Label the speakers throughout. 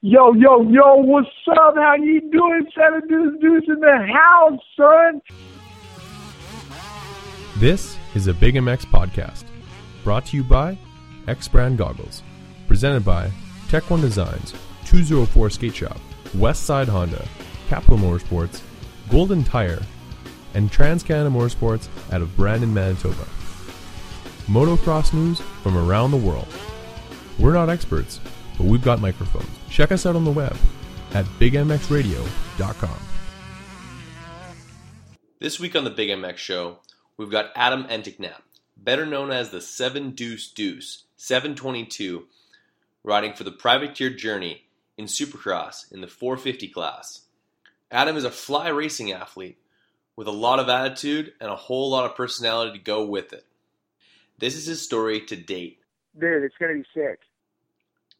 Speaker 1: Yo, yo, yo, what's up? How you doing? Seven dudes, dudes in the house, son.
Speaker 2: This is a Big MX podcast, brought to you by X Brand Goggles, presented by Tech One Designs, 204 Skate Shop, West Side Honda, Capital Motorsports, Golden Tire, and Trans Canada Motorsports out of Brandon, Manitoba. Motocross news from around the world. We're not experts, but we've got microphones. Check us out on the web at bigmxradio.com.
Speaker 3: This week on the Big MX Show, we've got Adam Enticknap, better known as the 7 Deuce Deuce, 722, riding for the Privateer Journey in Supercross in the 450 class. Adam is a fly racing athlete with a lot of attitude and a whole lot of personality to go with it. This is his story to date.
Speaker 1: Dude, it's gonna be sick.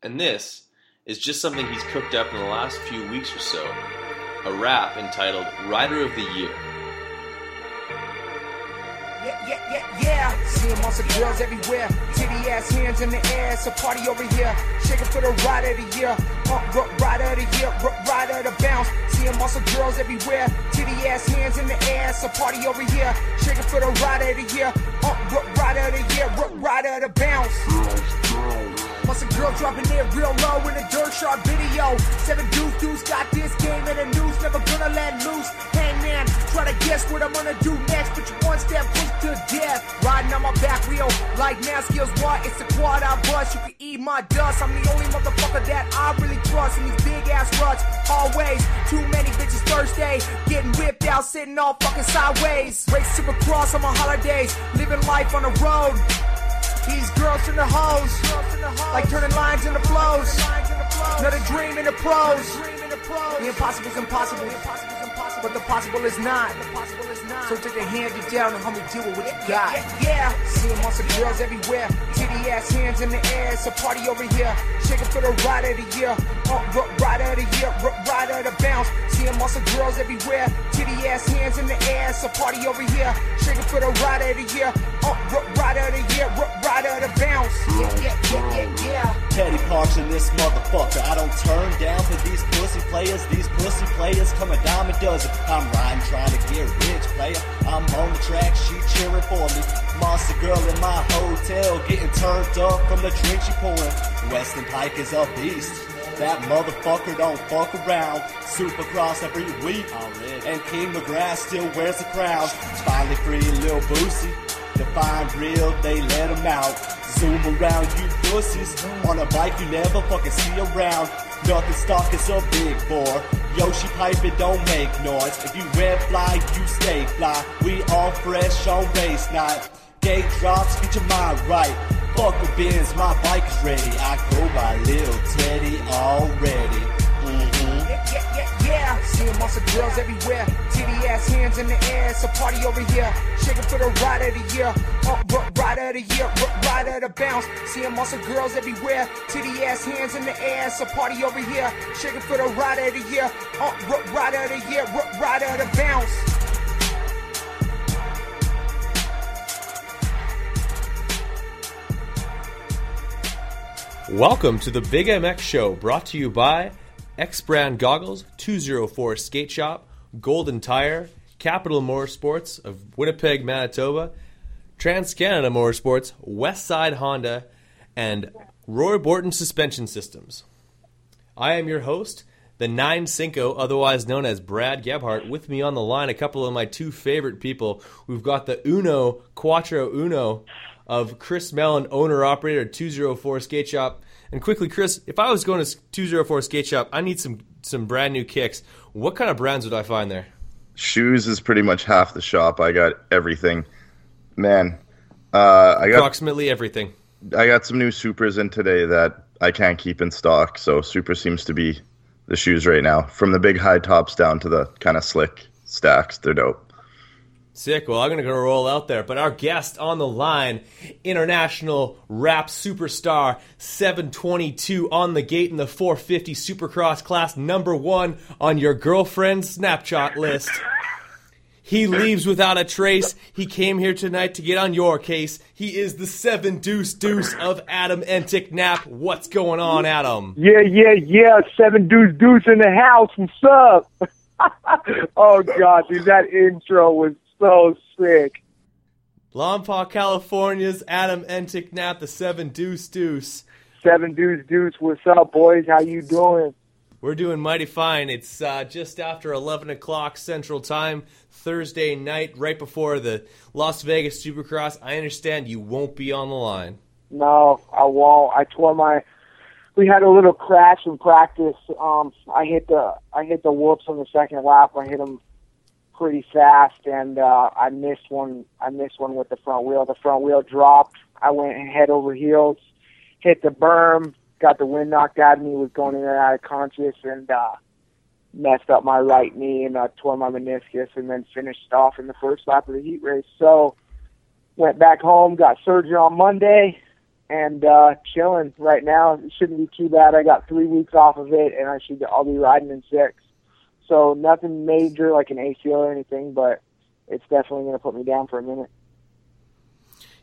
Speaker 3: And this is just something he's cooked up in the last few weeks or so a rap entitled Rider of the Year.
Speaker 4: Yeah, yeah, yeah, yeah. Seeing monster girls everywhere. Titty ass hands in the air. It's a party over here. Shaking for the rider of the year. Uh, rock rider of the year. Rock rider of the bounce. Seeing monster girls everywhere. Titty ass hands in the air. It's a party over here. Shaking for the rider of the year. Uh, rock rider of the year. Rock rider of the bounce. Once a girl dropping it real low in a dirt sharp video. Seven dudes, dudes got this game in the news, never gonna let loose. Hangman, try to guess what I'm gonna do next, but you one step close to death. Riding on my back wheel, like man skills, what? It's a quad I bust. You can eat my dust. I'm the only motherfucker that I really trust in these big ass ruts. Always too many bitches Thursday, getting whipped out, sitting all fucking sideways. Race supercross on my holidays, living life on the road. These girls in the hoes, like turning lines into flows. Another dream in the pros. The impossible's impossible, but the possible is not. So take a hand you down and homie do it what you got. Yeah, seeing monster girls everywhere. Titty ass hands in the air. It's a party over here. Shaking for the rider of the year. Uh, rock rider of the year. Rock rider of the bounce. Seeing monster girls everywhere. Titty ass hands in the air. It's a party over here. Shaking for the rider of the year. Uh, rock rider of the year. Rock rider of the bounce. Yeah, yeah, yeah, yeah, yeah.
Speaker 5: Teddy Parks in this motherfucker. I don't turn down for these pussy players. These pussy players come a dime a dozen. I'm riding trying to get rich, player. I'm on the track, she cheering for me. Monster girl in my hotel, getting turned up from the drink she pouring. Weston Peick is a beast. That motherfucker don't fuck around. Supercross every week. And King McGrath still wears the crown. Finally free Lil Boosie. Define real, they let him out. Zoom around, you pussies. On a bike you never fucking see around. Nothing stock is a big bore. Yoshi pipe it don't make noise. If you red fly, you stay fly. We all fresh on race night. Gate drops, get your mind right. Fuck a Benz, my bike is ready. I go by Lil Teddy already.
Speaker 4: Yeah, yeah, yeah. Seeing monster girls everywhere. Titty ass hands in the air. It's a party over here. Shaking for the rider of the year. Uh, rock rider of the year. Rock rider of the bounce. Seeing monster girls everywhere. Titty ass hands in the air. It's a party over here. Shaking for the rider of the year. Uh, rock rider of the year. Rock rider of the bounce.
Speaker 3: Welcome to the Big MX Show, brought to you by X Brand Goggles, 204 Skate Shop, Golden Tire, Capital Motorsports of Winnipeg, Manitoba, Trans Canada Motorsports, West Side Honda, and Roy Borton Suspension Systems. I am your host, the Nine Cinco, otherwise known as Brad Gebhart. With me on the line, a couple of my two favorite people. We've got the Uno, Quattro Uno of Chris Mellon, owner operator 204 Skate Shop. And quickly, Chris, if I was going to 204 Skate Shop, I need some some brand new kicks. What kind of brands would I find there?
Speaker 6: Shoes is pretty much half the shop. I got everything. Man, uh, I got
Speaker 3: Approximately everything.
Speaker 6: I got some new supers in today that I can't keep in stock. So super seems to be the shoes right now. From the big high tops down to the kind of slick stacks, they're dope.
Speaker 3: Sick. Well, I'm going to go roll out there. But our guest on the line, international rap superstar, 722 on the gate in the 450 Supercross class, number one on your girlfriend's Snapchat list. He leaves without a trace. He came here tonight to get on your case. He is the seven deuce deuce of Adam Enticknap. What's going on, Adam?
Speaker 7: Yeah, yeah, yeah. Seven deuce deuce in the house. What's up? oh god, dude, that intro was so sick.
Speaker 3: Lompoc, California's Adam Enticknap, the seven deuce deuce.
Speaker 7: Seven Deuce Deuce, What's up, boys? How you doing?
Speaker 3: We're doing mighty fine. It's uh, just after 11 o'clock Central Time, Thursday night, right before the Las Vegas Supercross. I understand you won't be on the line.
Speaker 7: No, I won't. I tore my. We had a little crash in practice. Um, I hit the I hit the whoops on the second lap. I hit them pretty fast, and uh, I missed one. I missed one with the front wheel. The front wheel dropped. I went head over heels, hit the berm, got the wind knocked out of me. Was going in and out of conscious, and uh, messed up my right knee and uh, tore my meniscus, and then finished off in the first lap of the heat race. So went back home, got surgery on Monday, and uh, chilling right now. It shouldn't be too bad. I got three weeks off of it, and I should I'll be riding in six. So nothing major like an ACL or anything, but it's definitely going to put me down for a minute.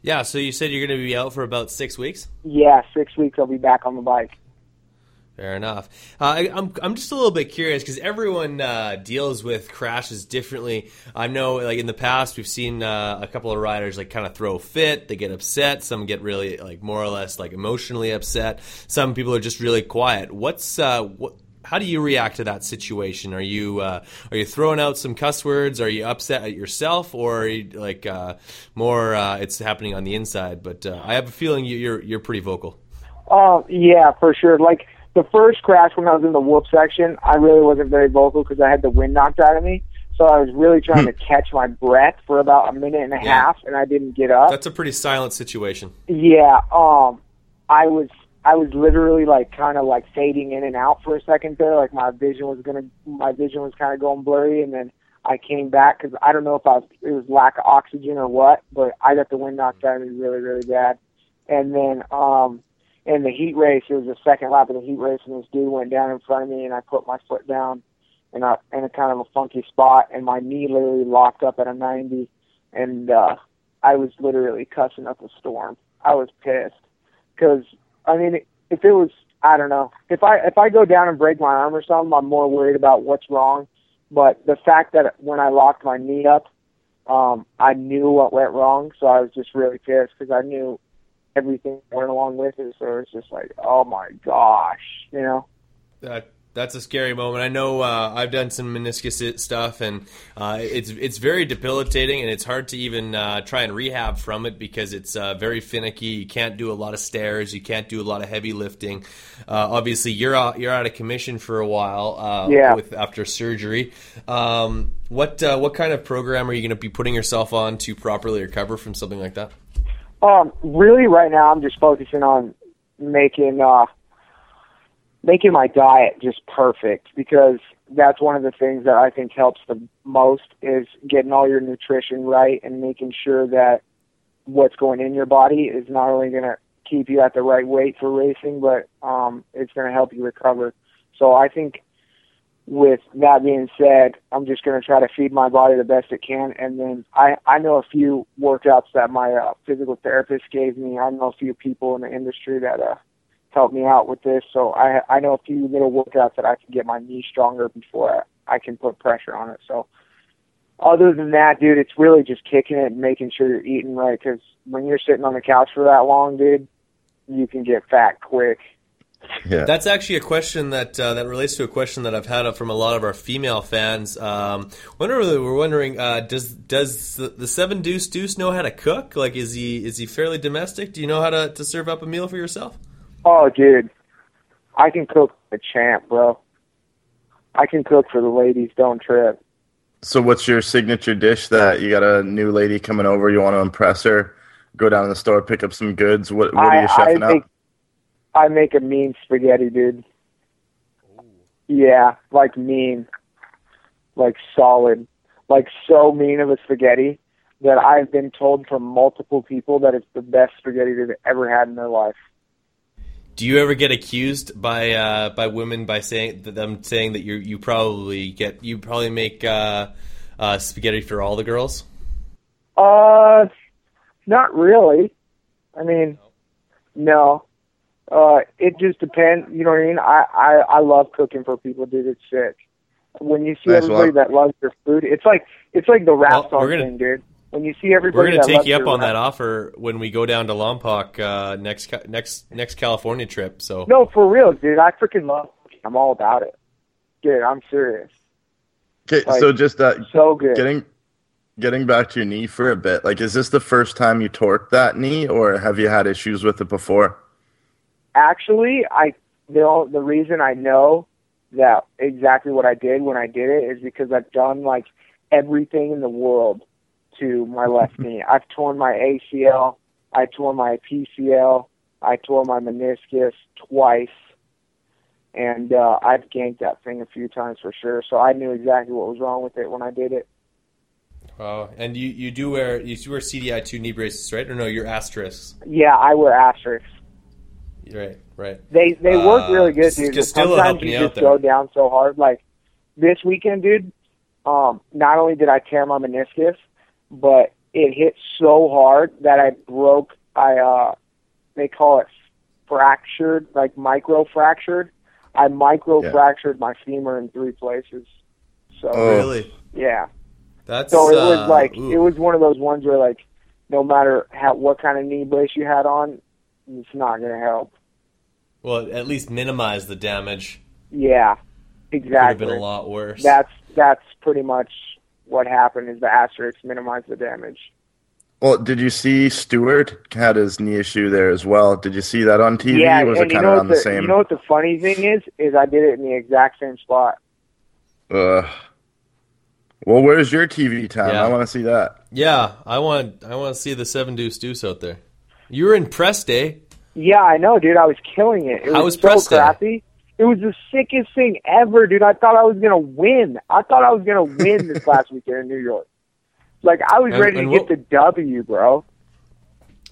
Speaker 3: Yeah, so you said you're going to be out for about six weeks?
Speaker 7: Yeah, six weeks I'll be back on the bike.
Speaker 3: Fair enough. Uh, I, I'm I'm just a little bit curious because everyone uh, deals with crashes differently. I know, like in the past, we've seen uh, a couple of riders like kind of throw fit. They get upset. Some get really like more or less like emotionally upset. Some people are just really quiet. What's uh, what? How do you react to that situation? Are you uh, are you throwing out some cuss words? Are you upset at yourself, or are you like uh, more? Uh, it's happening on the inside. But uh, I have a feeling you, you're you're pretty vocal.
Speaker 7: Oh yeah, for sure. Like the first crash when I was in the whoop section, I really wasn't very vocal because I had the wind knocked out of me. So I was really trying to catch my breath for about a minute and a
Speaker 3: Yeah.
Speaker 7: half, and I didn't get up.
Speaker 3: That's a pretty silent situation.
Speaker 7: Yeah, um, I was I was literally like kind of like fading in and out for a second there. Like my vision was gonna, my vision was kind of going blurry, and then I came back because I don't know if I was, it was lack of oxygen or what, but I got the wind knocked out of me really really bad. And then um, in the heat race, it was the second lap of the heat race, and this dude went down in front of me, and I put my foot down in a in a kind of a funky spot, and my knee literally locked up at a 90, and uh, I was literally cussing up a storm. I was pissed because I mean, if it was, I don't know, if I if I go down and break my arm or something, I'm more worried about what's wrong. But the fact that when I locked my knee up, um, I knew what went wrong, so I was just really pissed because I knew everything went along with it. So it's just like, oh my gosh, you know.
Speaker 3: That that's a scary moment. I know uh, I've done some meniscus stuff, and uh, it's it's very debilitating, and it's hard to even uh, try and rehab from it because it's uh, very finicky. You can't do a lot of stairs. You can't do a lot of heavy lifting. Uh, obviously, you're out, you're out of commission for a while. Uh,
Speaker 7: Yeah.
Speaker 3: With after surgery, um, what uh, what kind of program are you going to be putting yourself on to properly recover from something like that?
Speaker 7: Um, really, right now, I'm just focusing on making uh, making my diet just perfect because that's one of the things that I think helps the most is getting all your nutrition right and making sure that what's going in your body is not only going to keep you at the right weight for racing, but um, it's going to help you recover. So I think with that being said, I'm just going to try to feed my body the best it can. And then I, I know a few workouts that my uh, physical therapist gave me. I know a few people in the industry that uh, helped me out with this. So I, I know a few little workouts that I can get my knee stronger before I, I can put pressure on it. So other than that, dude, it's really just kicking it and making sure you're eating right. Because when you're sitting on the couch for that long, dude, you can get fat quick.
Speaker 6: Yeah.
Speaker 3: That's actually a question that uh, that relates to a question that I've had from a lot of our female fans. Um, wonder we're wondering uh, does does the, the seven deuce deuce know how to cook? Like, is he is he fairly domestic? Do you know how to, to serve up a meal for yourself?
Speaker 7: Oh, dude, I can cook a champ, bro. I can cook for the ladies. Don't trip.
Speaker 6: So, what's your signature dish that you got a new lady coming over? You want to impress her? Go down to the store, pick up some goods. What, what are you
Speaker 7: I, I make
Speaker 6: up?
Speaker 7: I make a mean spaghetti, dude. Yeah, like mean, like solid, like so mean of a spaghetti that I've been told from multiple people that it's the best spaghetti they've ever had in their life.
Speaker 3: Do you ever get accused by uh, by women by saying them saying that you you probably get you probably make uh, uh, spaghetti for all the girls?
Speaker 7: Uh, not really. I mean, no. Uh, it just depends. You know what I mean? I I I love cooking for people, dude. It's sick. When you see
Speaker 6: Nice,
Speaker 7: everybody
Speaker 6: well-
Speaker 7: that loves their food, it's like it's like the rap
Speaker 3: Well,
Speaker 7: song
Speaker 3: we're gonna-
Speaker 7: thing, dude. When you see everybody,
Speaker 3: We're gonna take you up on
Speaker 7: rap-
Speaker 3: that offer when we go down to Lompoc uh, next next next California trip. So
Speaker 7: No, for real, dude. I freaking love. Cooking. I'm all about it, dude. I'm serious.
Speaker 6: Okay,
Speaker 7: Like-
Speaker 6: so just uh,
Speaker 7: So good.
Speaker 6: getting getting back to your knee for a bit. Like, is this the first time you torqued that knee, or have you had issues with it before?
Speaker 7: actually i the the reason i know that exactly what i did when i did it is because i've done like everything in the world to my left knee i've torn my acl i tore my pcl i tore my meniscus twice and uh i've ganked that thing a few times for sure so i knew exactly what was wrong with it when i did it
Speaker 3: Wow. And you, you do wear you do wear CTi two knee braces, right? Or no, you're asterisks.
Speaker 7: yeah i wear asterisks
Speaker 3: Right, right.
Speaker 7: They they work
Speaker 3: Uh,
Speaker 7: really good, dude.
Speaker 3: just still
Speaker 7: sometimes you just go down so hard. Like this weekend, dude. Um, not only did I tear my meniscus, but it hit so hard that I broke. I uh, they call it fractured, like micro fractured. I micro fractured my femur in three places. So
Speaker 6: Oh.
Speaker 3: Really?
Speaker 7: yeah.
Speaker 3: That's
Speaker 7: So it was
Speaker 3: uh,
Speaker 7: like
Speaker 3: ooh.
Speaker 7: it was one of those ones where like no matter how what kind of knee brace you had on, it's not gonna help.
Speaker 3: well, at least minimize the damage.
Speaker 7: Yeah,
Speaker 3: Could have
Speaker 7: exactly.
Speaker 3: been a lot worse.
Speaker 7: That's that's pretty much what happened. Is the asterisk minimize the damage?
Speaker 6: Well, did you see Stewart had his knee issue there as well? Did you see that on TV?
Speaker 7: yeah,
Speaker 6: was
Speaker 7: and
Speaker 6: it
Speaker 7: you
Speaker 6: kind
Speaker 7: know
Speaker 6: of
Speaker 7: what
Speaker 6: on the,
Speaker 7: the,
Speaker 6: same?
Speaker 7: you know what the funny thing is? Is I did it in the exact same spot.
Speaker 6: Ugh. well, where's your TV time?
Speaker 3: Yeah.
Speaker 6: I want to see that.
Speaker 3: yeah, I want I want to see the seven deuce deuce out there. You were impressed, eh?
Speaker 7: Yeah, I know, dude. I was killing it. It
Speaker 3: How
Speaker 7: was,
Speaker 3: was
Speaker 7: so
Speaker 3: press day?
Speaker 7: It was the sickest thing ever, dude. I thought I was gonna win. I thought I was gonna win this last weekend in New York. Like I was
Speaker 3: And-
Speaker 7: ready
Speaker 3: and
Speaker 7: to
Speaker 3: what-
Speaker 7: get the W, bro.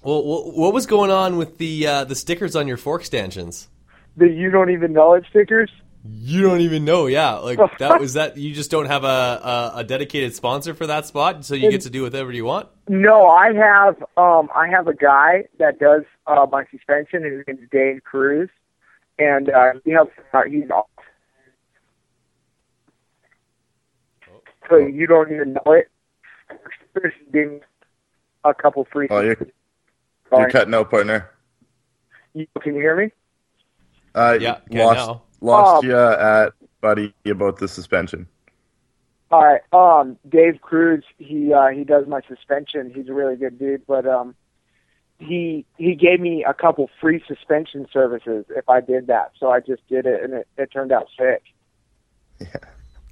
Speaker 3: Well, wh- what was going on with the uh, the stickers on your fork stanchions?
Speaker 7: The you don't even know it stickers.
Speaker 3: You don't even know, yeah. Like that was that. You just don't have a, a, a dedicated sponsor for that spot, so you get to do whatever you want.
Speaker 7: No, I have um I have a guy that does uh my suspension and his name's Dane Cruz and uh he helps uh, he's off. So you don't even know it. There's been a couple free
Speaker 6: Oh, you're,
Speaker 7: Sorry.
Speaker 6: you're cutting out, partner.
Speaker 7: You- Can you hear me?
Speaker 6: Uh,
Speaker 3: Yeah,
Speaker 6: lost
Speaker 3: now.
Speaker 6: lost
Speaker 7: Um,
Speaker 6: you at buddy about the suspension.
Speaker 7: All right. Um, Dave Cruz, he uh, he does my suspension. He's a really good dude, but um, he he gave me a couple free suspension services if I did that. So I just did it, and it, it turned out sick.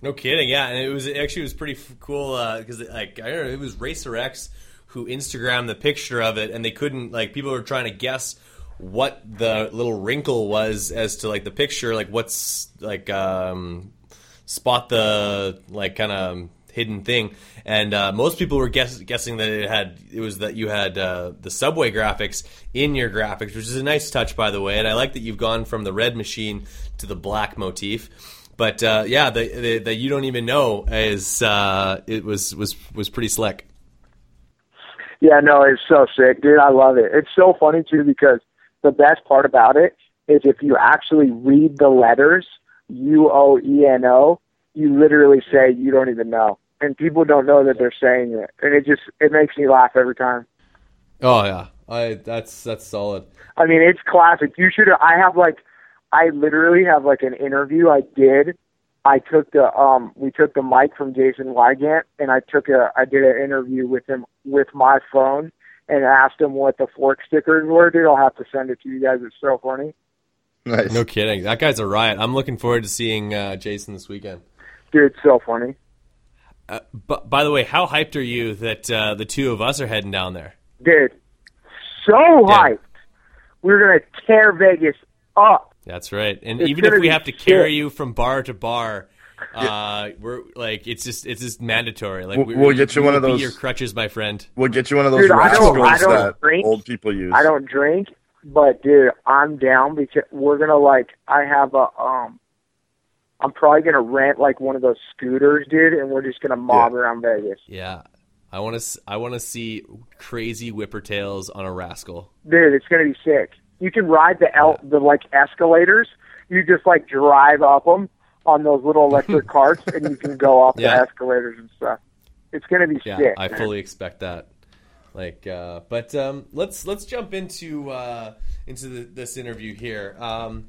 Speaker 3: No kidding, yeah, and it was it actually was pretty cool because like I don't know, it was Racer X who Instagrammed the picture of it, and they couldn't like people were trying to guess what the little wrinkle was as to like the picture, like what's like um, spot the like kind of hidden thing, and uh, most people were guess, guessing that it had it was that you had uh, the subway graphics in your graphics, which is a nice touch by the way, and I like that you've gone from the red machine to the black motif. But uh, yeah, that you don't even know is uh, it was was was pretty slick.
Speaker 7: Yeah, no, it's so sick, dude. I love it. It's so funny too because the best part about it is if you actually read the letters U O E N O, you literally say you don't even know, and people don't know that they're saying it, and it just it makes me laugh every time.
Speaker 3: Oh yeah, I that's that's solid.
Speaker 7: I mean, it's classic. You should. I have like, I literally have like an interview I did. I took the um, we took the mic from Jason Weigandt, and I took a, I did an interview with him with my phone, and asked him what the fork stickers were. Dude, I'll have to send it to you guys. It's so funny,
Speaker 6: Nice.
Speaker 3: No kidding, that guy's a riot. I'm looking forward to seeing uh, Jason this weekend.
Speaker 7: dude. It's so funny,
Speaker 3: Uh, but by the way, how hyped are you that uh, the two of us are heading down there?
Speaker 7: dude. So hyped. We're gonna tear Vegas up.
Speaker 3: That's right. And
Speaker 7: It's
Speaker 3: even if we have to carry
Speaker 7: sick.
Speaker 3: you from bar to bar, uh, we're like it's just it's just mandatory. Like
Speaker 6: We'll-
Speaker 3: we-
Speaker 6: we'll get you
Speaker 3: we
Speaker 6: one of those-
Speaker 3: your crutches, my friend.
Speaker 6: We'll get you one of those
Speaker 7: Dude, I don't- I don't
Speaker 6: that
Speaker 7: drink.
Speaker 6: old people use.
Speaker 7: I don't drink, but dude, I'm down because we're gonna like. I have a um, I'm probably gonna rent like one of those scooters, dude, and we're just gonna mob around Vegas.
Speaker 3: Yeah. I want to. I want to see crazy whipper tails on a rascal.
Speaker 7: Dude, it's gonna be sick. You can ride the el- the like escalators. You just like drive up them on those little electric carts, and you can go up
Speaker 3: Yeah.
Speaker 7: the escalators and stuff. It's gonna be
Speaker 3: Yeah,
Speaker 7: sick.
Speaker 3: I fully expect that. Like, uh, but um, let's let's jump into uh, into the, this interview here. Um,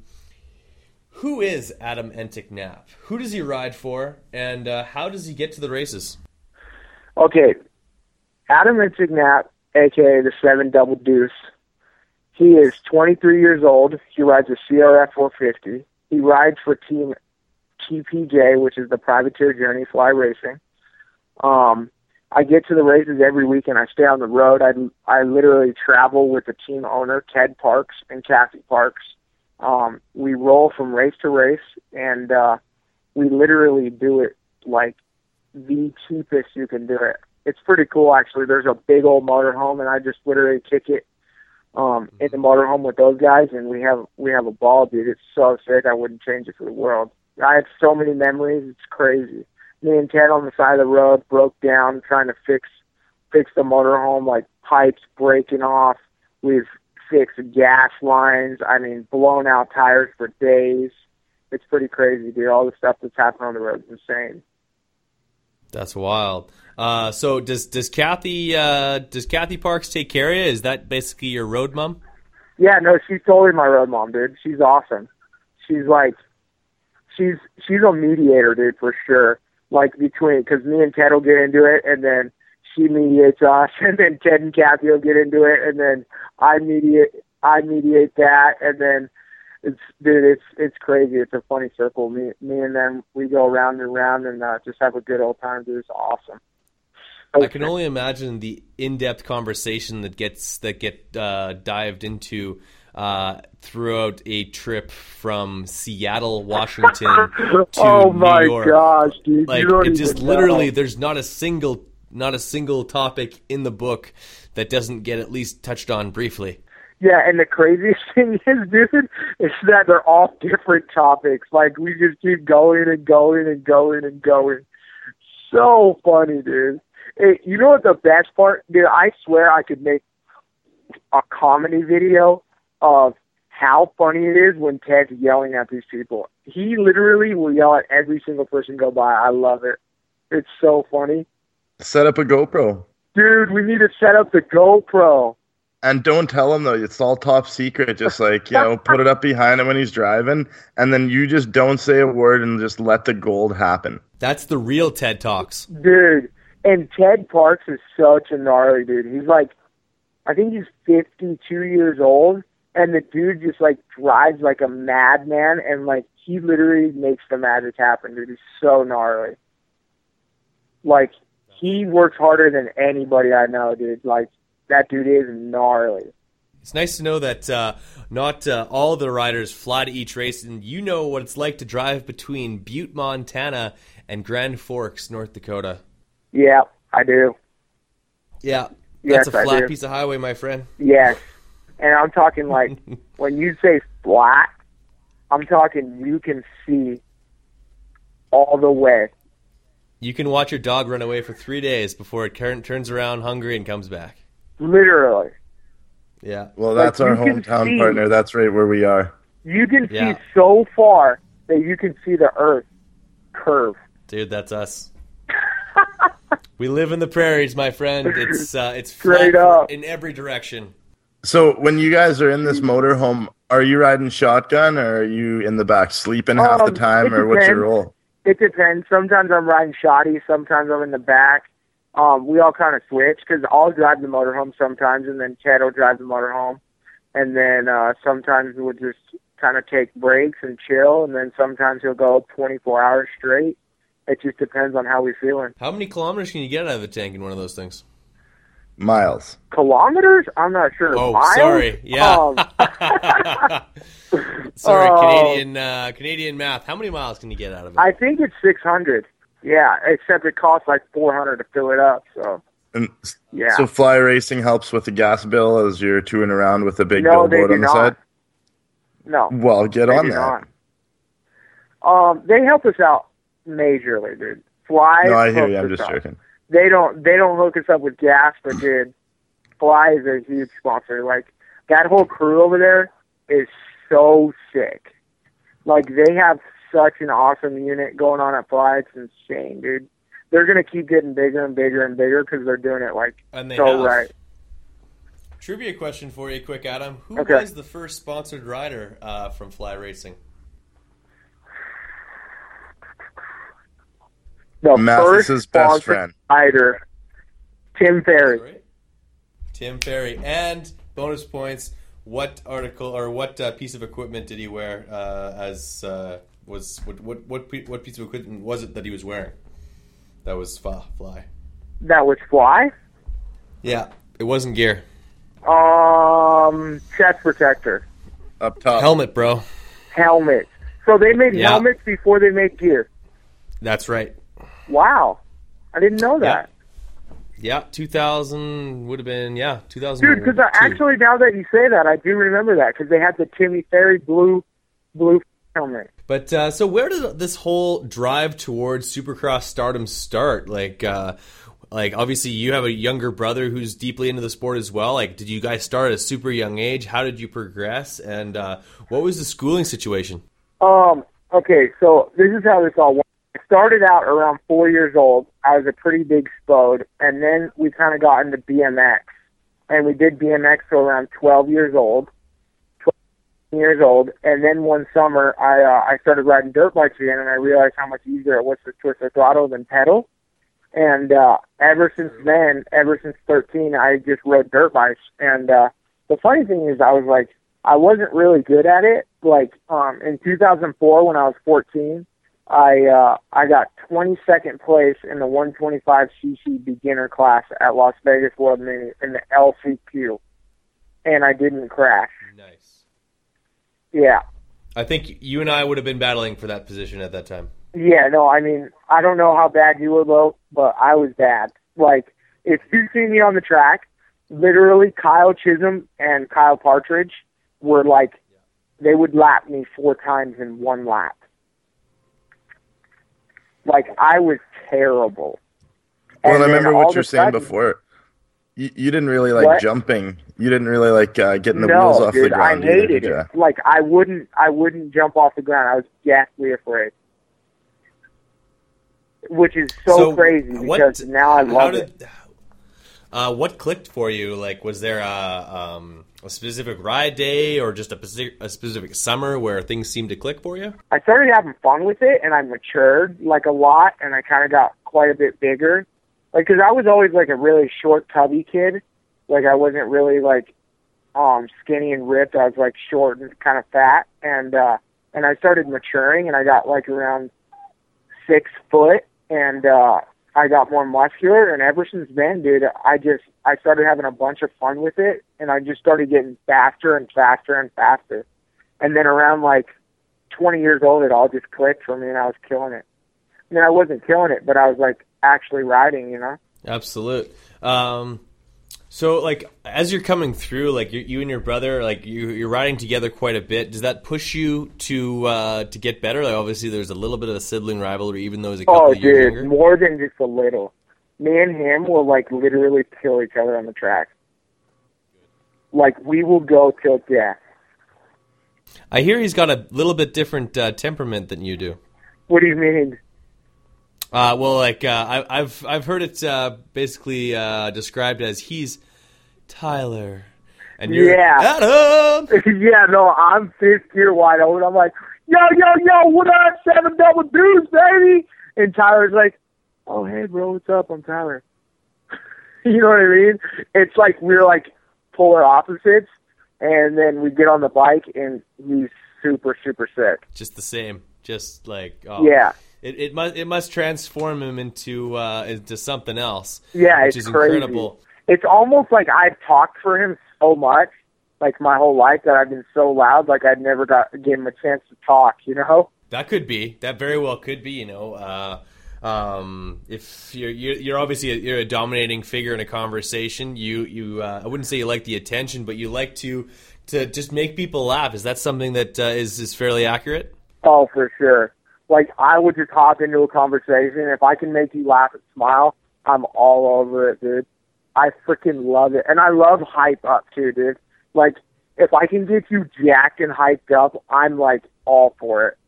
Speaker 3: who is Adam Enticknap? Who does he ride for, and uh, how does he get to the races?
Speaker 7: Okay, Adam Insignat, aka the Seven Double Deuce. He is 23 years old. He rides a CRF 450. He rides for Team TPJ, which is the Privateer Journey Fly Racing. Um, I get to the races every weekend. I stay on the road. I I literally travel with the team owner Ted Parks and Kathy Parks. Um, we roll from race to race, and uh, we literally do it like the cheapest you can do it. It's pretty cool actually. There's a big old motorhome and I just literally kick it um in the motorhome with those guys and we have we have a ball, dude. It's so sick I wouldn't change it for the world. I have so many memories, it's crazy. Me and Ted on the side of the road broke down trying to fix fix the motorhome, like pipes breaking off. We've fixed gas lines, I mean blown out tires for days. It's pretty crazy, dude. All the stuff that's happened on the road is insane.
Speaker 3: That's wild. Uh, so does does Kathy uh, does Kathy Parks take care of you? Is that basically your road mom?
Speaker 7: Yeah, no, she's totally my road mom, dude. She's awesome. She's like, she's she's a mediator, dude, for sure. Like between, because me and Ted will get into it, and then she mediates us, and then Ted and Kathy will get into it, and then I mediate, I mediate that, and then it's dude, it's it's crazy. It's a funny circle. Me me and them, we go round and round, and uh, just have a good old time, dude. It's awesome.
Speaker 3: I can only imagine the in-depth conversation that gets that get uh, dived into uh, throughout a trip from Seattle, Washington to
Speaker 7: oh my
Speaker 3: New York.
Speaker 7: gosh, dude!
Speaker 3: Like it just
Speaker 7: even
Speaker 3: literally, there's not a single not a single topic in the book that doesn't get at least touched on briefly.
Speaker 7: Yeah, and the craziest thing is, dude, is that they're all different topics. Like we just keep going and going and going and going. So funny, dude. Hey, you know what the best part, dude? I swear I could make a comedy video of how funny it is when Ted's yelling at these people. He literally will yell at every single person go by. I love it. It's so funny.
Speaker 6: Set up a GoPro.
Speaker 7: Dude, we need to set up the GoPro.
Speaker 6: And don't tell him though, it's all top secret. Just like, you know, put it up behind him when he's driving, and then you just don't say a word and just let the gold happen.
Speaker 3: That's the real TED Talks.
Speaker 7: Dude, and Ted Parks is such a gnarly dude. He's like, I think he's 52 years old, and the dude just like drives like a madman, and like he literally makes the magic happen, dude. He's so gnarly. Like he works harder than anybody I know, dude. Like that dude is gnarly.
Speaker 3: It's nice to know that uh, not uh, all the riders fly to each race, and you know what it's like to drive between Butte, Montana, and Grand Forks, North Dakota.
Speaker 7: Yeah, I do.
Speaker 3: Yeah,
Speaker 7: Yes,
Speaker 3: that's a
Speaker 7: I
Speaker 3: flat piece of highway, my friend.
Speaker 7: Yes. And I'm talking like when you say flat, I'm talking you can see all the way.
Speaker 3: You can watch your dog run away for three days before it turns around hungry and comes back.
Speaker 7: Literally.
Speaker 3: Yeah,
Speaker 6: Well,
Speaker 7: Like,
Speaker 6: that's our hometown
Speaker 7: see-
Speaker 6: partner. That's right where we are.
Speaker 7: You can
Speaker 3: Yeah.
Speaker 7: see so far that you can see the earth curve.
Speaker 3: dude, that's us. we live in the prairies, my friend. It's uh, it's
Speaker 7: Straight
Speaker 3: flat
Speaker 7: up.
Speaker 3: in every direction.
Speaker 6: So when you guys are in this motorhome, are you riding shotgun or are you in the back sleeping half the
Speaker 7: Um,
Speaker 6: time,
Speaker 7: it
Speaker 6: or what's your role?
Speaker 7: It depends. Sometimes I'm riding shoddy. Sometimes I'm in the back. Um, we all kind of switch because I'll drive the motorhome sometimes, and then Chad will drive the motorhome, and then uh, sometimes we'll just kind of take breaks and chill, and then sometimes he'll go 24 hours straight. It just depends on how we're feeling.
Speaker 3: How many kilometers can you get out of a tank in one of those things?
Speaker 6: Miles.
Speaker 7: Kilometers? I'm not sure.
Speaker 3: Oh,
Speaker 7: Miles?
Speaker 3: sorry. Yeah.
Speaker 7: Um,
Speaker 3: Sorry,
Speaker 7: Oh.
Speaker 3: Canadian uh, Canadian math. How many miles can you get out of it?
Speaker 7: I think it's 600. Yeah, except it costs like 400 to fill it up. So
Speaker 6: And
Speaker 7: yeah.
Speaker 6: so fly racing helps with the gas bill as you're touring around with a big
Speaker 7: no,
Speaker 6: billboard
Speaker 7: do
Speaker 6: on the
Speaker 7: not.
Speaker 6: side.
Speaker 7: No.
Speaker 6: Well, get
Speaker 7: They
Speaker 6: on
Speaker 7: do
Speaker 6: that.
Speaker 7: Um, they help us out majorly, dude. Fly.
Speaker 6: No, I hear you. I'm just
Speaker 7: up.
Speaker 6: joking.
Speaker 7: They don't. They don't hook us up with gas, but dude, Fly is a huge sponsor. Like that whole crew over there is so sick. Like they have such an awesome unit going on at Fly. It's insane, dude. They're gonna keep getting bigger and bigger and bigger because they're doing it like
Speaker 3: And they
Speaker 7: so
Speaker 3: have.
Speaker 7: right.
Speaker 3: Trivia question for you, quick, Adam. Who
Speaker 7: Okay.
Speaker 3: was the first sponsored rider uh, from Fly Racing?
Speaker 7: The
Speaker 6: Mathis's
Speaker 7: first
Speaker 6: best friend.
Speaker 7: rider, Tim Ferry.
Speaker 3: Right? Tim Ferry. And bonus points. What article or what uh, piece of equipment did he wear? Uh, as uh, was what what what, what piece of equipment was it that he was wearing? That was fa- Fly.
Speaker 7: That was Fly.
Speaker 3: Yeah, it wasn't gear.
Speaker 7: Um, chest protector,
Speaker 6: Up top.
Speaker 3: Helmet, bro.
Speaker 7: helmet. So they made
Speaker 3: Yeah.
Speaker 7: helmets before they made gear.
Speaker 3: That's right.
Speaker 7: Wow, I didn't know that.
Speaker 3: Yeah, 2000 would have been yeah 2000.
Speaker 7: Dude, because actually now that you say that, I do remember that because they had the Timmy Ferry blue, blue helmet.
Speaker 3: But uh, so where did this whole drive towards Supercross stardom start? Like, uh, like obviously you have a younger brother who's deeply into the sport as well. Like, did you guys start at a super young age? How did you progress? And uh, what was the schooling situation?
Speaker 7: Um. Okay, so this is how this all went. I started out around four years old. I was a pretty big spode, and then we kind of got into BMX, and we did BMX till around twelve years old. Twelve years old, and then one summer I uh, I started riding dirt bikes again, and I realized how much easier it was to twist the throttle than pedal. And uh, ever since then, ever since 13, I just rode dirt bikes. And uh, the funny thing is, I was like, I wasn't really good at it. Like um, in 2004, when I was 14, I uh, I got 22nd place in the 125 cc beginner class at Las Vegas World Mini in the LCQ, and I didn't crash.
Speaker 3: Nice.
Speaker 7: Yeah,
Speaker 3: I think you and I would have been battling for that position at that time.
Speaker 7: yeah. No, I mean I don't know how bad you were though, but I was bad. Like if you see me on the track, literally Kyle Chisholm and Kyle Partridge were like they would lap me four times in one lap. Like I was terrible.
Speaker 6: Well,
Speaker 7: And
Speaker 6: I remember what you were
Speaker 7: a
Speaker 6: saying
Speaker 7: sudden-
Speaker 6: before. You, you didn't really like
Speaker 7: What?
Speaker 6: jumping. You didn't really like uh, getting the
Speaker 7: no,
Speaker 6: wheels off
Speaker 7: dude,
Speaker 6: the ground.
Speaker 7: I hated
Speaker 6: did ya?
Speaker 7: it. Like I wouldn't, I wouldn't jump off the ground. I was ghastly afraid, which is so,
Speaker 3: So,
Speaker 7: crazy
Speaker 3: what-
Speaker 7: because now I
Speaker 3: How
Speaker 7: love it.
Speaker 3: Uh, what clicked for you? Like, was there a, um, a specific ride day or just a specific, a specific summer where things seemed to click for you?
Speaker 7: I started having fun with it, and I matured like a lot, and I kind of got quite a bit bigger. Like, cause I was always like a really short, tubby kid. Like, I wasn't really like um skinny and ripped. I was like short and kind of fat, and uh, and I started maturing, and I got like around six foot, and uh, I got more muscular. And ever since then, dude, I just I started having a bunch of fun with it, and I just started getting faster and faster and faster. And then around like 20 years old, it all just clicked for me, and I was killing it. I mean, I wasn't killing it, but I was like actually riding, you know.
Speaker 3: Absolute. Um, so, like, as you're coming through, like you, you and your brother, like you, you're riding together quite a bit. Does that push you to uh, to get better? Like, obviously, there's a little bit of a sibling rivalry, even though he's a couple
Speaker 7: Oh,
Speaker 3: of years
Speaker 7: dude,
Speaker 3: younger.
Speaker 7: more than just a little. Me and him will like literally kill each other on the track. Like we will go till death.
Speaker 3: I hear he's got a little bit different uh, temperament than you do.
Speaker 7: What do you mean?
Speaker 3: Uh, well, like uh, I, I've I've heard it uh, basically uh, described as he's Tyler, and you're
Speaker 7: Yeah.
Speaker 3: Adam.
Speaker 7: yeah, no, I'm fifth gear wide open. I'm like, yo, yo, yo, what up, seven double deuce, baby? And Tyler's like, oh, hey, bro, what's up? I'm Tyler. you know what I mean? It's like we're like polar opposites, and then we get on the bike, and he's super, super sick.
Speaker 3: Just the same, just like oh.
Speaker 7: Yeah,
Speaker 3: It, it must it must transform him into uh, into something else.
Speaker 7: yeah,
Speaker 3: which
Speaker 7: it's
Speaker 3: is
Speaker 7: crazy.
Speaker 3: incredible.
Speaker 7: It's almost like I've talked for him so much, like my whole life, that I've been so loud, like I've never got gave him a chance to talk. You know?
Speaker 3: That could be. That very well could be. You know, uh, um, if you're, you're you're obviously a, you're a dominating figure in a conversation, you you uh, I wouldn't say you like the attention, but you like to to just make people laugh. Is that something that uh, is is fairly accurate?
Speaker 7: Oh, for sure. like I would just hop into a conversation. If I can make you laugh and smile, I'm all over it, dude. I freaking love it, and I love hype up too, dude. Like if I can get you jacked and hyped up, I'm like all for it.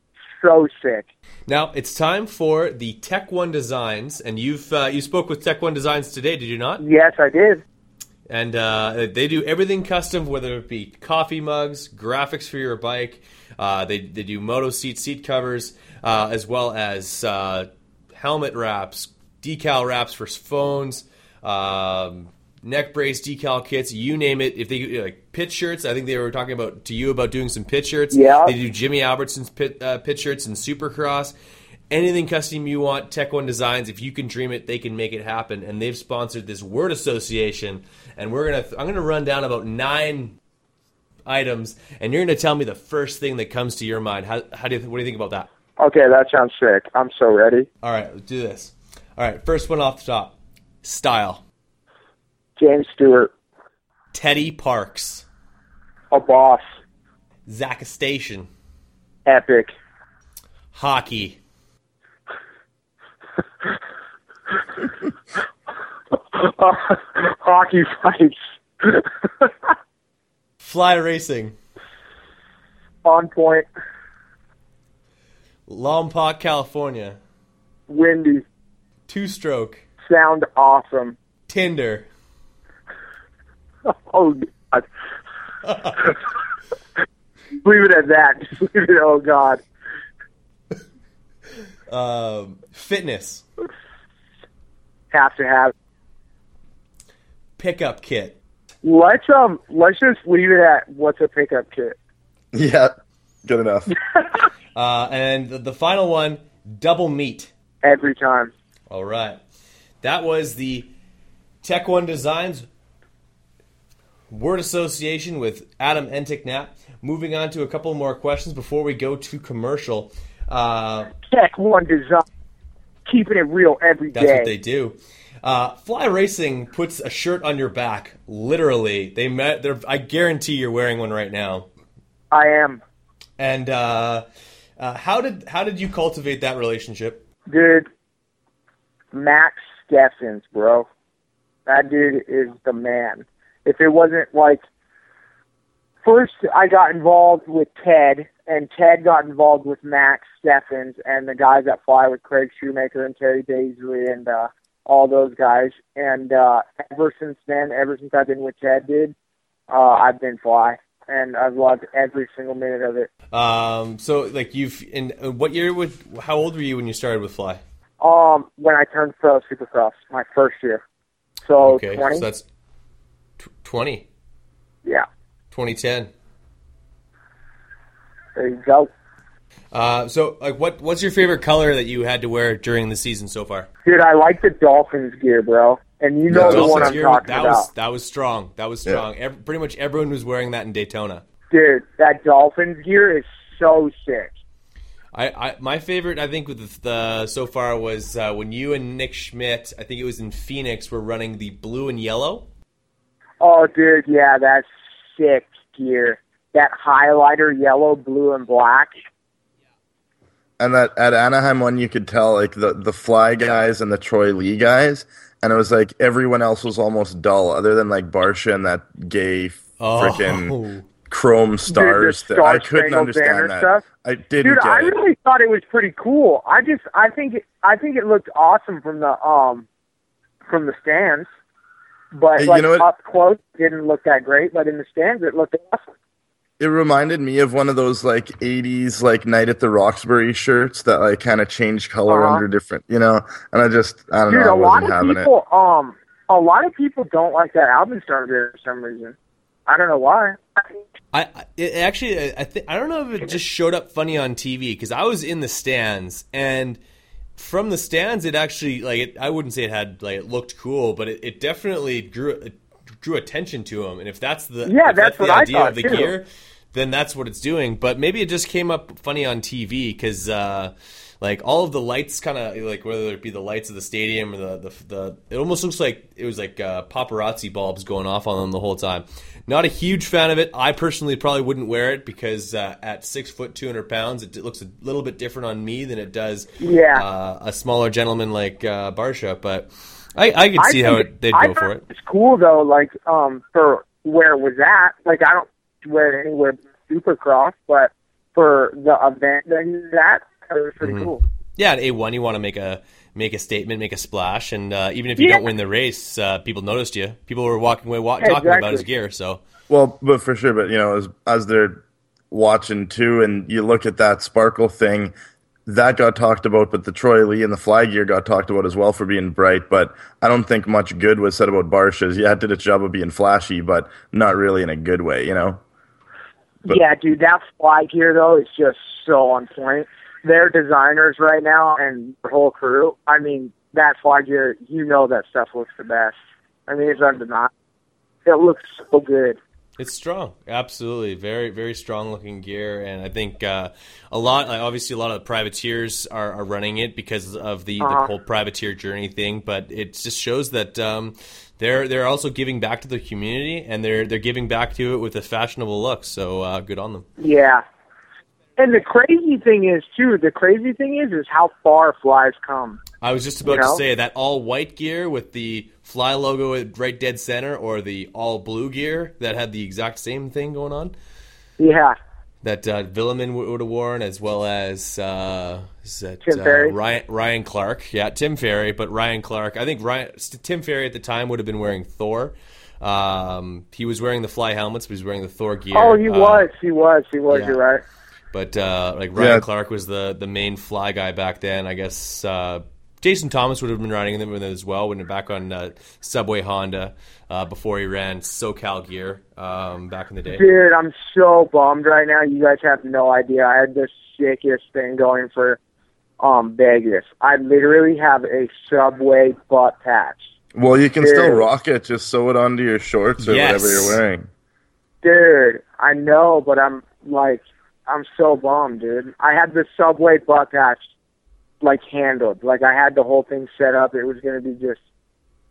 Speaker 7: So sick.
Speaker 3: Now it's time for the Tech One Designs, and you've uh, you spoke with Tech One Designs today, did you not?
Speaker 7: Yes, I did.
Speaker 3: And uh, they do everything custom, whether it be coffee mugs, graphics for your bike. Uh, they they do moto seat seat covers, uh, as well as uh, helmet wraps, decal wraps for phones, um, neck brace decal kits, you name it. If they like pit shirts, I think they were talking about to you about doing some pit shirts.
Speaker 7: Yeah.
Speaker 3: they do Jimmy Albertson's pit uh, pit shirts and Supercross. Anything custom you want, Tech One Designs. If you can dream it, they can make it happen. And they've sponsored this word association, and we're gonna I'm gonna run down about nine items, and you're gonna tell me the first thing that comes to your mind. How, how do you what do you think about that?
Speaker 7: Okay, that sounds sick. I'm so ready.
Speaker 3: All right, let's do this. All right, first one off the top. Style.
Speaker 7: James Stewart,
Speaker 3: Teddy Parks.
Speaker 7: a boss,
Speaker 3: Zach Station.
Speaker 7: epic.
Speaker 3: Hockey.
Speaker 7: Hockey fights.
Speaker 3: Fly Racing.
Speaker 7: On point.
Speaker 3: Lompoc, California.
Speaker 7: Windy.
Speaker 3: Two stroke.
Speaker 7: Sound awesome.
Speaker 3: Tinder.
Speaker 7: Oh God. leave it at that. Just leave it. Oh God.
Speaker 3: Um, fitness.
Speaker 7: Have to have.
Speaker 3: Pickup kit.
Speaker 7: Let's um. Let's just leave it at what's a pickup kit.
Speaker 6: Yeah, good enough.
Speaker 3: Uh, and the, the final one, double meat.
Speaker 7: Every time.
Speaker 3: All right. That was the Tech One Designs word association with Adam Enticknap. Moving on to a couple more questions before we go to commercial. Uh,
Speaker 7: Tech One Design. Keeping it real every day.
Speaker 3: That's what they do. Uh, Fly Racing puts a shirt on your back. Literally, they met. They're, I guarantee you're wearing one right now.
Speaker 7: I am,
Speaker 3: And uh, uh, how did how did you cultivate that relationship?
Speaker 7: dude. Max Steffens, bro. That dude is the man. If it wasn't like first I got involved with Ted and Ted got involved with Max Steffens and the guys that fly with Craig Shoemaker and Terry Daisley and uh all those guys. And uh ever since then, ever since I've been with Ted dude, uh I've been fly. And I've loved every single minute of it.
Speaker 3: Um, so like you've in uh, what year? With how old were you when you started with Fly?
Speaker 7: Um, when I turned pro supercross, my first year. So
Speaker 3: Okay,
Speaker 7: twenty.
Speaker 3: so that's tw- 20,
Speaker 7: yeah.
Speaker 3: 2010.
Speaker 7: There you go.
Speaker 3: Uh, so like what what's your favorite color that you had to wear during the season so far?
Speaker 7: Dude, I like the Dolphins gear, bro. And you know
Speaker 6: Yeah,
Speaker 7: the one I'm
Speaker 3: Gear,
Speaker 7: talking
Speaker 3: that
Speaker 7: about.
Speaker 3: was that was strong. That was
Speaker 6: Yeah.
Speaker 3: strong. Pretty much everyone was wearing that in Daytona.
Speaker 7: Dude, that Dolphins gear is so sick.
Speaker 3: I, I my favorite I think with the, the so far was uh, when you and Nick Schmidt I think it was in Phoenix were running the blue and yellow.
Speaker 7: Oh, dude, yeah, that's sick gear. That highlighter yellow, blue, and black.
Speaker 6: And that at Anaheim one, you could tell like the the Fly guys and the Troy Lee guys, and it was like everyone else was almost dull, other than like Barcia and that gay
Speaker 3: Oh.
Speaker 6: freaking chrome stars. that
Speaker 7: Star
Speaker 6: I couldn't understand that.
Speaker 7: stuff?
Speaker 6: I didn't
Speaker 7: Dude,
Speaker 6: get
Speaker 7: I
Speaker 6: it.
Speaker 7: really thought it was pretty cool. I just, I think, it, I think it looked awesome from the um, from the stands. But
Speaker 6: Hey, you
Speaker 7: like
Speaker 6: know what?
Speaker 7: up close, didn't look that great. But in the stands, it looked awesome.
Speaker 6: It reminded me of one of those like '80s like Night at the Roxbury shirts that like kind of change color
Speaker 7: Uh-huh.
Speaker 6: under different, you know. And I just, I don't
Speaker 7: Dude,
Speaker 6: know, I
Speaker 7: a lot of people, um, a lot of people don't like that album starter for some reason. I don't know why.
Speaker 3: I, I it actually I think I don't know if it just showed up funny on TV because I was in the stands and from the stands it actually like it, I wouldn't say it had like it looked cool but it, it definitely drew it drew attention to him and if that's the
Speaker 7: Yeah,
Speaker 3: if
Speaker 7: that's
Speaker 3: the
Speaker 7: I
Speaker 3: idea
Speaker 7: thought,
Speaker 3: of the
Speaker 7: too.
Speaker 3: gear then that's what it's doing but maybe it just came up funny on TV because uh, like all of the lights, kind of like whether it be the lights of the stadium or the, the the it almost looks like it was like uh, paparazzi bulbs going off on them the whole time. Not a huge fan of it. I personally probably wouldn't wear it because uh, at six foot two hundred pounds, it, looks a little bit different on me than it does
Speaker 7: Yeah.
Speaker 3: uh, a smaller gentleman like uh, Barcia. But I, I could see how it, they'd
Speaker 7: I
Speaker 3: go for it.
Speaker 7: It's cool though, like um for where it was at. Like I don't wear it anywhere Supercross, but for the event that he's at, it was pretty
Speaker 3: Mm-hmm.
Speaker 7: cool.
Speaker 3: Yeah, at A one, you want to make a make a statement, make a splash, and uh, even if you
Speaker 7: Yeah.
Speaker 3: don't win the race, uh, people noticed you. People were walking away wa- talking about his gear. So
Speaker 6: Well, but for sure, but you know, as as they're watching too, and you look at that sparkle thing, that got talked about, but the Troy Lee and the fly gear got talked about as well for being bright. But I don't think much good was said about Barcia's. Yeah, it did its job of being flashy, but not really in a good way, you know. But-
Speaker 7: yeah, dude, that fly gear though is just so on point. Their designers right now and their whole crew. I mean, that's why gear, you know that stuff looks the best. I mean, it's undeniable. It looks so good.
Speaker 3: It's strong, absolutely, very very strong looking gear, and I think uh, a lot. Like obviously, a lot of the privateers are, are running it because of the, the
Speaker 7: Uh-huh.
Speaker 3: whole privateer journey thing. But it just shows that um, they're they're also giving back to the community, and they're they're giving back to it with a fashionable look. So uh, good on them.
Speaker 7: Yeah. And the crazy thing is too. The crazy thing is, is how far flies come.
Speaker 3: I was just about
Speaker 7: You
Speaker 3: to say that all white gear with the fly logo at right dead center, or the all blue gear that had the exact same thing going on.
Speaker 7: Yeah.
Speaker 3: that uh, Villeman would, have worn, as well as uh, that,
Speaker 7: Tim
Speaker 3: uh, Ryan, Ryan Clark. Yeah, Tim Ferry, but Ryan Clark. I think Ryan, Tim Ferry at the time would have been wearing Thor. Um, he was wearing the fly helmets, but he was wearing the Thor gear.
Speaker 7: Oh, he
Speaker 3: Uh,
Speaker 7: was. He was. He was.
Speaker 3: yeah.
Speaker 7: You're right.
Speaker 3: But uh, like Ryan
Speaker 6: Yeah.
Speaker 3: Clark was the the main fly guy back then. I guess uh, Jason Thomas would have been riding them with it as well. When back on uh, Subway Honda uh, before he ran SoCal gear um, back in the day.
Speaker 7: Dude, I'm so bummed right now. You guys have no idea. I had the sickest thing going for um Vegas. I literally have a subway butt patch.
Speaker 6: Well, you can still rock it. Just sew it onto your shorts or
Speaker 3: Yes.
Speaker 6: whatever you're wearing.
Speaker 7: Dude, I know, but I'm like I'm so bummed, dude. I had the subway butt patch like handled. Like I had the whole thing set up. It was gonna be just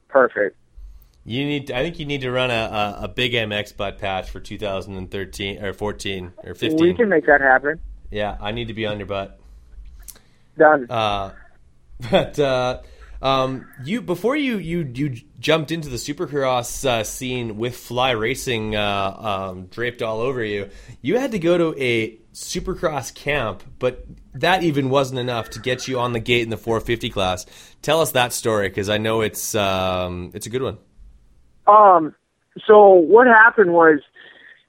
Speaker 7: perfect.
Speaker 3: You need. I think you need to run a, a, a big MX butt patch for 2013 or 14 or 15.
Speaker 7: We can make that happen.
Speaker 3: Yeah, I need to be on your butt.
Speaker 7: Done.
Speaker 3: Uh, but uh, um, you before you you you jumped into the supercross uh, scene with fly racing uh, um, draped all over you, you had to go to a supercross camp, but that even wasn't enough to get you on the gate in the 450 class. Tell us that story because I know it's um, it's a good one.
Speaker 7: Um, so what happened was,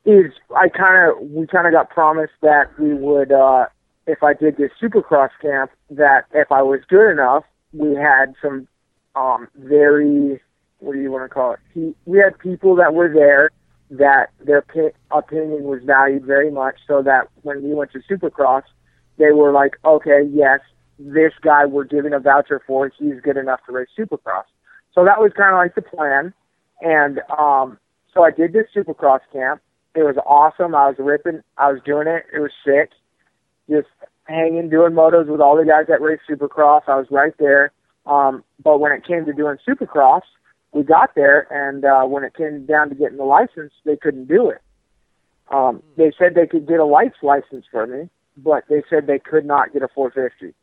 Speaker 7: is I kind of we kind of got promised that we would, uh, if I did this Supercross camp, that if I was good enough, we had some, um, very, what do you want to call it? We had people that were there that their pi- opinion was valued very much, so that when we went to Supercross, they were like, okay, yes, this guy we're giving a voucher for, he's good enough to race Supercross. So that was kind of like the plan. And um, so I did this Supercross camp. It was awesome. I was ripping. I was doing it. It was sick. Just hanging, doing motos with all the guys that race Supercross. I was right there. Um, but when it came to doing Supercross, we got there, and uh, when it came down to getting the license, they couldn't do it. Um, they said they could get a lights license for me, but they said they could not get a 450.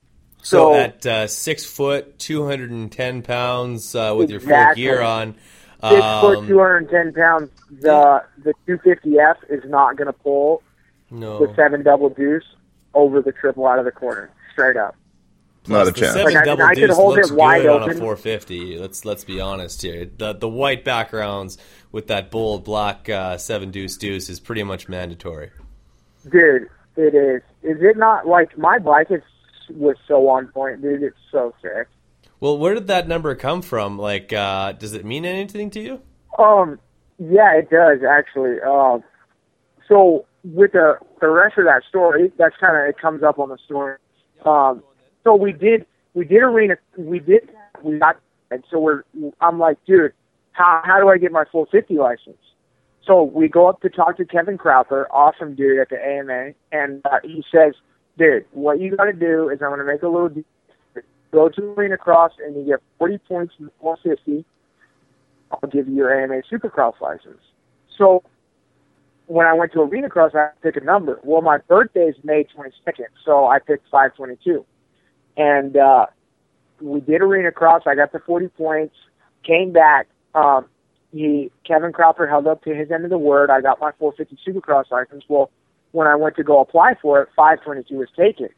Speaker 3: So,
Speaker 7: So-
Speaker 3: at uh, six foot, 210 pounds uh, with your full gear on.
Speaker 7: Six
Speaker 3: um,
Speaker 7: foot, 210 pounds. The the 250F is not going to pull
Speaker 3: No.
Speaker 7: the seven double deuce over the triple out of the corner, straight up.
Speaker 6: Not a chance.
Speaker 3: Seven
Speaker 7: Like, I mean,
Speaker 3: double
Speaker 7: I could
Speaker 3: deuce
Speaker 7: hold
Speaker 3: looks
Speaker 7: it wide
Speaker 3: good on a 450. Let's let's be honest here. The the white backgrounds with that bold black uh, seven deuce deuce is pretty much mandatory.
Speaker 7: Dude, it is. Is it not like my bike is was so on point, dude? It's so sick.
Speaker 3: Well, where did that number come from? Like, uh, does it mean anything to you?
Speaker 7: Um, yeah, it does actually. Um, so with the the rest of that story, that's kind of it comes up on the story. Um, so we did we did arena we did we got and so we're I'm like, dude, how how do I get my full fifty license? So we go up to talk to Kevin Crowther, awesome dude at the AMA, and uh, he says, dude, what you got to do is I'm to make a little. Go to Arena Cross and you get 40 points in the 450. I'll give you your AMA Supercross license. So when I went to Arena Cross, I had to pick a number. Well, my birthday is May 22nd, so I picked 522. And uh, we did Arena Cross. I got the 40 points. Came back. Um, he Kevin Crowther held up to his end of the word. I got my 450 Supercross license. Well, when I went to go apply for it, 522 was taken.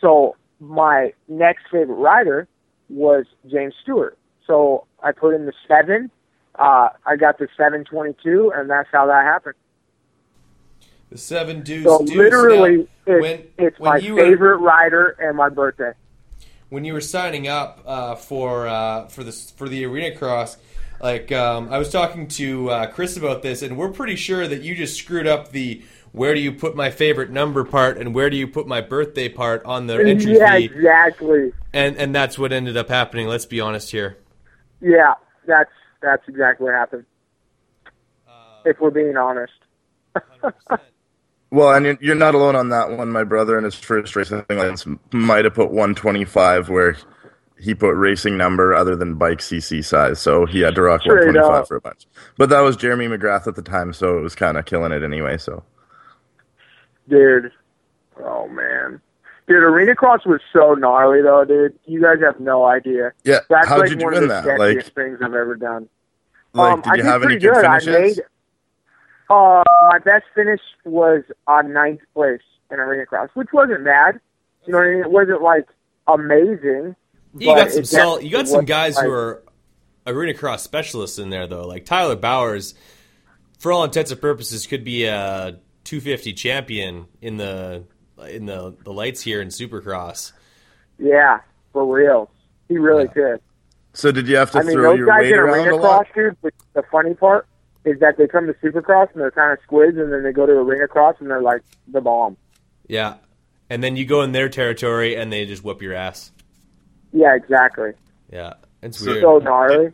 Speaker 7: So my next favorite rider was James Stewart. So I put in the seven. Uh, I got the 722, and that's how that happened.
Speaker 3: The seven dudes.
Speaker 7: So
Speaker 3: dudes.
Speaker 7: literally,
Speaker 3: Now,
Speaker 7: it's,
Speaker 3: when,
Speaker 7: it's
Speaker 3: when
Speaker 7: my
Speaker 3: you were,
Speaker 7: favorite rider and my birthday.
Speaker 3: when you were signing up uh, for uh, for the for the arena cross, like um, I was talking to uh, Chris about this, and we're pretty sure that you just screwed up the where do you put my favorite number part and where do you put my birthday part on the entry
Speaker 7: yeah,
Speaker 3: fee,
Speaker 7: exactly.
Speaker 3: and and that's what ended up happening. Let's be honest here.
Speaker 7: Yeah, that's that's exactly what happened.
Speaker 3: Uh,
Speaker 7: if we're being honest.
Speaker 6: Well, and you're- you're not alone on that one. My brother in his first racing license might have put 125 where he put racing number other than bike CC size, so he had to rock
Speaker 7: Straight
Speaker 6: 125
Speaker 7: up.
Speaker 6: for a bunch. But that was Jeremy McGrath at the time, so it was kind of killing it anyway. So
Speaker 7: Dude. Oh man. Dude, Arena Cross was so gnarly though, dude. You guys have no idea.
Speaker 6: yeah,
Speaker 7: That's
Speaker 6: how
Speaker 7: like
Speaker 6: did you
Speaker 7: one
Speaker 6: win
Speaker 7: of the
Speaker 6: that? Like,
Speaker 7: things I've ever done.
Speaker 6: like
Speaker 7: um,
Speaker 6: did
Speaker 7: I
Speaker 6: you
Speaker 7: did
Speaker 6: have any
Speaker 7: pretty
Speaker 6: good
Speaker 7: good. I made uh my best finish was on ninth place in Arena Cross, which wasn't bad. You know what I mean? It wasn't like amazing.
Speaker 3: You got some
Speaker 7: it
Speaker 3: sol- You got some guys
Speaker 7: like-
Speaker 3: who are arena cross specialists in there though. Like Tyler Bowers, for all intents and purposes, could be a 250 champion in the in the the lights here in Supercross.
Speaker 7: Yeah, for real. He really could.
Speaker 6: So did you have to
Speaker 7: I mean,
Speaker 6: throw
Speaker 7: those
Speaker 6: your
Speaker 7: guys
Speaker 6: weight
Speaker 7: in
Speaker 6: around
Speaker 7: arena
Speaker 6: a lot?
Speaker 7: cross, dude. The funny part is that they come to Supercross and they're kind of squids, and then they go to arena cross and they're like the bomb.
Speaker 3: Yeah, and then you go in their territory and they just whoop your ass.
Speaker 7: Yeah, exactly.
Speaker 3: Yeah, it's
Speaker 6: So-
Speaker 3: weird.
Speaker 7: So gnarly.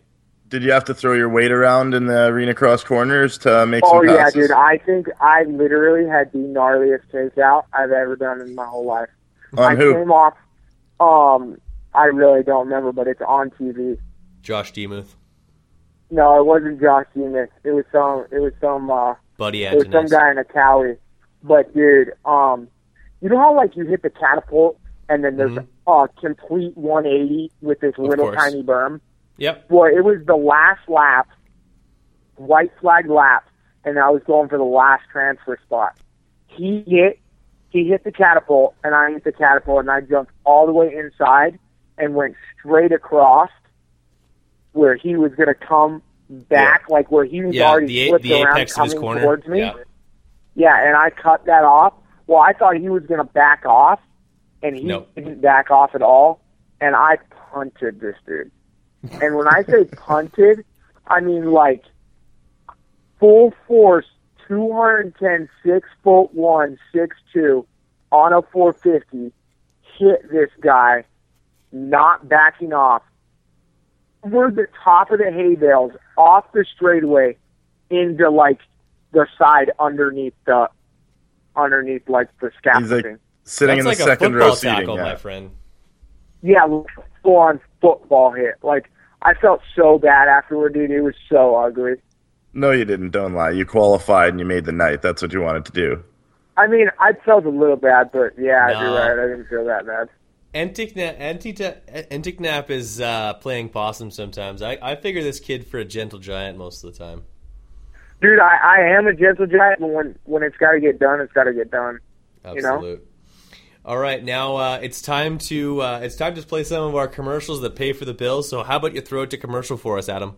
Speaker 6: Did you have to throw your weight around in the arena cross corners to make
Speaker 7: Oh
Speaker 6: some
Speaker 7: yeah,
Speaker 6: passes?
Speaker 7: dude. I think I literally had the gnarliest takeout I've ever done in my whole life.
Speaker 6: On
Speaker 7: I
Speaker 6: who?
Speaker 7: came off. Um, I really don't remember, but it's on TV.
Speaker 3: Josh Demuth,
Speaker 7: No, it wasn't Josh Demuth. It was some. It was some. uh
Speaker 3: Buddy
Speaker 7: It was some guy in a Cali. But dude, um, you know how like you hit the catapult and then there's
Speaker 3: Mhm.
Speaker 7: a complete 180 with this little
Speaker 3: course.
Speaker 7: tiny berm.
Speaker 3: Yep.
Speaker 7: Boy, it was the last lap, white flag lap, and I was going for the last transfer spot. He hit, he hit the catapult, and I hit the catapult, and I jumped all the way inside and went straight across where he was going to come back, like where he was
Speaker 3: Yeah,
Speaker 7: already
Speaker 3: the
Speaker 7: flipped
Speaker 3: the
Speaker 7: around coming
Speaker 3: corner.
Speaker 7: towards me.
Speaker 3: Yeah.
Speaker 7: Yeah, and I cut that off. Well, I thought he was going to back off, and he
Speaker 3: Nope.
Speaker 7: didn't back off at all. And I punted this dude. And when I say punted, I mean like full force, 210, six foot one, six two, on a 450, hit this guy, not backing off. We're the top of the hay bales, off the straightaway, into like the side underneath the underneath like the scaffolding.
Speaker 6: Sitting
Speaker 3: That's
Speaker 6: in
Speaker 3: like
Speaker 6: the second
Speaker 3: football
Speaker 6: row seating.
Speaker 3: tackle,
Speaker 6: yeah.
Speaker 3: my friend.
Speaker 7: yeah, full on football hit. Like I felt so bad afterward, dude. It was so ugly.
Speaker 6: No, you didn't. Don't lie. You qualified and you made the night. That's what you wanted to do.
Speaker 7: I mean, I felt a little bad, but yeah,
Speaker 3: No.
Speaker 7: you're right. I didn't feel that bad.
Speaker 3: Enticknap, Enticknap is uh, playing possum sometimes. I, I figure this kid for a gentle giant most of the time.
Speaker 7: Dude, I, I am a gentle giant, but when when it's got to get done, it's got to get done. You know?
Speaker 3: Absolute. All right, now uh, it's time to uh, it's time to play some of our commercials that pay for the bills. So how about you throw it to commercial for us, Adam?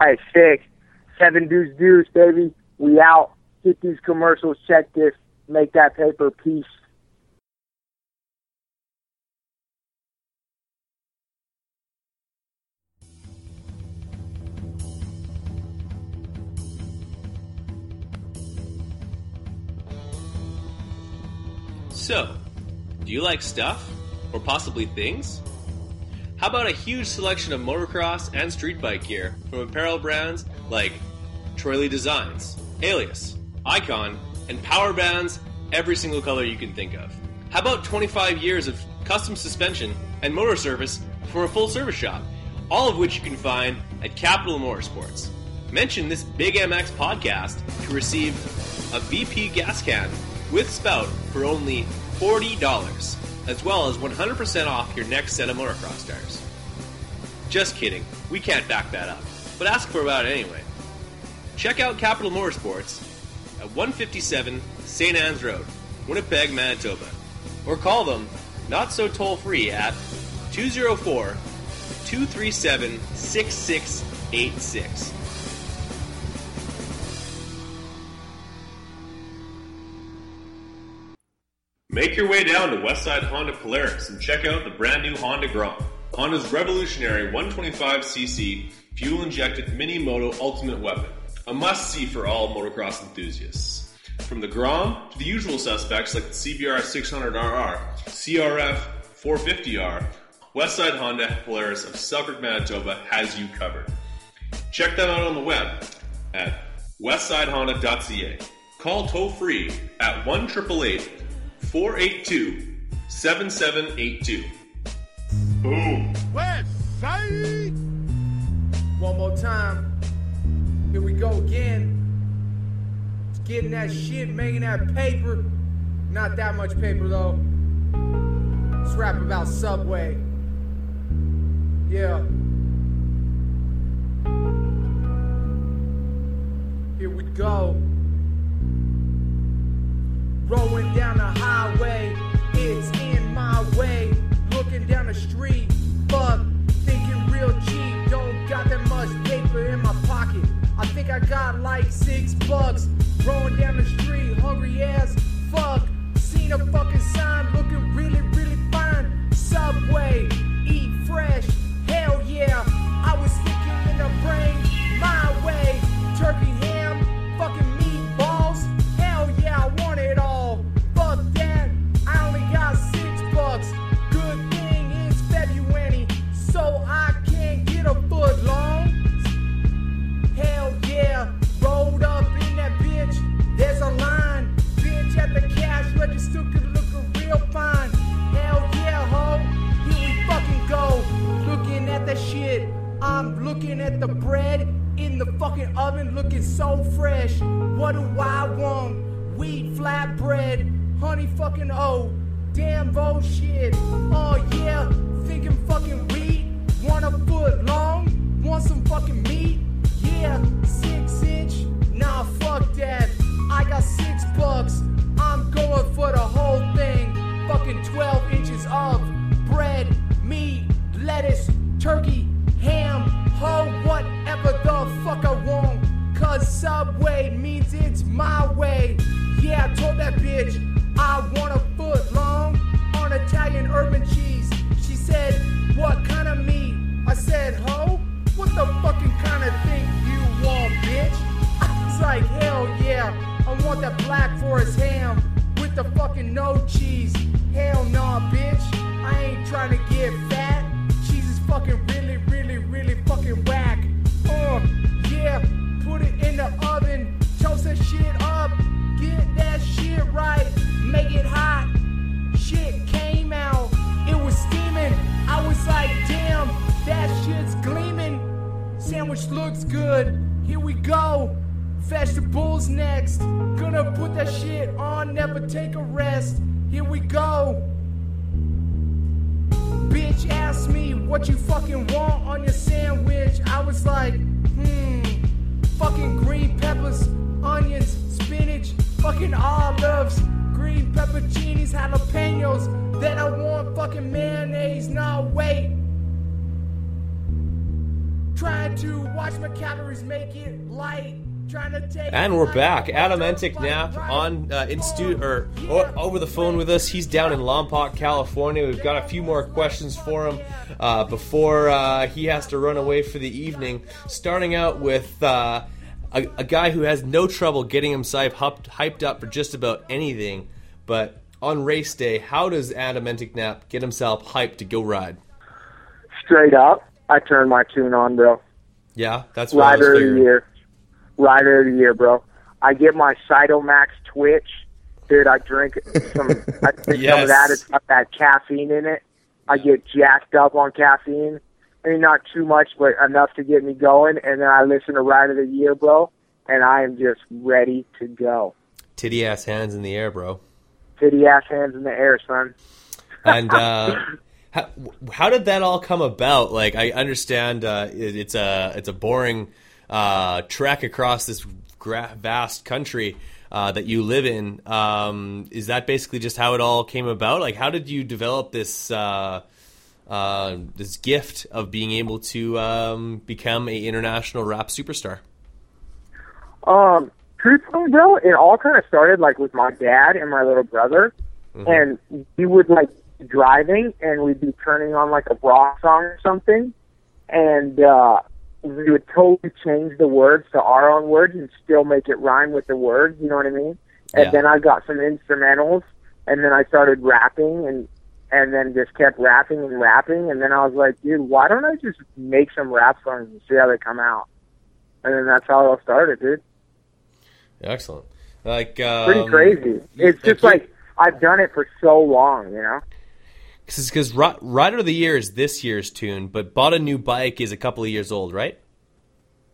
Speaker 7: All right, sick. Seven deuce deuce, baby. We out. Hit these commercials. Check this. Make that paper. Peace.
Speaker 3: So, do you like stuff or possibly things? How about a huge selection of motocross and street bike gear from apparel brands like Troy Lee Designs, Alias, Icon, and power bands every single color you can think of? How about 25 years of custom suspension and motor service for a full service shop? All of which you can find at Capital Motorsports. Mention this Big MX podcast to receive a VP gas can with spout for only $40, as well as 100% off your next set of motocross tires. Just kidding, we can't back that up, but ask for about it anyway. Check out Capital Motorsports at 157 St. Anne's Road, Winnipeg, Manitoba, or call them not so toll free at 204 237 6686. Make your way down to Westside Honda Polaris and check out the brand new Honda Grom. Honda's revolutionary 125cc fuel injected mini moto ultimate weapon. A must see for all motocross enthusiasts. From the Grom to the usual suspects like the CBR 600RR, CRF 450R, Westside Honda Polaris of Selkirk, Manitoba has you covered. Check them out on the web at westsidehonda.ca. Call toll free at 1 482 7782. Boom.
Speaker 1: West Side. One more time. Here we go again. It's getting that shit, making that paper. Not that much paper though. Let's rap about Subway. Yeah. Here we go. Rolling down the highway, it's in my way. Looking down the street, fuck, thinking real cheap. Don't got that much paper in my pocket. I think I got like six bucks. Rolling down the street, hungry as fuck. Seen a fucking sign looking really, really fine. Subway, I'm looking at the bread in the fucking oven, looking so fresh. What do I want? Wheat flatbread, honey fucking oh, damn bullshit. Oh yeah, thinking fucking wheat, want a foot long, want some fucking meat. Fucking no cheese. Hell nah, bitch, I ain't trying to get
Speaker 3: Adam Enticknap on uh, in stu- or, or over the phone with us. He's down in Lompoc, California. We've got a few more questions for him uh, before uh, he has to run away for the evening. Starting out with uh, a, a guy who has no trouble getting himself hyped, hyped up for just about anything. But on race day, how does Adam Enticknap get himself hyped to go ride?
Speaker 7: Straight up, I turn my tune on, bro.
Speaker 3: Yeah, that's what
Speaker 7: Rider of the year. Rider of the year, bro. I get my Cytomax Twitch dude, I drink some. I drink some of that. It's got that caffeine in it. I get jacked up on caffeine. I mean, not too much, but enough to get me going. And then I listen to Ride of the Year, bro, and I am just ready to go.
Speaker 3: Titty ass hands in the air, bro.
Speaker 7: Titty ass hands in the air, son.
Speaker 3: And uh, how, how did that all come about? Like, I understand uh, it, it's a it's a boring uh, trek across this gra- vast country uh, that you live in. Um, is that basically just how it all came about? Like, how did you develop this uh, uh, this gift of being able to um, become a international rap superstar?
Speaker 7: Um, truthfully, bro, it all kind of started like with my dad and my little brother, and we would like driving and we'd be turning on like a rock song or something, and uh, we would totally change the words to our own words and still make it rhyme with the words. You know what I mean? And
Speaker 3: Yeah.
Speaker 7: then I got some instrumentals, and then I started rapping and. And then just kept rapping and rapping, and then I was like, dude, why don't I just make some rap songs and see how they come out? And then that's how it all started, dude.
Speaker 3: Excellent. Like um,
Speaker 7: pretty crazy. It's just like I've done it for so long, you know.
Speaker 3: Because Rider of the Year is this year's tune, but bought a new bike is a couple of years old, right?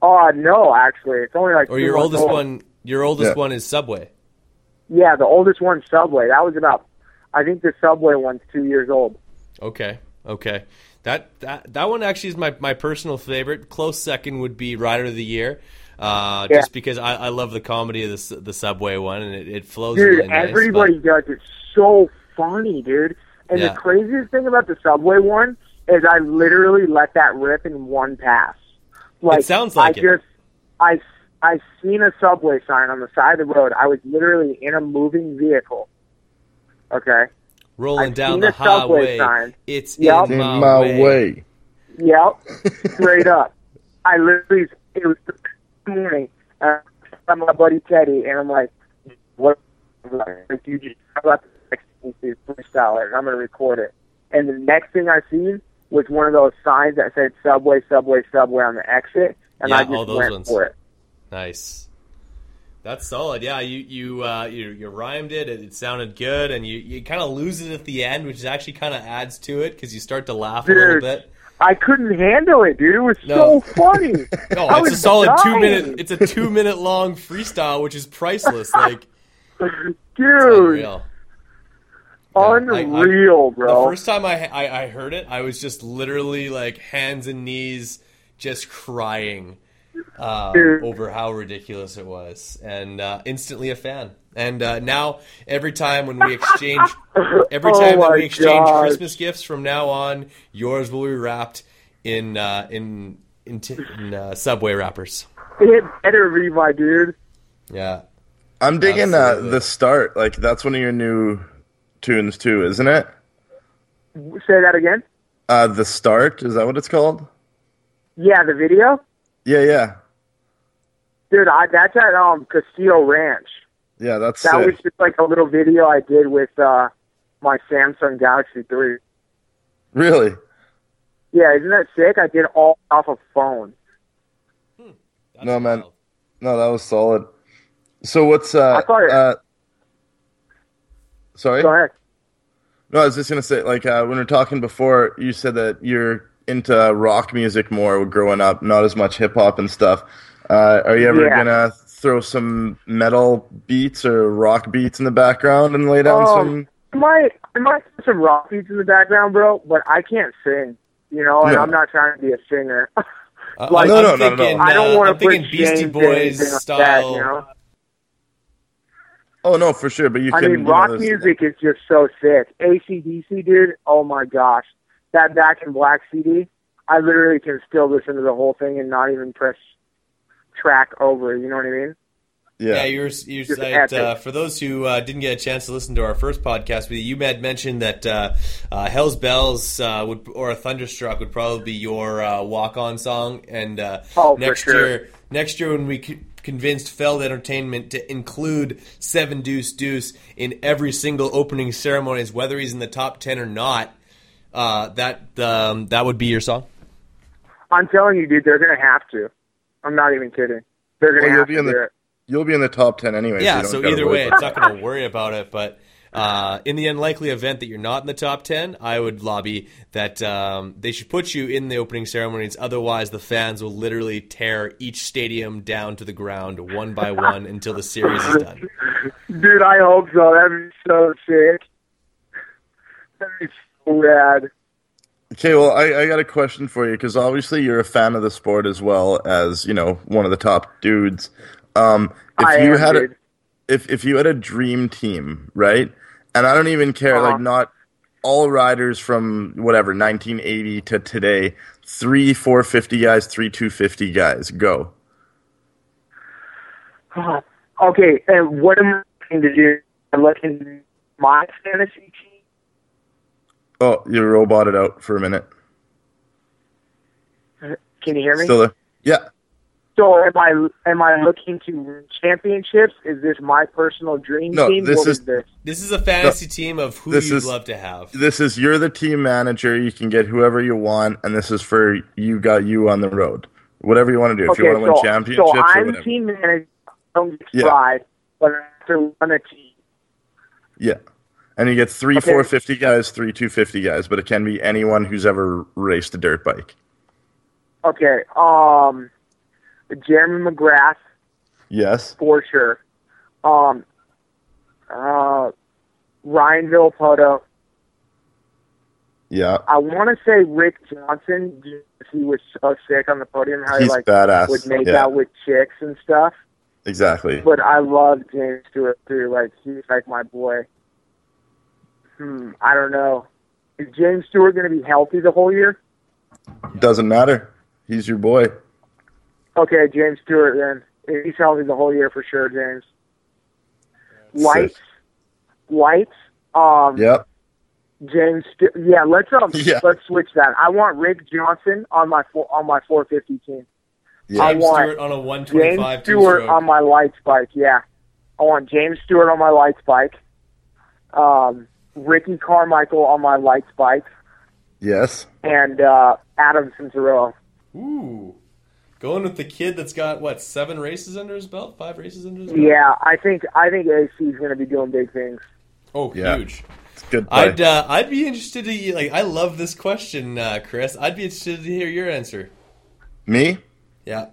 Speaker 7: Oh no, actually, it's only like
Speaker 3: Or
Speaker 7: two
Speaker 3: your oldest
Speaker 7: old.
Speaker 3: one, your oldest
Speaker 6: Yeah.
Speaker 3: one is Subway.
Speaker 7: Yeah, the oldest one's Subway. That was about. I think the Subway one's two years old.
Speaker 3: Okay, okay. That that that one actually is my, my personal favorite. Close second would be Rider of the Year, uh,
Speaker 7: Yeah.
Speaker 3: just because I, I love the comedy of the the Subway one, and it, it flows
Speaker 7: Dude,
Speaker 3: really nice.
Speaker 7: everybody does it so funny, dude. And
Speaker 3: Yeah.
Speaker 7: the craziest thing about the Subway one is I literally let that rip in one pass. Like it
Speaker 3: sounds like
Speaker 7: I
Speaker 3: it.
Speaker 7: just I I seen a Subway sign on the side of the road. I was literally in a moving vehicle. Okay.
Speaker 3: rolling
Speaker 7: I've
Speaker 3: down
Speaker 7: seen
Speaker 3: the
Speaker 7: Subway
Speaker 3: highway,
Speaker 7: sign.
Speaker 3: it's
Speaker 7: Yep.
Speaker 3: in,
Speaker 6: In
Speaker 3: my,
Speaker 6: my
Speaker 3: way.
Speaker 6: way.
Speaker 7: Yep, straight up. I literally, it was the morning. Uh, I'm my buddy Teddy, and I'm like, "What? Like, you just how about the thing freestyle it, and I'm gonna record it." And the next thing I seen was one of those signs that said "Subway, Subway, Subway" on the exit, and
Speaker 3: Yeah,
Speaker 7: I just went
Speaker 3: ones.
Speaker 7: for it.
Speaker 3: Nice. That's solid. Yeah, you you uh, you, you rhymed it. It, sounded good, and you, you kind of lose it at the end, which actually kind of adds to it because you start to laugh a little bit.
Speaker 7: I couldn't handle it, dude. It was
Speaker 3: No.
Speaker 7: so funny.
Speaker 3: No,
Speaker 7: I
Speaker 3: it's a solid two minute. It's a two minute long freestyle, which is priceless. Like
Speaker 7: Dude,
Speaker 3: unreal. I-
Speaker 7: unreal,
Speaker 3: The first time I, I I heard it, I was just literally like hands and knees, just crying uh, over how ridiculous it was, and uh, instantly a fan. And uh, now every time when we exchange, every
Speaker 7: Oh
Speaker 3: time that we exchange
Speaker 7: gosh.
Speaker 3: Christmas gifts from now on, yours will be wrapped in uh, in in, t- in uh, Subway wrappers.
Speaker 7: it better be my dude.
Speaker 3: Yeah.
Speaker 6: I'm digging uh, the start. Like that's one of your new tunes too, isn't it?
Speaker 7: Say that again.
Speaker 6: Uh, the start is that what it's called?
Speaker 7: Yeah, the video.
Speaker 6: Yeah, yeah,
Speaker 7: Dude, I, that's at um Castillo Ranch.
Speaker 6: yeah. That's
Speaker 7: That
Speaker 6: sick.
Speaker 7: was just like a little video I did with uh my Samsung Galaxy 3.
Speaker 6: really.
Speaker 7: Yeah, isn't that sick? I did all off a phone.
Speaker 3: That's
Speaker 6: No, man.
Speaker 3: wild.
Speaker 6: No, that was solid. So what's uh?
Speaker 7: I thought it-
Speaker 6: uh sorry.
Speaker 7: Go ahead.
Speaker 6: No, I was just gonna say, like, uh, when we were talking before, you said that you're into rock music more growing up, not as much hip hop and stuff. Uh, are you ever
Speaker 7: Yeah.
Speaker 6: gonna throw some metal beats or rock beats in the background and lay down
Speaker 7: Um,
Speaker 6: some?
Speaker 7: I might, I might put some rock beats in the background, bro, but I can't sing. You know, and
Speaker 6: No.
Speaker 7: I'm not trying to be a singer.
Speaker 3: Uh,
Speaker 7: Like-
Speaker 3: I'm
Speaker 6: No, no, no, no, no.
Speaker 7: I don't
Speaker 3: uh,
Speaker 7: want to put
Speaker 3: thinking Beastie
Speaker 7: James or
Speaker 3: Boys
Speaker 7: like
Speaker 3: style.
Speaker 7: that, you know?
Speaker 6: Oh no, for sure. But you
Speaker 7: I
Speaker 6: can.
Speaker 7: mean,
Speaker 6: you know,
Speaker 7: rock
Speaker 6: there's-
Speaker 7: music is just so sick. ACDC, dude, oh my gosh. That Back in Black CD, I literally can still listen to the whole thing and not even press track over, you know what I mean?
Speaker 3: Yeah,
Speaker 6: Yeah,
Speaker 3: you were, you
Speaker 7: Just
Speaker 3: said, uh, for those who uh, didn't get a chance to listen to our first podcast with you, you had mentioned that uh, uh, Hell's Bells uh, would, or Thunderstruck would probably be your uh, walk-on song, and uh,
Speaker 7: Oh, for
Speaker 3: next
Speaker 7: sure.
Speaker 3: year, next year when we c- convinced Feld Entertainment to include Seven Deuce Deuce in every single opening ceremonies, whether he's in the top ten or not, uh, that um, that would be your song.
Speaker 7: I'm telling you, dude, they're going to have to. I'm not even kidding. They're going to
Speaker 6: Well, you'll
Speaker 7: have
Speaker 6: be
Speaker 7: to
Speaker 6: in
Speaker 7: do
Speaker 6: the-
Speaker 7: it.
Speaker 6: you'll be in the top ten anyway.
Speaker 3: yeah,
Speaker 6: you don't
Speaker 3: so either way, it's not going to worry about it. But uh, in the unlikely event that you're not in the top 10, I would lobby that um, they should put you in the opening ceremonies. Otherwise, the fans will literally tear each stadium down to the ground one by one until the series is done.
Speaker 7: Dude, I hope so. That'd be so sick. That'd be so rad.
Speaker 6: Okay, well, I, I got a question for you because obviously you're a fan of the sport as well as you know one of the top dudes. Um, if
Speaker 7: I
Speaker 6: you
Speaker 7: am,
Speaker 6: had a,
Speaker 7: dude.
Speaker 6: if if you had a dream team, right? And I don't even care,
Speaker 7: Uh-huh.
Speaker 6: like not all riders from whatever 1980 to today. Three 450 guys, three 250 guys. Go.
Speaker 7: Okay, and what am I looking to do? I'm looking to my fantasy team.
Speaker 6: Oh, you roboted out for a minute.
Speaker 7: Can you hear me?
Speaker 6: Still there? Yeah.
Speaker 7: So am I am I looking to championships? Is this my personal dream
Speaker 6: No,
Speaker 7: team?
Speaker 6: this
Speaker 7: What
Speaker 6: is-
Speaker 7: this?
Speaker 3: This is a fantasy team of who
Speaker 6: This
Speaker 3: you'd
Speaker 6: is-
Speaker 3: love to have.
Speaker 6: This is you're the team manager. You can get whoever you want, and this is for you. Got you on the road. Whatever you want to do. If you want to win championships
Speaker 7: so
Speaker 6: or
Speaker 7: I'm
Speaker 6: whatever.
Speaker 7: team manager. I don't get
Speaker 6: Yeah.
Speaker 7: tried, but I have to run a team.
Speaker 6: Yeah. And you get three
Speaker 7: Okay.
Speaker 6: 450 guys, three 250 guys, but it can be anyone who's ever raced a dirt bike.
Speaker 7: Okay, um, Jeremy McGrath
Speaker 6: Yes.
Speaker 7: for sure. Um, uh, Ryan Villopoto.
Speaker 6: Yeah.
Speaker 7: I want to say Rick Johnson. He was so sick on the podium. How he
Speaker 6: He's
Speaker 7: like
Speaker 6: badass.
Speaker 7: would make
Speaker 6: yeah,
Speaker 7: out with chicks and stuff.
Speaker 6: exactly.
Speaker 7: But I love James Stewart too. Like he's like my boy. Hmm. I don't know. Is James Stewart going to be healthy the whole year?
Speaker 6: Doesn't matter. He's your boy.
Speaker 7: Okay, James Stewart then. He's healthy the whole year for sure, James. Lights, lights. Um,
Speaker 6: Yep.
Speaker 7: James. Stu- yeah, let's um,
Speaker 6: Yeah.
Speaker 7: let's switch that. I want Rick Johnson on my four, on my 450 team.
Speaker 6: Yeah.
Speaker 7: I
Speaker 3: James
Speaker 7: want
Speaker 3: Stewart on a
Speaker 7: James
Speaker 3: 125
Speaker 7: Stewart
Speaker 3: two-stroke.
Speaker 7: on my lights bike. Yeah, I want James Stewart on my lights bike. Um, Ricky Carmichael on my lights bike,
Speaker 6: Yes.
Speaker 7: and uh, Adam Cianciarulo.
Speaker 3: Ooh. Going with the kid that's got what seven races under his belt, five races under his belt.
Speaker 7: Yeah, I think I think AC is going to be doing big things.
Speaker 3: Oh,
Speaker 6: Yeah.
Speaker 3: huge.
Speaker 6: It's good play.
Speaker 3: I'd uh, I'd be interested to like. I love this question, uh, Chris. I'd be interested to hear your answer.
Speaker 6: Me?
Speaker 3: Yeah.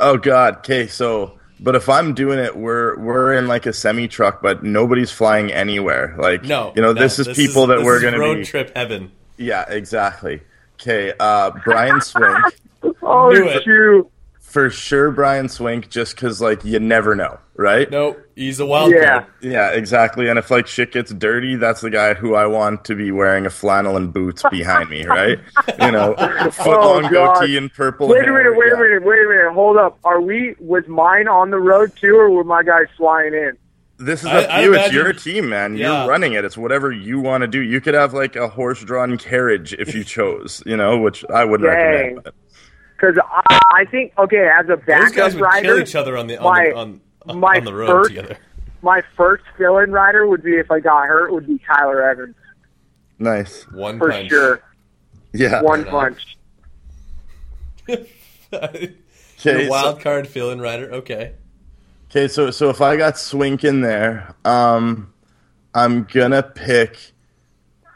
Speaker 6: Oh God. Okay. So, but if I'm doing it, we're we're in like a semi truck, but nobody's flying anywhere. Like,
Speaker 3: No.
Speaker 6: you know,
Speaker 3: no,
Speaker 6: this is people that
Speaker 3: this
Speaker 6: we're going to
Speaker 3: road
Speaker 6: be.
Speaker 3: trip heaven.
Speaker 6: Yeah. Exactly. Okay. Uh, Brian Swink.
Speaker 7: Oh
Speaker 3: Knew it.
Speaker 7: shoot!
Speaker 6: for sure Brian Swink just because like you never know, right?
Speaker 3: No, he's a wild
Speaker 7: Yeah.
Speaker 3: card.
Speaker 6: Yeah, exactly. And if like shit gets dirty, that's the guy who I want to be wearing a flannel and boots behind me, right? You know, foot long
Speaker 7: Oh, God.
Speaker 6: goatee and purple.
Speaker 7: Wait a
Speaker 6: hair,
Speaker 7: minute! Wait
Speaker 6: yeah.
Speaker 7: a minute! Wait a minute! Hold up! Are we was mine on the road too, or were my guys flying in?
Speaker 6: This is
Speaker 3: I-
Speaker 6: up to
Speaker 3: I
Speaker 6: you. It's
Speaker 3: imagine-
Speaker 6: your team, man.
Speaker 3: Yeah.
Speaker 6: You're running it. It's whatever you want to do. You could have like a horse-drawn carriage if you chose, you know, which I wouldn't
Speaker 7: Dang.
Speaker 6: recommend. But
Speaker 7: Because I, I think okay, as a
Speaker 3: Those
Speaker 7: backup
Speaker 3: guys would
Speaker 7: rider,
Speaker 3: kill each other on the on,
Speaker 7: my-
Speaker 3: the, on, on,
Speaker 7: my
Speaker 3: on the road
Speaker 7: first-
Speaker 3: together.
Speaker 7: my first fill-in rider would be if I got hurt would be Tyler Evans
Speaker 6: nice.
Speaker 3: One
Speaker 7: for
Speaker 3: punch.
Speaker 7: sure.
Speaker 6: Yeah.
Speaker 7: One
Speaker 3: enough.
Speaker 7: punch.
Speaker 6: Okay.
Speaker 3: the
Speaker 6: so-
Speaker 3: wild card fill-in rider. Okay.
Speaker 6: Okay, so so if I got Swink in there, um, I'm gonna pick.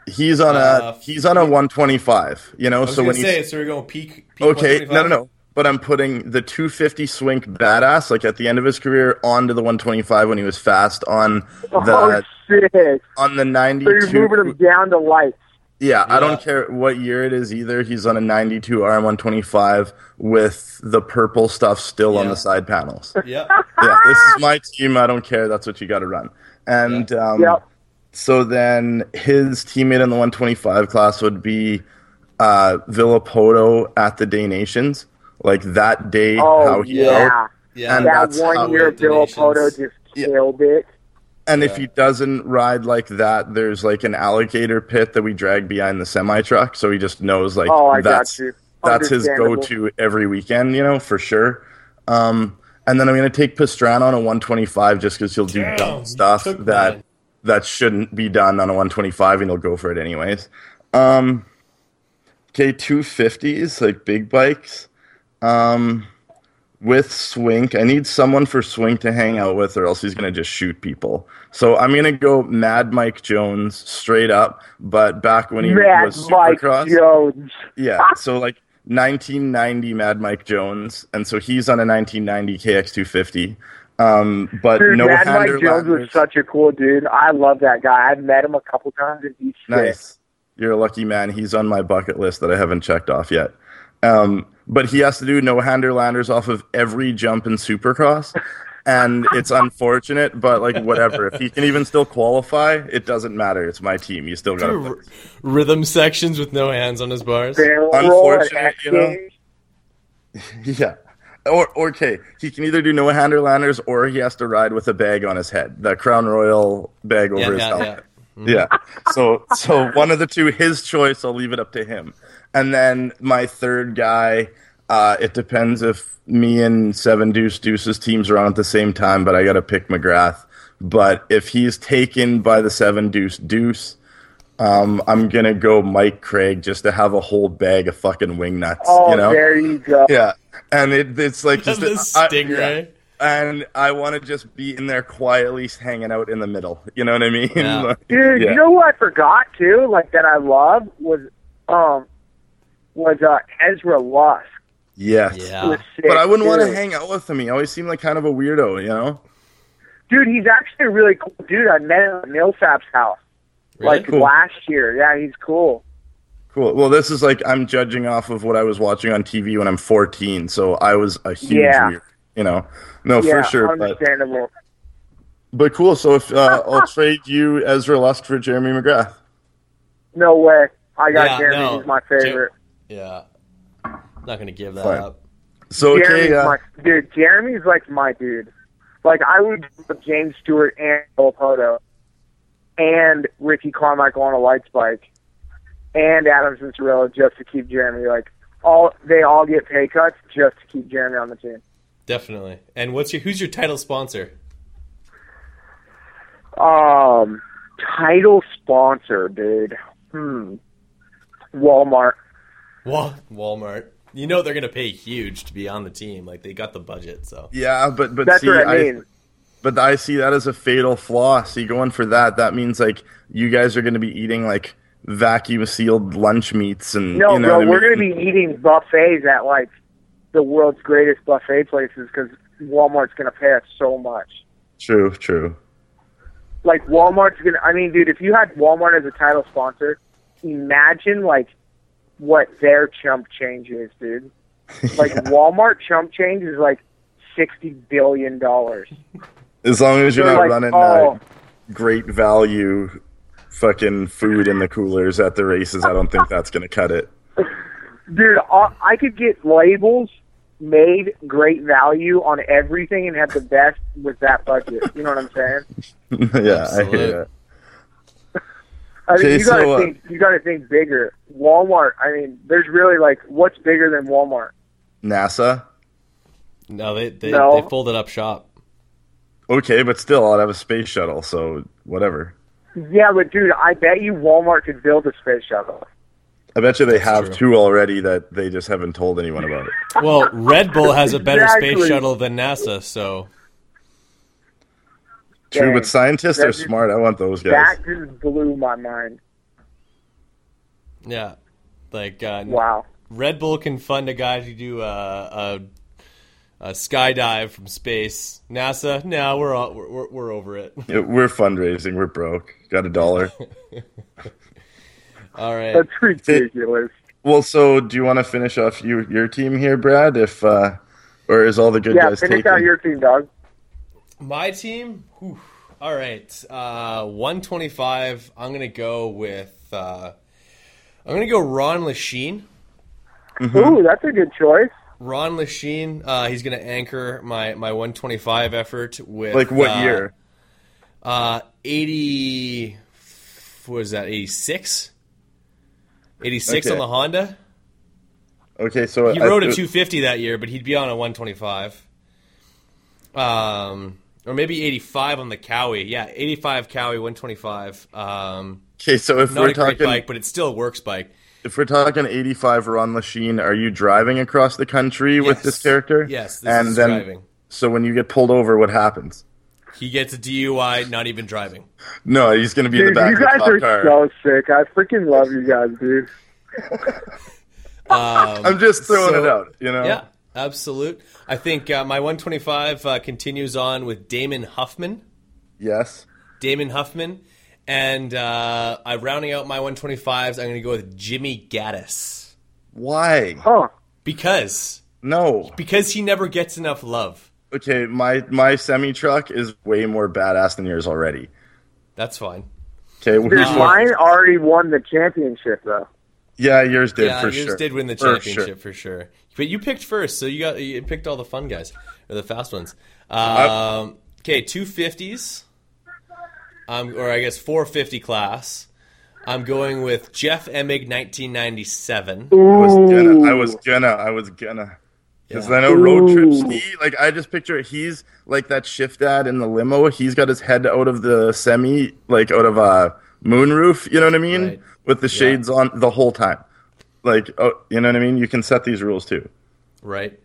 Speaker 6: He's on a
Speaker 3: Uh,
Speaker 6: he's on a 125. You know,
Speaker 3: I was
Speaker 6: so
Speaker 3: gonna
Speaker 6: when
Speaker 3: say,
Speaker 6: he's
Speaker 3: so we're going to peak. Peak
Speaker 6: okay, no, no, no. But I'm putting the 250 Swink badass, like at the end of his career, onto the 125 when he was fast on
Speaker 7: oh
Speaker 6: the
Speaker 7: shit!
Speaker 6: on the 92.
Speaker 7: So you're moving him down to lights.
Speaker 6: Yeah, I don't care what year it is either. He's on a 92 RM125 with the purple stuff still on the side panels.
Speaker 3: Yeah.
Speaker 6: yeah, this is my team. I don't care. That's what you got to run. And um,
Speaker 7: Yep.
Speaker 6: so then his teammate in the 125 class would be uh, Villopoto at the Des Nations. Like that day,
Speaker 7: Oh
Speaker 6: how he
Speaker 7: yeah,
Speaker 6: out.
Speaker 3: Yeah.
Speaker 6: And
Speaker 7: that
Speaker 6: that's how
Speaker 7: one year
Speaker 3: it
Speaker 7: Bill
Speaker 3: donations-
Speaker 7: Poto just
Speaker 6: Yeah.
Speaker 7: killed it.
Speaker 6: And if he doesn't ride like that, there's like an alligator pit that we drag behind the semi truck, so he just knows like
Speaker 7: Oh, I
Speaker 6: that's
Speaker 7: got you.
Speaker 6: that's his go-to every weekend, you know, for sure. Um, and then I'm gonna take Pastrana on a 125 just because he'll do
Speaker 3: Damn,
Speaker 6: dumb stuff
Speaker 3: took
Speaker 6: that that shouldn't be done on a 125, and he'll go for it anyways. Um, okay, 250s like big bikes. Um, with Swink. I need someone for Swink to hang out with, or else he's gonna just shoot people. So I'm gonna go Mad Mike Jones straight up. But back when he
Speaker 7: Mad
Speaker 6: was
Speaker 7: Mike
Speaker 6: Supercross,
Speaker 7: Jones.
Speaker 6: yeah. So like 1990 Mad Mike Jones, and so he's on a 1990 KX250. Um, but
Speaker 7: Dude,
Speaker 6: no
Speaker 7: Mad Mike Jones was such a cool dude. I love that guy. I've met him a couple times and he's.
Speaker 6: Nice. You're a lucky man. He's on my bucket list that I haven't checked off yet. Um, but he has to do no hander landers off of every jump in Supercross. And it's unfortunate, but like whatever. If he can even still qualify, it doesn't matter. It's my team. You still got
Speaker 3: R- rhythm sections with no hands on his bars.
Speaker 7: Barrel roll
Speaker 6: Unfortunate, you know? Yeah. Or, or okay, he can either do no hander landers or he has to ride with a bag on his head, the Crown Royal bag over
Speaker 3: Yeah,
Speaker 6: his
Speaker 3: yeah,
Speaker 6: helmet.
Speaker 3: yeah.
Speaker 6: Yeah. So so one of the two, his choice. I'll leave it up to him. And then my third guy. Uh, it depends if me and Seven Deuce Deuce's teams are on at the same time, but I got to pick McGrath. But if he's taken by the Seven Deuce Deuce, um, I'm gonna go Mike Craig just to have a whole bag of fucking wing nuts.
Speaker 7: Oh,
Speaker 6: you know?
Speaker 7: there you go.
Speaker 6: Yeah, and it, it's like just
Speaker 3: The
Speaker 6: I-
Speaker 3: stingray.
Speaker 6: yeah. And I want to just be in there quietly hanging out in the middle. You know what I mean?
Speaker 3: Yeah.
Speaker 6: Like,
Speaker 7: Dude,
Speaker 6: yeah.
Speaker 7: you know what I forgot too? Like that I love was um was uh Ezra Lusk.
Speaker 6: Yes.
Speaker 3: Yeah.
Speaker 7: Sick,
Speaker 6: But I wouldn't want to hang out with him. He always seemed like kind of a weirdo, you know?
Speaker 7: Dude, he's actually a really cool dude. I met him at Millsap's house
Speaker 3: Really?
Speaker 7: like
Speaker 6: Cool.
Speaker 7: last year. Yeah, he's cool.
Speaker 6: Cool. Well, this is like I'm judging off of what I was watching on TV when I'm 14, so I was a huge
Speaker 7: Yeah.
Speaker 6: weird, you know. No,
Speaker 7: yeah,
Speaker 6: for sure. But,
Speaker 7: understandable.
Speaker 6: but cool. So if uh, I'll trade you Ezra Lusk for Jeremy McGrath.
Speaker 7: No way. I got
Speaker 3: Yeah,
Speaker 7: Jeremy.
Speaker 3: no.
Speaker 7: He's my favorite.
Speaker 3: Yeah. I'm Not gonna give that
Speaker 6: Fine.
Speaker 3: up.
Speaker 6: So okay,
Speaker 7: Jeremy's
Speaker 6: uh,
Speaker 7: my dude. Jeremy's like my dude. Like I would put James Stewart and Poto and Ricky Carmichael on a lights bike and Adam Cianciarulo just to keep Jeremy. Like all they all get pay cuts just to keep Jeremy on the team.
Speaker 3: Definitely. And what's your who's your title sponsor?
Speaker 7: Um, title sponsor, dude. Hmm. Walmart.
Speaker 3: Wal- Walmart. You know they're gonna pay huge to be on the team. Like they got the budget, so
Speaker 6: yeah, but but
Speaker 7: That's
Speaker 6: see,
Speaker 7: what I mean.
Speaker 6: But I see that as a fatal flaw. See, going for that, that means like you guys are going to be eating like vacuum sealed lunch meats and
Speaker 7: No,
Speaker 6: you know
Speaker 7: bro, we're
Speaker 6: mean?
Speaker 7: gonna be eating buffets at like the world's greatest buffet places because Walmart's gonna pay us so much.
Speaker 6: True, true.
Speaker 7: Like Walmart's gonna. I mean, dude, if you had Walmart as a title sponsor, imagine like what their chump change is, dude. Like Walmart chump change is like sixty billion dollars.
Speaker 6: As long as you're
Speaker 7: They're
Speaker 6: not
Speaker 7: like,
Speaker 6: running
Speaker 7: oh.
Speaker 6: uh, great value fucking food in the coolers at the races, I don't think that's going to cut it.
Speaker 7: Dude, I could get labels made great value on everything and had the best with that budget. You know what I'm saying?
Speaker 6: yeah, I hear that.
Speaker 7: I mean,
Speaker 6: Okay,
Speaker 7: you gotta
Speaker 6: so, uh,
Speaker 7: think. You gotta think bigger. Walmart. I mean, there's really like, what's bigger than Walmart?
Speaker 6: NASA.
Speaker 3: no, they they,
Speaker 7: No.
Speaker 3: they folded up shop.
Speaker 6: Okay, but still, I'd have a space shuttle, so whatever.
Speaker 7: Yeah, but dude, I bet you Walmart could build a space shuttle.
Speaker 6: I bet you they have
Speaker 3: true.
Speaker 6: two already that they just haven't told anyone about it.
Speaker 3: Well, Red Bull has a better space shuttle than NASA, so
Speaker 6: True,
Speaker 7: Dang.
Speaker 6: but scientists
Speaker 7: That
Speaker 6: are
Speaker 7: just-
Speaker 6: smart. I want those guys.
Speaker 7: That just blew my mind.
Speaker 3: yeah. Like uh,
Speaker 7: Wow.
Speaker 3: Red Bull can fund a guy to do a, a, a skydive from space. NASA, no, we're all, we're, we're we're over it.
Speaker 6: Yeah, We're fundraising. We're broke. Got a dollar.
Speaker 3: All right.
Speaker 7: That's ridiculous.
Speaker 6: well, so do you want to finish off your your team here, Brad? If uh, or is all the good
Speaker 7: Yeah,
Speaker 6: guys
Speaker 7: finish
Speaker 6: taken?
Speaker 7: out your team, dog.
Speaker 3: My team. Whew. All right. Uh, 125. I'm gonna go with. Uh, I'm gonna go Ron Lechien.
Speaker 6: Mm-hmm.
Speaker 7: Ooh, that's a good choice.
Speaker 3: Ron Lechien. Uh, he's gonna anchor my my 125 effort with
Speaker 6: like what
Speaker 3: uh,
Speaker 6: year?
Speaker 3: Uh, 80. What is that? 86. 86
Speaker 6: Okay.
Speaker 3: on the Honda.
Speaker 6: Okay, so
Speaker 3: He
Speaker 6: I-
Speaker 3: rode a
Speaker 6: uh,
Speaker 3: 250 that year, but he'd be on a 125. Um, or maybe 85 on the Cowie. Yeah, 85 Cowie, 125. Um,
Speaker 6: Okay, so if we're
Speaker 3: a
Speaker 6: talking,
Speaker 3: bike, but it still works bike.
Speaker 6: if we're talking 85 Ron Lechien, are you driving across the country with this character?
Speaker 3: Yes, this
Speaker 6: and
Speaker 3: is
Speaker 6: then,
Speaker 3: driving.
Speaker 6: So when you get pulled over, what happens?
Speaker 3: He gets a DUI, not even driving.
Speaker 6: No, he's going to be in the back
Speaker 7: you
Speaker 6: of the
Speaker 7: guys are
Speaker 6: car.
Speaker 7: so sick. I freaking love you guys, dude.
Speaker 3: Um,
Speaker 6: I'm just throwing
Speaker 3: So-
Speaker 6: it out, you know?
Speaker 3: yeah, absolute. I think uh, my 125 uh, continues on with Damon Huffman.
Speaker 6: Yes.
Speaker 3: Damon Huffman. And uh, I'm rounding out my 125s. I'm going to go with Jimmy Gaddis.
Speaker 6: Why?
Speaker 7: Huh.
Speaker 3: Because
Speaker 6: No.
Speaker 3: because he never gets enough love.
Speaker 6: Okay, my my semi truck is way more badass than yours already.
Speaker 3: That's fine.
Speaker 6: Okay,
Speaker 7: Dude,
Speaker 6: we-
Speaker 7: mine already won the championship, though.
Speaker 6: yeah, yours did
Speaker 3: yeah,
Speaker 6: for
Speaker 3: yours
Speaker 6: sure.
Speaker 3: did win the
Speaker 6: For
Speaker 3: championship
Speaker 6: sure.
Speaker 3: for sure. But you picked first, so you got you picked all the fun guys or the fast ones. Um, okay, two fifties. Um, or I guess four fifty class. I'm going with Jeff Emig, 1997.
Speaker 6: I was gonna. I was gonna. I was gonna. Because
Speaker 3: Yeah.
Speaker 6: I know road trip ski. Like I just picture he's like that shift dad in the limo. He's got his head out of the semi, like out of a moonroof. You know what I mean?
Speaker 3: Right.
Speaker 6: With the shades on the whole time. Like, oh, you know what I mean? You can set these rules too.
Speaker 3: Right.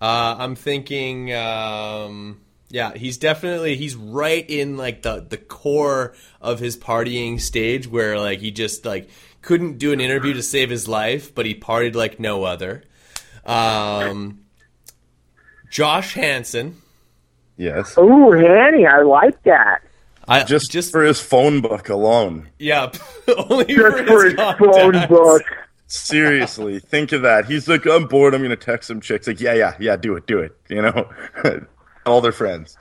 Speaker 3: Uh, I'm thinking. Um, yeah, he's definitely he's right in like the the core of his partying stage where like he just like couldn't do an interview to save his life, but he partied like no other. Um, Josh Hansen.
Speaker 6: Yes.
Speaker 7: Ooh, Hanny, I like that.
Speaker 3: I
Speaker 6: Just,
Speaker 3: just
Speaker 6: for his phone book alone.
Speaker 3: yeah, only
Speaker 7: Just
Speaker 3: for,
Speaker 7: for
Speaker 3: his
Speaker 7: his phone book.
Speaker 6: Seriously, think of that. He's like, I'm bored. I'm gonna text some chicks. Like, yeah, yeah, yeah. Do it, do it. You know, all their friends.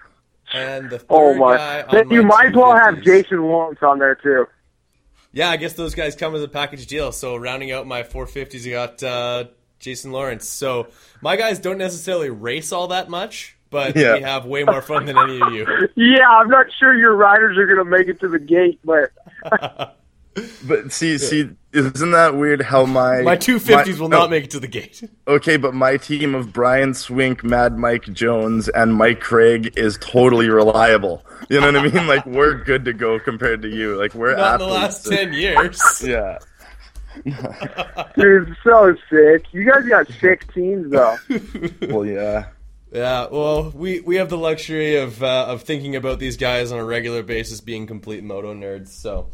Speaker 3: And the third
Speaker 7: Oh my!
Speaker 3: on
Speaker 7: Then you might as well have Jason Lawrence on there too.
Speaker 3: Yeah, I guess those guys come as a package deal. So rounding out my 450s, you got uh, Jason Lawrence. So my guys don't necessarily race all that much, but
Speaker 6: Yeah.
Speaker 3: we have way more fun than any of you.
Speaker 7: Yeah, I'm not sure your riders are gonna make it to the gate, but
Speaker 6: But see, see, isn't that weird? How my
Speaker 3: My 250s
Speaker 6: my-
Speaker 3: will
Speaker 6: no,
Speaker 3: not oh. make it to the gate.
Speaker 6: Okay, but my team of Brian Swink, Mad Mike Jones, and Mike Craig is totally reliable. You know what I mean? Like we're good to go compared to you. Like we're
Speaker 3: Not in the last 10 years.
Speaker 6: Yeah.
Speaker 7: dude, so sick. You guys got sick teams though.
Speaker 6: Well, yeah.
Speaker 3: Yeah, well, we, we have the luxury of uh, of thinking about these guys on a regular basis being complete moto nerds. So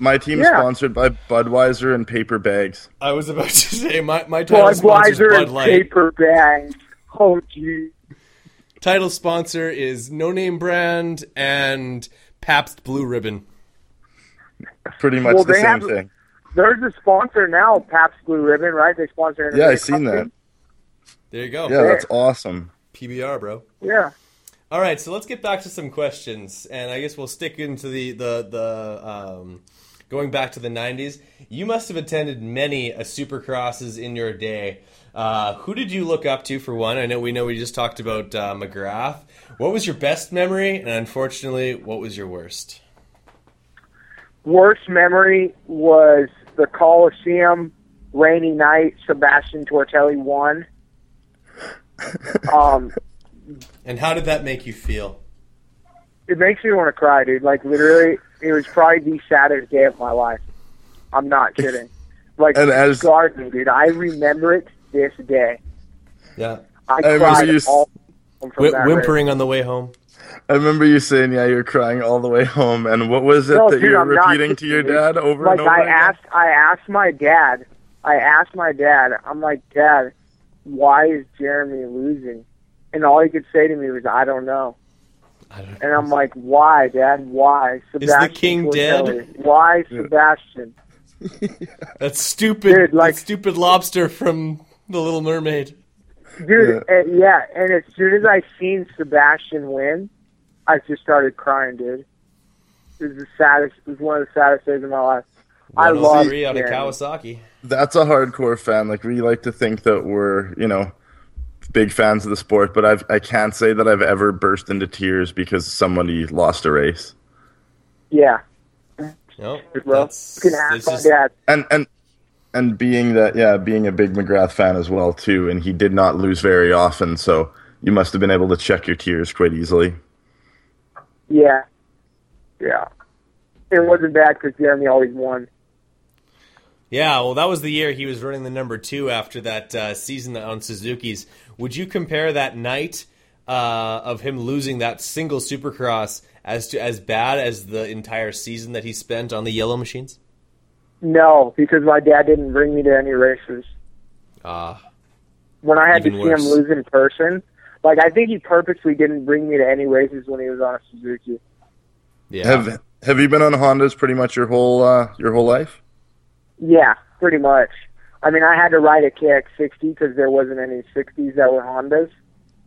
Speaker 6: My team
Speaker 7: Yeah.
Speaker 6: sponsored by Budweiser and paper bags.
Speaker 3: I was about to say my, my title sponsor is
Speaker 7: Budweiser
Speaker 3: Bud
Speaker 7: and
Speaker 3: Light.
Speaker 7: paper bags. Oh gee.
Speaker 3: Title sponsor is No Name Brand and Pabst Blue Ribbon.
Speaker 6: Pretty much
Speaker 7: Well,
Speaker 6: the same
Speaker 7: have-
Speaker 6: thing.
Speaker 7: There's a sponsor now, Pabst Blue Ribbon, right? They sponsor.
Speaker 6: Yeah, I
Speaker 7: Internet
Speaker 6: seen that.
Speaker 3: There you go.
Speaker 6: Yeah, that's awesome.
Speaker 3: PBR, bro.
Speaker 7: Yeah.
Speaker 3: All right, so let's get back to some questions, and I guess we'll stick into the the the um, going back to the '90s. You must have attended many a Supercrosses in your day. Uh, who did you look up to for one? I know we know we just talked about uh, McGrath. What was your best memory, and unfortunately, what was your worst?
Speaker 7: Worst memory was the Coliseum rainy night. Sebastian Tortelli won. Um,
Speaker 3: And how did that make you feel?
Speaker 7: it makes me want to cry, dude. Like literally, it was probably the saddest day of my life. I'm not kidding. Like
Speaker 6: And as-
Speaker 7: scarred me, dude. I remember it this day.
Speaker 3: Yeah,
Speaker 7: I,
Speaker 6: remember
Speaker 7: cried
Speaker 6: you
Speaker 7: all from
Speaker 3: Wh-
Speaker 7: that race.
Speaker 3: whimpering on the way home.
Speaker 6: I remember you saying, "Yeah, you're crying all the way home." And what was it
Speaker 7: No,
Speaker 6: that
Speaker 7: dude,
Speaker 6: you're
Speaker 7: I'm not
Speaker 6: repeating to your dad over
Speaker 7: like
Speaker 6: and over like
Speaker 7: I
Speaker 6: again?
Speaker 7: asked, I asked my dad. I asked my dad. I'm like, Dad, why is Jeremy losing? And all he could say to me was, I don't know.
Speaker 3: I don't
Speaker 7: And I'm like, Why, Dad? Why?
Speaker 3: Sebastian is the
Speaker 7: Sebastian
Speaker 3: king dead?
Speaker 7: Tortelli. Why, Sebastian?
Speaker 3: that stupid,
Speaker 7: Dude, like-
Speaker 3: that stupid lobster from The Little Mermaid.
Speaker 7: Dude, yeah. And, yeah, and as soon as I seen Sebastian win, I just started crying, dude. It was the saddest. It was one of the saddest days of my life. I love
Speaker 3: 103 out of
Speaker 7: Jeremy.
Speaker 3: Kawasaki.
Speaker 6: That's a hardcore fan. Like we like to think that we're, you know, big fans of the sport, but I've I can't say that I've ever burst into tears because somebody lost a race.
Speaker 7: Yeah,
Speaker 3: No,
Speaker 7: bro.
Speaker 3: that's,
Speaker 7: can ask
Speaker 3: just-
Speaker 6: And and and being that yeah, being a big McGrath fan as well too, and he did not lose very often, so you must have been able to check your tears quite easily.
Speaker 7: Yeah, yeah. It wasn't bad because Jeremy always won.
Speaker 3: Yeah, well, that was the year he was running the number two after that uh, season on Suzuki's. Would you compare that night uh, of him losing that single Supercross as to as bad as the entire season that he spent on the yellow machines?
Speaker 7: No, because my dad didn't bring me to any races.
Speaker 3: Ah,
Speaker 7: When I had
Speaker 3: Even
Speaker 7: to see
Speaker 3: worse.
Speaker 7: him lose in person, like I think he purposely didn't bring me to any races when he was on a Suzuki.
Speaker 3: yeah.
Speaker 6: Have Have you been on Hondas pretty much your whole uh, your whole life?
Speaker 7: Yeah, pretty much. I mean, I had to ride a KX60 because there wasn't any 60s that were Hondas.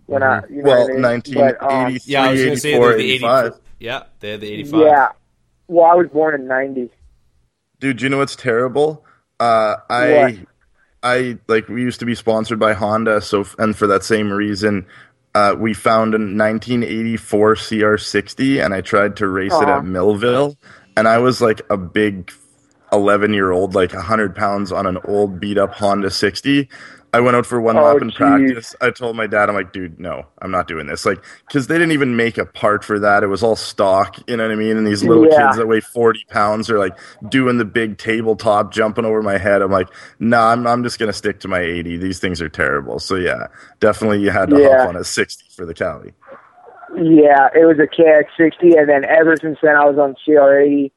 Speaker 7: When I, you know
Speaker 6: well,
Speaker 7: what I mean? But, um,
Speaker 3: yeah, I was going to say they're the
Speaker 6: 85.
Speaker 3: 84. Yeah, they had the 85.
Speaker 7: yeah. Well, I was born in '90.
Speaker 6: Dude, you know what's terrible? Uh, I,
Speaker 7: What?
Speaker 6: I like we used to be sponsored by Honda, so and for that same reason, uh, we found a 1984 CR60, and I tried to race it
Speaker 7: Uh-huh.
Speaker 6: at Millville, and I was like a big 11 year old, like 100 pounds on an old beat up Honda 60. I went out for one
Speaker 7: oh,
Speaker 6: lap in
Speaker 7: geez.
Speaker 6: practice. I told my dad, I'm like, dude, no, I'm not doing this. Like, because they didn't even make a part for that. It was all stock. You know what I mean? And these little
Speaker 7: yeah.
Speaker 6: kids that weigh 40 pounds are like doing the big tabletop, jumping over my head. I'm like, nah, I'm, I'm just going to stick to my 80. These things are terrible. So, yeah, definitely you had to
Speaker 7: yeah.
Speaker 6: hop on a 60 for the Cali.
Speaker 7: Yeah, it was a KX60. And then ever since then, I was on CR80,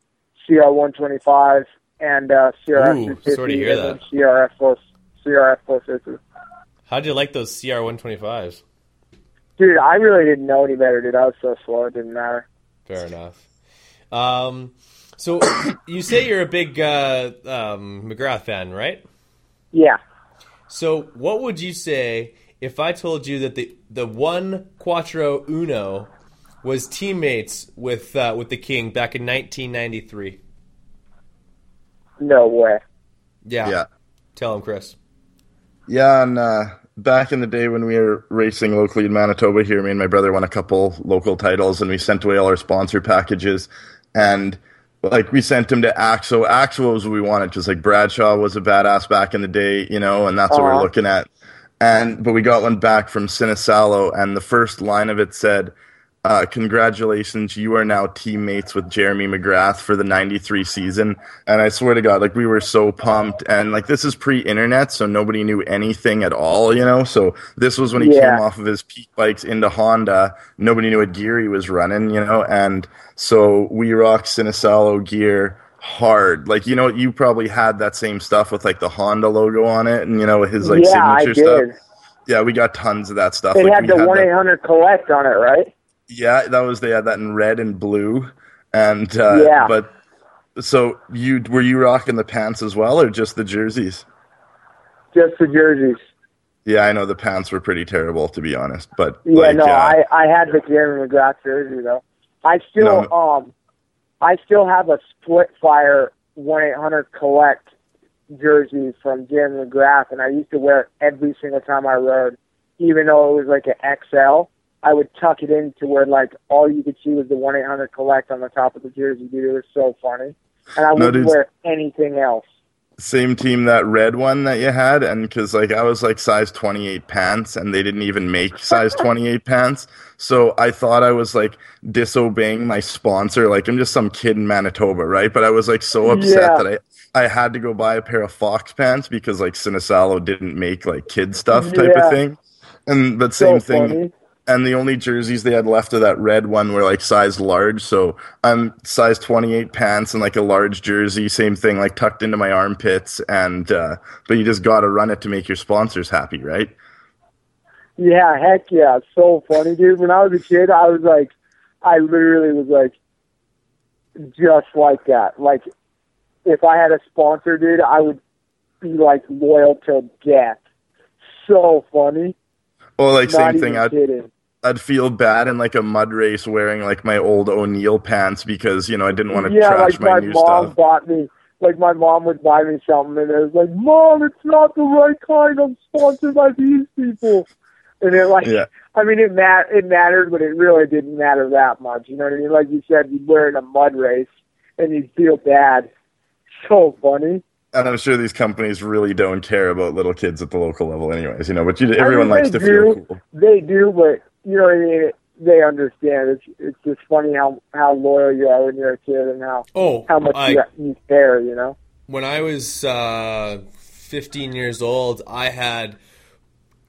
Speaker 7: CR125, and uh,
Speaker 3: CRF250,
Speaker 7: and CRF450. CRF 4, CRF 450.
Speaker 3: How'd you like those CR 125s?
Speaker 7: Dude, I really didn't know any better, dude. I was so slow, it didn't matter.
Speaker 3: Fair enough. Um, so you say you're a big uh, um, McGrath fan, right?
Speaker 7: Yeah.
Speaker 3: So what would you say if I told you that the the one Quattro Uno was teammates with uh, with the King back in 1993?
Speaker 7: No way.
Speaker 3: Yeah.
Speaker 6: Yeah.
Speaker 3: Tell him, Chris.
Speaker 6: Yeah, and uh, back in the day when we were racing locally in Manitoba here, me and my brother won a couple local titles, and we sent away all our sponsor packages, and like we sent them to Axo. Axo was what we wanted just like Bradshaw was a badass back in the day, you know, and that's what we're
Speaker 7: Uh-huh.
Speaker 6: looking at. And but we got one back from Sinisalo, and the first line of it said, uh, "Congratulations, you are now teammates with Jeremy McGrath for the '93 season." And I swear to God, like we were so pumped, and like this is pre-internet, so nobody knew anything at all, you know. So this was when he
Speaker 7: Yeah.
Speaker 6: came off of his peak bikes into Honda. Nobody knew what gear he was running, you know, and so we rocked Sinisalo gear hard. Like you know, you probably had that same stuff with like the Honda logo on it, and you know his like
Speaker 7: yeah, I
Speaker 6: signature
Speaker 7: did.
Speaker 6: stuff. Yeah, we got tons of that stuff.
Speaker 7: It
Speaker 6: Like,
Speaker 7: had
Speaker 6: we
Speaker 7: the
Speaker 6: had
Speaker 7: one
Speaker 6: that-
Speaker 7: eight hundred collect on it, right?
Speaker 6: Yeah, that was they had that in red and blue, and uh,
Speaker 7: Yeah.
Speaker 6: But so you were you rocking the pants as well, or just the jerseys?
Speaker 7: Just the jerseys.
Speaker 6: Yeah, I know the pants were pretty terrible to be honest, but
Speaker 7: Yeah,
Speaker 6: like,
Speaker 7: no,
Speaker 6: uh,
Speaker 7: I I had the Jeremy McGrath jersey though. I still
Speaker 6: No.
Speaker 7: um, I still have a split fire one eight hundred collect jersey from Jeremy McGrath, and I used to wear it every single time I rode, even though it was like an XL. I would tuck it in to where like all you could see was the one eight hundred collect on the top of the jersey, dude. It was so funny, and I wouldn't
Speaker 6: dude.
Speaker 7: wear anything else.
Speaker 6: same team that red one that you had, and because like I was like size twenty eight pants, and they didn't even make size twenty eight pants, so I thought I was like disobeying my sponsor, like I'm just some kid in Manitoba, right? But I was like so upset
Speaker 7: Yeah.
Speaker 6: that I I had to go buy a pair of Fox pants because like Sinisalo didn't make like kid stuff type
Speaker 7: Yeah.
Speaker 6: of thing, and but
Speaker 7: So
Speaker 6: same thing
Speaker 7: funny.
Speaker 6: And the only jerseys they had left of that red one were like size large. So I'm size 28 pants and like a large jersey, same thing, like tucked into my armpits. And uh, but you just got to run it to make your sponsors happy, right?
Speaker 7: Yeah, heck yeah. So funny, dude. When I was a kid, I was like, I literally was like, just like that. Like, if I had a sponsor, dude, I would be like loyal till death. So funny.
Speaker 6: Well, like
Speaker 7: Not
Speaker 6: same thing. I'd
Speaker 7: kidding.
Speaker 6: I'd feel bad in like a mud race wearing like my old O'Neill pants because you know I didn't want to
Speaker 7: yeah,
Speaker 6: trash
Speaker 7: like
Speaker 6: my,
Speaker 7: my
Speaker 6: new
Speaker 7: mom
Speaker 6: stuff.
Speaker 7: bought me. Like my mom would buy me something, and it was like, "Mom, it's not the right kind. I'm sponsored by these people." And it like,
Speaker 6: Yeah.
Speaker 7: I mean, it mat it mattered, but it really didn't matter that much. You know what I mean? Like you said, you'd wear in a mud race, and you'd feel bad. So funny.
Speaker 6: And I'm sure these companies really don't care about little kids at the local level, anyways. You know, but you, everyone
Speaker 7: I mean,
Speaker 6: likes to feel
Speaker 7: do.
Speaker 6: cool.
Speaker 7: They do, but you know what I mean. They understand. It's it's just funny how how loyal you are when you're a kid and how
Speaker 3: Oh,
Speaker 7: how much
Speaker 3: I,
Speaker 7: you, you care. You know.
Speaker 3: when I was uh, 15 years old, I had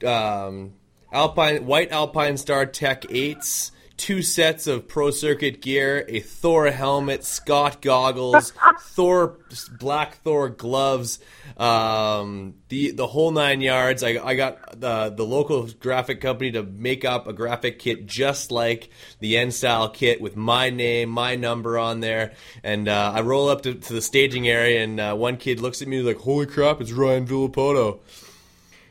Speaker 3: um, Alpine White Alpine Star Tech 8s, two sets of Pro Circuit gear, a Thor helmet, Scott goggles, Thor black Thor gloves, um, the the whole nine yards. I, I got the the local graphic company to make up a graphic kit just like the N style kit with my name, my number on there, and uh, I roll up to, to the staging area, and uh, one kid looks at me like, "Holy crap, it's Ryan Villopoto!"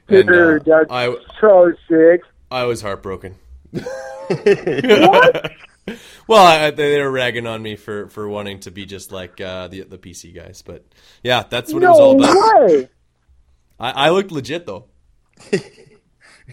Speaker 3: And, uh,
Speaker 7: Dude, that's
Speaker 3: I
Speaker 7: so sick.
Speaker 3: I was heartbroken. What? well, I, they they were ragging on me for, for wanting to be just like uh, the the PC guys, but yeah, that's what it was all about.
Speaker 7: way,
Speaker 3: I, I looked legit though.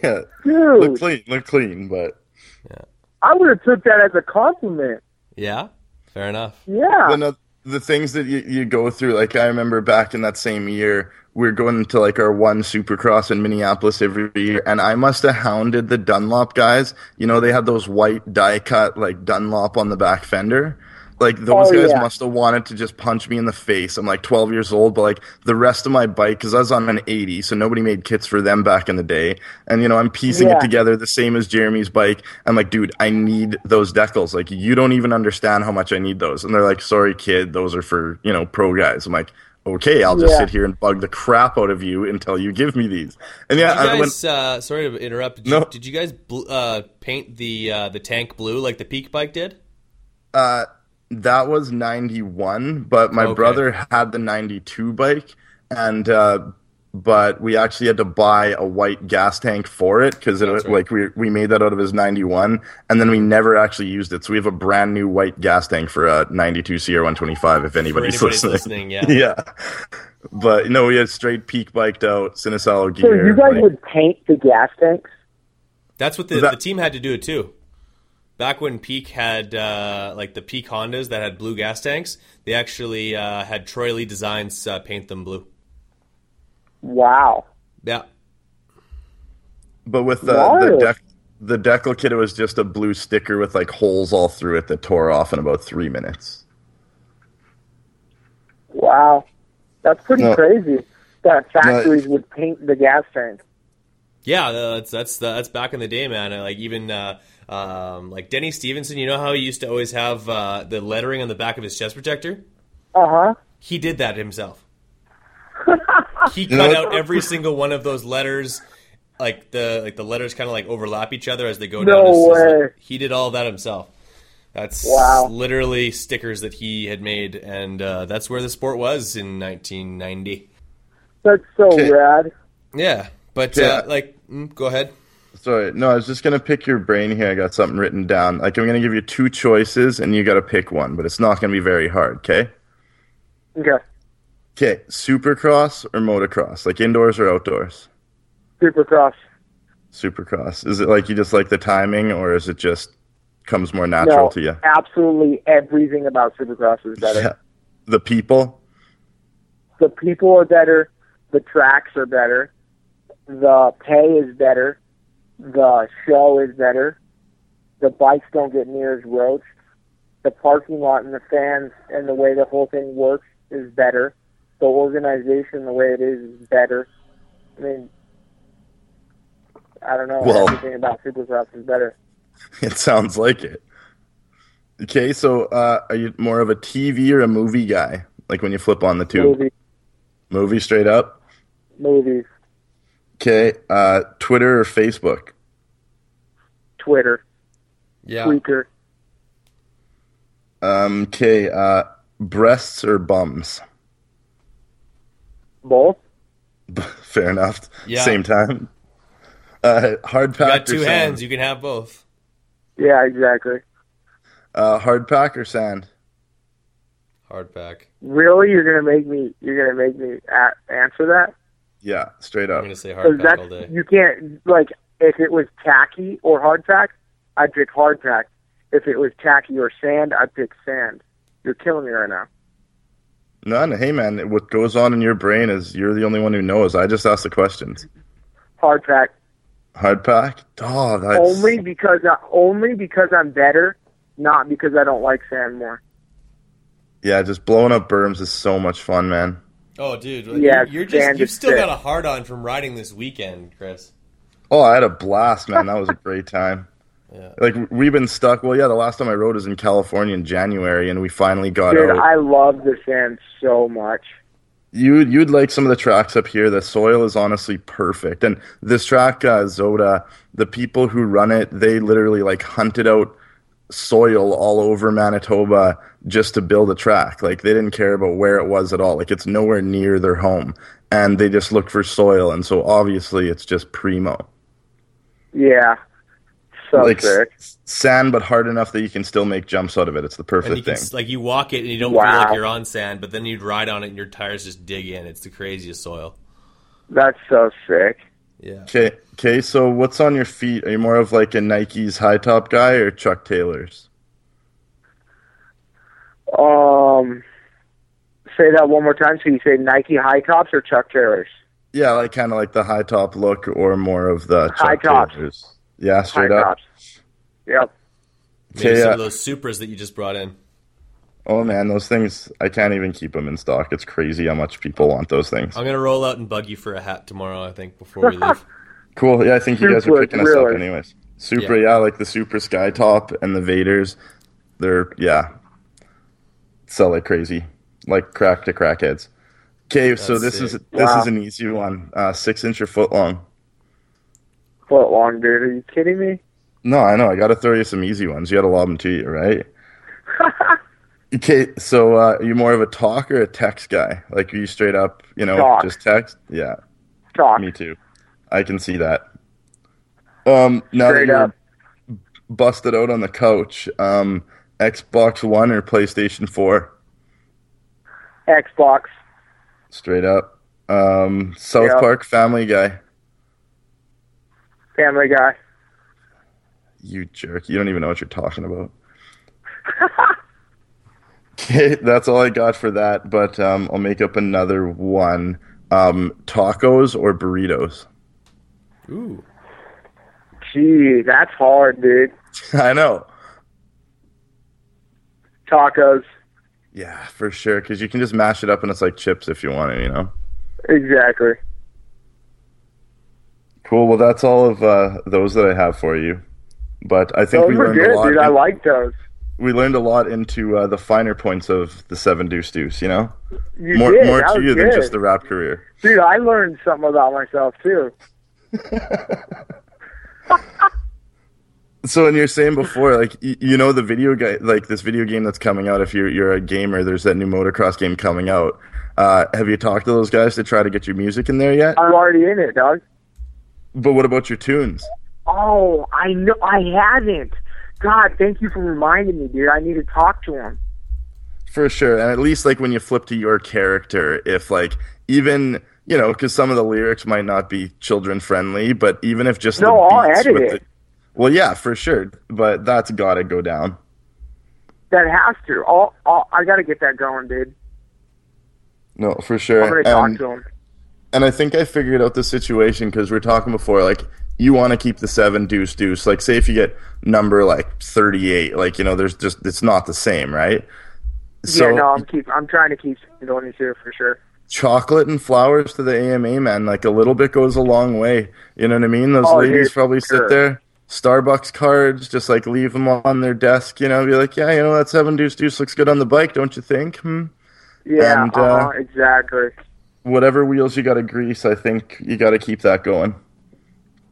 Speaker 6: Yeah,
Speaker 7: dude.
Speaker 6: look clean, look clean, but yeah,
Speaker 7: I would have took that as a compliment.
Speaker 3: Yeah, fair enough.
Speaker 7: Yeah.
Speaker 6: the, the things that you, you go through, like I remember back in that same year, we are going to like our one supercross in Minneapolis every year, and I must have hounded the Dunlop guys. You know, they had those white die cut like Dunlop on the back fender. Like those
Speaker 7: Oh,
Speaker 6: guys
Speaker 7: yeah.
Speaker 6: must have wanted to just punch me in the face. I'm like 12 years old, but like the rest of my bike, because I was on an 80, so nobody made kits for them back in the day. And you know, I'm piecing
Speaker 7: Yeah.
Speaker 6: it together the same as Jeremy's bike. I'm like, dude, I need those decals. Like, you don't even understand how much I need those. And they're like, sorry, kid, those are for you know pro guys. I'm like, okay, I'll just
Speaker 7: Yeah.
Speaker 6: sit here and bug the crap out of you until you give me these. And yeah,
Speaker 3: Did you
Speaker 6: I went,
Speaker 3: uh, sorry to interrupt. Did you,
Speaker 6: No.
Speaker 3: did you guys bl- uh, paint the uh, the tank blue like the Peak bike did?
Speaker 6: Uh, that was 91, but my
Speaker 3: Okay.
Speaker 6: brother had the 92 bike, and uh, but we actually had to buy a white gas tank for it because it
Speaker 3: That's right.
Speaker 6: like we we made that out of his 91, and then we never actually used it. So we have a brand new white gas tank for a 92 CR125. If anybody's,
Speaker 3: anybody's
Speaker 6: listening,
Speaker 3: listening, yeah.
Speaker 6: yeah. But no, we had straight peak biked out, Sinisalo
Speaker 7: So you guys
Speaker 6: like-
Speaker 7: would paint the gas tanks?
Speaker 3: That's what the,
Speaker 6: That-
Speaker 3: the team had to do it too. Back when Peak had uh, like the Peak Hondas that had blue gas tanks, they actually uh, had Troy Lee Designs uh, paint them blue.
Speaker 7: Wow.
Speaker 3: Yeah,
Speaker 6: But with the the,
Speaker 7: Wild.
Speaker 6: dec- the decal kit, it was just a blue sticker with like holes all through it that tore off in about three minutes.
Speaker 7: Wow. That's pretty
Speaker 6: No.
Speaker 7: crazy. That factories would paint the gas tank.
Speaker 3: yeah, that's that's that's back in the day, man. Like even uh, um, like Denny Stevenson, you know how he used to always have uh, the lettering on the back of his chest protector.
Speaker 7: Uh huh.
Speaker 3: He did that himself. he
Speaker 6: You know
Speaker 3: cut out every single one of those letters. Like the like the letters kind of like overlap each other as they go
Speaker 7: No
Speaker 3: down. his- his-
Speaker 7: way.
Speaker 3: he did all that himself. That's
Speaker 7: Wow.
Speaker 3: literally stickers that he had made, and uh, that's where the sport was in 1990.
Speaker 7: That's so
Speaker 6: Okay.
Speaker 7: rad.
Speaker 3: Yeah, but
Speaker 6: Yeah.
Speaker 3: uh, like, mm, go ahead.
Speaker 6: Sorry, no, I was just gonna pick your brain here. I got something written down. Like I'm gonna give you two choices, and you got to pick one, but it's not gonna be very hard. Okay?
Speaker 7: Okay.
Speaker 6: Okay, Supercross or motocross, like indoors or outdoors?
Speaker 7: Supercross.
Speaker 6: Supercross. Is it like you just like the timing, or is it just comes more natural
Speaker 7: No,
Speaker 6: to you?
Speaker 7: absolutely everything about Supercross is better.
Speaker 6: Yeah. The people.
Speaker 7: The people are better. The tracks are better. The pay is better. The show is better. The bikes don't get near as roached. The parking lot and the fans and the way the whole thing works is better. The organization, the way it is, is better. I mean, I don't know.
Speaker 6: Well-
Speaker 7: Everything about Supercross is better.
Speaker 6: It sounds like it. Okay, so uh, are you more of a TV or a movie guy? Like when you flip on the tube,
Speaker 7: Movie,
Speaker 6: movie straight up.
Speaker 7: movies,
Speaker 6: Okay, uh, Twitter or Facebook?
Speaker 7: Twitter,
Speaker 3: Yeah,
Speaker 7: Tweaker,
Speaker 6: Um, okay, uh, breasts or bums?
Speaker 7: Both.
Speaker 6: Fair enough.
Speaker 3: Yeah.
Speaker 6: Same time. Uh, hard
Speaker 3: you
Speaker 6: pack
Speaker 3: got
Speaker 6: or
Speaker 3: two
Speaker 6: sand?
Speaker 3: hands. You can have both.
Speaker 7: Yeah, exactly.
Speaker 6: Uh, hard pack or sand?
Speaker 3: Hard pack.
Speaker 7: Really, you're gonna make me? You're gonna make me a- answer that?
Speaker 6: Yeah, straight up.
Speaker 3: I'm gonna say hard pack
Speaker 7: that's
Speaker 3: all day.
Speaker 7: you can't like if it was tacky or hard pack, I'd pick hard pack. If it was tacky or sand, I'd pick sand. You're killing me right now.
Speaker 6: None. Hey, man, what goes on in your brain is you're the only one who knows. I just ask the questions.
Speaker 7: Hard pack
Speaker 6: Hard pack? Oh, that's
Speaker 7: only because I, only because I'm better, not because I don't like sand more.
Speaker 6: yeah. Just blowing up berms is so much fun, man.
Speaker 3: Oh, dude, like,
Speaker 7: Yeah,
Speaker 3: you're, you're just you've still
Speaker 7: sick.
Speaker 3: got a hard on from riding this weekend, Chris.
Speaker 6: Oh, I had a blast, man. That was a great time.
Speaker 3: Yeah.
Speaker 6: Like we've been stuck. Well, yeah, the last time I rode was in California in January, and we finally got
Speaker 7: Dude,
Speaker 6: out.
Speaker 7: I love the sand so much.
Speaker 6: you you'd like some of the tracks up here. The soil is honestly perfect, and this track, uh, Zoda, the people who run it, they literally like hunted out soil all over Manitoba just to build a track. Like they didn't care about where it was at all. Like it's nowhere near their home, and they just look for soil, and so obviously it's just primo.
Speaker 7: Yeah. So
Speaker 6: like
Speaker 7: sick.
Speaker 6: sand, but hard enough that you can still make jumps out of it. It's the
Speaker 3: And you
Speaker 6: perfect
Speaker 3: can,
Speaker 6: thing.
Speaker 3: like you walk it and you don't feel like you're on sand, but then you'd ride on it and your tires just dig in. It's the craziest soil.
Speaker 7: That's so sick.
Speaker 3: Yeah.
Speaker 6: Okay, okay. So what's on your feet? Are you more of like a Nike's high top guy or Chuck Taylor's?
Speaker 7: Um, say that one more time. So you say Nike high tops or Chuck Taylors?
Speaker 6: Yeah, like kind of like the high top look, or more of the Chuck
Speaker 7: High tops.
Speaker 6: Taylors. Yeah,
Speaker 7: High
Speaker 6: straight up.
Speaker 7: tops. Yep.
Speaker 3: Maybe
Speaker 6: Okay,
Speaker 3: some
Speaker 6: uh,
Speaker 3: of those Supras that you just brought in.
Speaker 6: Oh man, those things I can't even keep them in stock. It's crazy how much people want those things.
Speaker 3: I'm gonna roll out and bug you for a hat tomorrow. I think before we leave.
Speaker 6: Cool. Yeah, I think you guys are
Speaker 7: Supra,
Speaker 6: picking us up anyways. Super, yeah. like the Super Sky Top and the Vaiders. They're yeah, sell like crazy, like crack to crackheads. Okay, so
Speaker 3: That's
Speaker 6: this is this
Speaker 7: Wow.
Speaker 6: is an easy one. Uh, six inch or foot long.
Speaker 7: Foot long, dude. Are you kidding me?
Speaker 6: No, I know. I got to throw you some easy ones. You got to lob them to you, right? okay, so uh, are you more of a talk or a text guy? Like, are you straight up, you know,
Speaker 7: Talk.
Speaker 6: just text? Yeah,
Speaker 7: Talk.
Speaker 6: me too. I can see that. Um, now
Speaker 7: Straight
Speaker 6: that you're
Speaker 7: up.
Speaker 6: busted out on the couch, um, Xbox One or PlayStation Four?
Speaker 7: Xbox.
Speaker 6: Straight up. Um, South
Speaker 7: Yeah.
Speaker 6: Park, Family Guy.
Speaker 7: Family Guy.
Speaker 6: You jerk! You don't even know what you're talking about. Okay, that's all I got for that. But um, I'll make up another one. Um, tacos or burritos?
Speaker 3: Ooh.
Speaker 7: Gee, that's hard, dude.
Speaker 6: I know.
Speaker 7: Tacos.
Speaker 6: Yeah, for sure. Because you can just mash it up and it's like chips if you want it. You know.
Speaker 7: Exactly.
Speaker 6: Cool. Well, that's all of uh, those that I have for you. But I think
Speaker 7: Those
Speaker 6: we
Speaker 7: were
Speaker 6: learned a
Speaker 7: good,
Speaker 6: lot.
Speaker 7: dude. I like those.
Speaker 6: we learned a lot into uh, the finer points of the seven deuce deuce. You know,
Speaker 7: You
Speaker 6: more
Speaker 7: did.
Speaker 6: more
Speaker 7: that
Speaker 6: to you
Speaker 7: good.
Speaker 6: than just the rap career.
Speaker 7: Dude, I learned something about myself too.
Speaker 6: So, and you're saying before, like you, you know, the video guy, like this video game that's coming out. If you're you're a gamer, there's that new motocross game coming out. Uh, have you talked to those guys to try to get your music in there yet?
Speaker 7: I'm already in it, dog.
Speaker 6: But what about your tunes?
Speaker 7: Oh, I know. I haven't. God, thank you for reminding me, dude. I need to talk to him.
Speaker 6: For sure, and at least like when you flip to your character, if like even you know, because some of the lyrics might not be children friendly, but even if just
Speaker 7: No,
Speaker 6: the
Speaker 7: I'll edit it.
Speaker 6: the- well, yeah, for sure, but that's got to go down.
Speaker 7: That has to. I'll, I'll, I got to get that going, dude.
Speaker 6: No, for sure.
Speaker 7: I'm gonna talk
Speaker 6: and,
Speaker 7: to him.
Speaker 6: And I think I figured out the situation because we are talking before. Like, you want to keep the seven deuce deuce. Like, say if you get number like thirty eight, like you know, there's just it's not the same, right? So
Speaker 7: yeah, no, I'm keep. I'm trying to keep going here for sure.
Speaker 6: chocolate and flowers to the AMA, man. Like a little bit goes a long way. You know what I mean? Those
Speaker 7: Oh,
Speaker 6: ladies probably
Speaker 7: sure.
Speaker 6: sit there, Starbucks cards, just like leave them on their desk. You know, be like, yeah, you know that seven deuce deuce looks good on the bike, don't you think? Hmm.
Speaker 7: Yeah,
Speaker 6: And,
Speaker 7: uh
Speaker 6: uh,
Speaker 7: exactly.
Speaker 6: Whatever wheels you got to grease, I think you got to keep that going.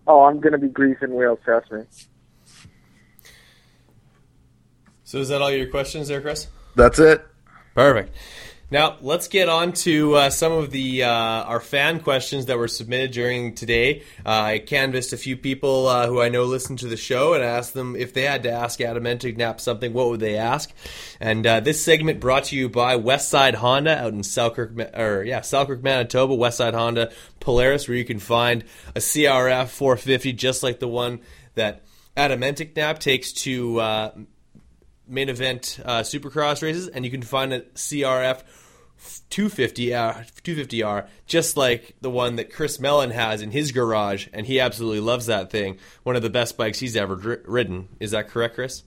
Speaker 7: Oh, I'm gonna be greasing wheels. Trust me.
Speaker 3: So is that all your questions there, Chris?
Speaker 6: That's it.
Speaker 3: Perfect. Now let's get on to uh, some of the uh, our fan questions that were submitted during today. Uh, I canvassed a few people uh, who I know listen to the show and asked them if they had to ask Adam Enticknap something, what would they ask? And uh, this segment brought to you by Westside Honda out in Selkirk, or yeah, Selkirk, Manitoba. Westside Honda Polaris, where you can find a CRF 450 just like the one that Adam Enticknap takes to. Main event uh, supercross races, and you can find a CRF 250 uh, 250R, just like the one that Chris Mellon has in his garage, and he absolutely loves that thing. One of the best bikes he's ever dri- ridden. Is that correct, Chris?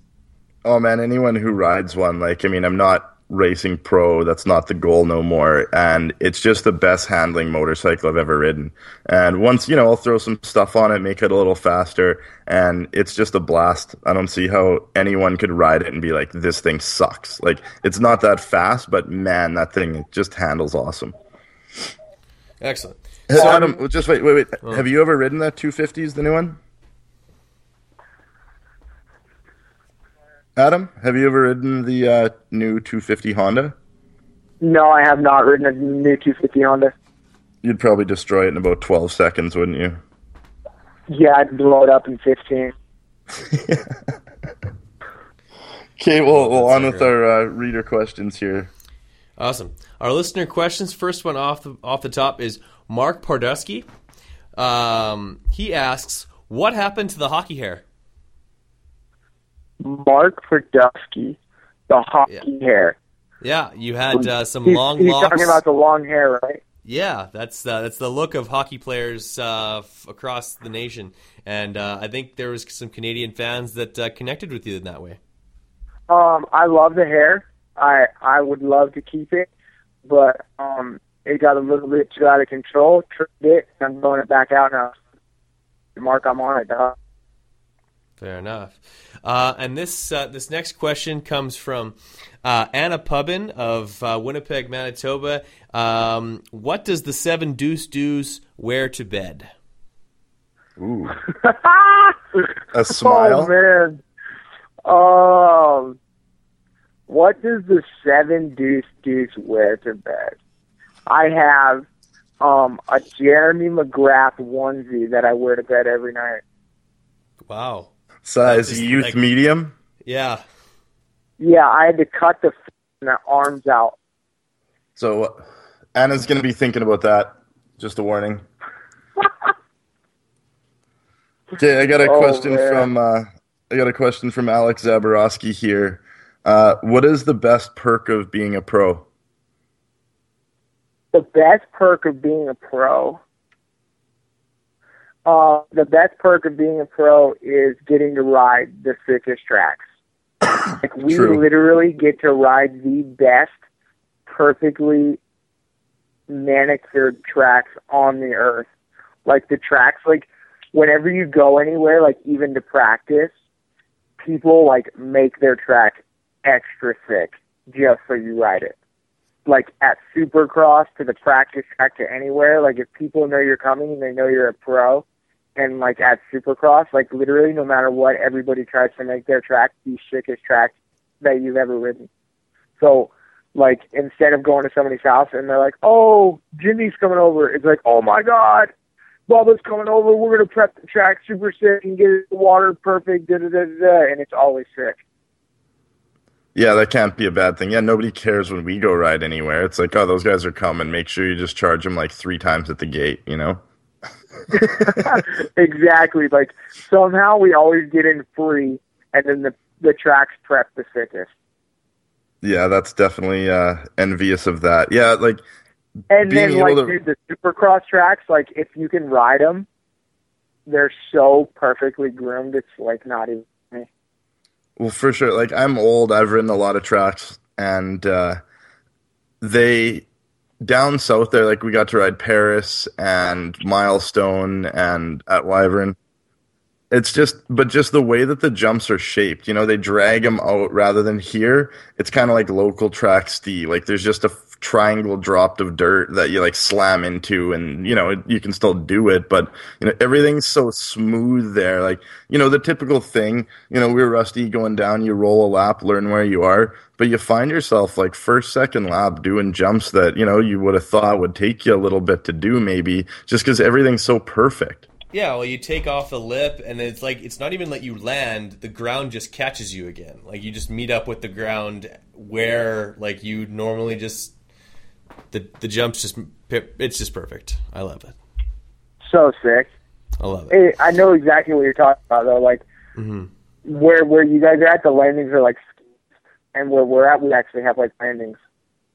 Speaker 6: Oh man, anyone who rides one, like I mean, I'm not racing pro. That's not the goal no more. And it's just the best handling motorcycle I've ever ridden. And once, you know, I'll throw some stuff on it, make it a little faster, and it's just a blast. I don't see how anyone could ride it and be like, this thing sucks. Like, it's not that fast, but man, that thing just handles awesome.
Speaker 3: Excellent. So-
Speaker 6: Adam, just wait, wait, wait. Have you ever ridden that 250s, the new one? Adam, have you ever ridden the uh, new 250 Honda?
Speaker 7: No, I have not ridden a new 250 Honda.
Speaker 6: You'd probably destroy it in about 12 seconds, wouldn't you?
Speaker 7: Yeah, I'd blow it up in 15.
Speaker 6: Okay, well, well on with our uh, reader questions here.
Speaker 3: Awesome. Our listener questions. First one off the off the top is Mark Pardusky. Um, he asks, "What happened to the hockey hair?"
Speaker 7: Mark Produsky, the hockey hair.
Speaker 3: Yeah, you had uh, some
Speaker 7: he's,
Speaker 3: long
Speaker 7: he's
Speaker 3: locks.
Speaker 7: talking about the long hair, right?
Speaker 3: Yeah, that's uh, that's the look of hockey players uh, f- across the nation, and uh, I think there was some Canadian fans that uh, connected with you in that way.
Speaker 7: Um, I love the hair. I I would love to keep it, but um, it got a little bit too out of control. Trimmed it, and I'm throwing it back out now. Mark, I'm on it, dog.
Speaker 3: Fair enough. Uh, and this uh, this next question comes from uh, Anna Pubbin of uh, Winnipeg, Manitoba. Um, what does the seven deuce deuce wear to bed?
Speaker 6: Ooh, a smile.
Speaker 7: Oh man. Um, what does the seven deuce deuce wear to bed? I have um a Jeremy McGrath onesie that I wear to bed every night.
Speaker 3: Wow.
Speaker 6: Size
Speaker 3: Just
Speaker 6: youth
Speaker 3: like-
Speaker 6: medium.
Speaker 3: Yeah.
Speaker 7: Yeah, I had to cut the, f- the arms out.
Speaker 6: So uh, Anna's going to be thinking about that. Just a warning. Okay, I got a
Speaker 7: Oh,
Speaker 6: question
Speaker 7: man.
Speaker 6: from uh, I got a question from Alex Zaborowski here. Uh, what is the best perk of being a pro?
Speaker 7: The best perk of being a pro. Uh, the best perk of being a pro is getting to ride the sickest tracks. like we
Speaker 6: True.
Speaker 7: literally get to ride the best, perfectly manicured tracks on the earth. Like the tracks, like whenever you go anywhere, like even to practice, people like make their track extra thick just so you ride it. Like at Supercross to the practice track to anywhere, like if people know you're coming and they know you're a pro, and like at Supercross, like literally no matter what, everybody tries to make their track the sickest track that you've ever ridden. So like instead of going to somebody's house and they're like, "Oh, Jimmy's coming over," it's like, "Oh my God, Bubba's coming over. We're gonna prep the track super sick and get the water perfect." Da da da, da," and it's always sick.
Speaker 6: Yeah, that can't be a bad thing. Yeah, nobody cares when we go ride anywhere. It's like, oh, those guys are coming. Make sure you just charge them like three times at the gate. You know?
Speaker 7: exactly. Like somehow we always get in free, and then the the tracks prep the sickest.
Speaker 6: Yeah, that's definitely uh, envious of that. Yeah, like
Speaker 7: And then like
Speaker 6: to-
Speaker 7: dude, the supercross tracks, like if you can ride them, they're so perfectly groomed. It's like not even.
Speaker 6: Well, for sure. Like I'm old. I've ridden a lot of tracks, and uh, they down south there. Like we got to ride Perris and Milestone and at Wyvern. It's just, but just the way that the jumps are shaped. You know, they drag them out rather than here. It's kind of like local track steel. Like there's just a triangle dropped of dirt that you like slam into, and you know it, you can still do it. But you know everything's so smooth there. Like you know the typical thing. You know we're rusty going down. You roll a lap, learn where you are, but you find yourself like first, second lap doing jumps that you know you would have thought would take you a little bit to do, maybe just because everything's so perfect.
Speaker 3: Yeah, well, you take off the lip, and it's like it's not even let you land; the ground just catches you again. Like you just meet up with the ground where, like, you normally just the the jumps just it's just perfect. I love it.
Speaker 7: So sick.
Speaker 3: I love it.
Speaker 7: I know exactly what you're talking about though. Like mm-hmm. where where you guys are at, the landings are like, and where we're at, we actually have like landings.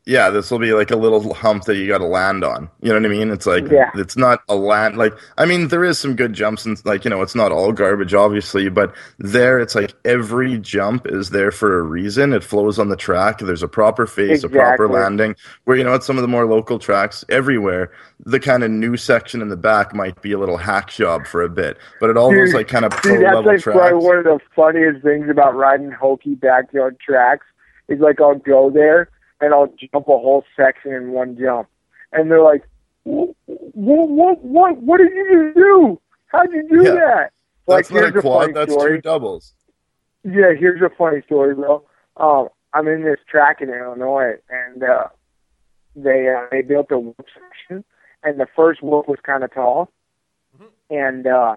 Speaker 6: Yeah, this will be like a little hump that you got to land on. You know what I mean? It's like
Speaker 7: Yeah.
Speaker 6: it's not a land. Like I mean, there is some good jumps and like you know, it's not all garbage, obviously, but there it's like every jump is there for a reason. It flows on the track. There's a proper face, a proper landing. Where you know, at some of the more local tracks, everywhere, the kind of new section in the back might be a little hack job for a bit, but it all those
Speaker 7: Dude,
Speaker 6: like kind of pro
Speaker 7: Dude, that's
Speaker 6: level
Speaker 7: like
Speaker 6: tracks.
Speaker 7: probably one of the funniest things about riding hokey backyard tracks is like I'll go there and I'll jump a whole section in one jump, and they're like, "What? What? What? What did you just do? How'd you do
Speaker 6: Yeah.
Speaker 7: that?" Like,
Speaker 6: not a
Speaker 7: here's a
Speaker 6: quad.
Speaker 7: funny
Speaker 6: That's
Speaker 7: story.
Speaker 6: two doubles.
Speaker 7: Yeah, here's a funny story, bro. Um, I'm in this track in Illinois, and uh, they uh, they built a whoop section, and the first whoop was kind of tall, and uh,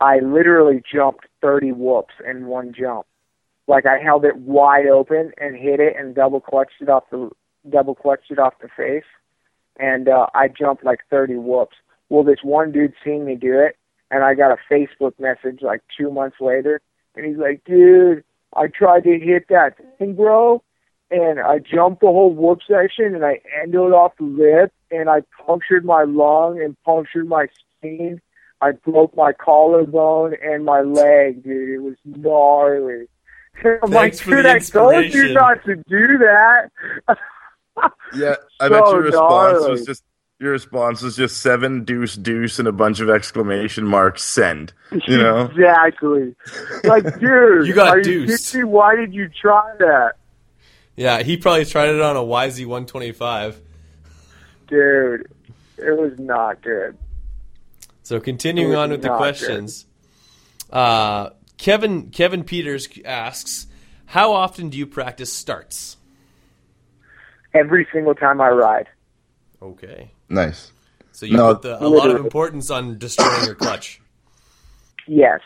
Speaker 7: I literally jumped 30 whoops in one jump. Like I held it wide open and hit it, and double clutched it off the double clutched it off the face, and uh, I jumped like 30 whoops. Well, this one dude seen me do it, and I got a Facebook message like two months later, and he's like, "Dude, I tried to hit that thing, bro, and I jumped the whole whoop section, and I ended off the lip, and I punctured my lung and punctured my spine. I broke my collarbone and my leg, dude. It was gnarly." I'm like,
Speaker 3: Thanks for
Speaker 7: dude,
Speaker 3: the
Speaker 7: I told you not to do that.
Speaker 6: Yeah, I bet your response
Speaker 7: gnarly.
Speaker 6: was just your response was just seven deuce deuce and a bunch of exclamation marks. Send. You know.
Speaker 7: exactly. Like, dude,
Speaker 3: You got
Speaker 7: are
Speaker 3: deuced.
Speaker 7: You kidding? Why did you try that,
Speaker 3: Yeah, he probably tried it on a YZ125.
Speaker 7: dude? It was not good.
Speaker 3: So continuing on with the
Speaker 7: not
Speaker 3: questions, uh, Kevin Kevin Peters asks, "How often do you practice starts?"
Speaker 7: Every single time I ride.
Speaker 3: Okay,
Speaker 6: Nice.
Speaker 3: so you
Speaker 6: No,
Speaker 3: put the, a lot of importance on destroying your clutch.
Speaker 7: Yes.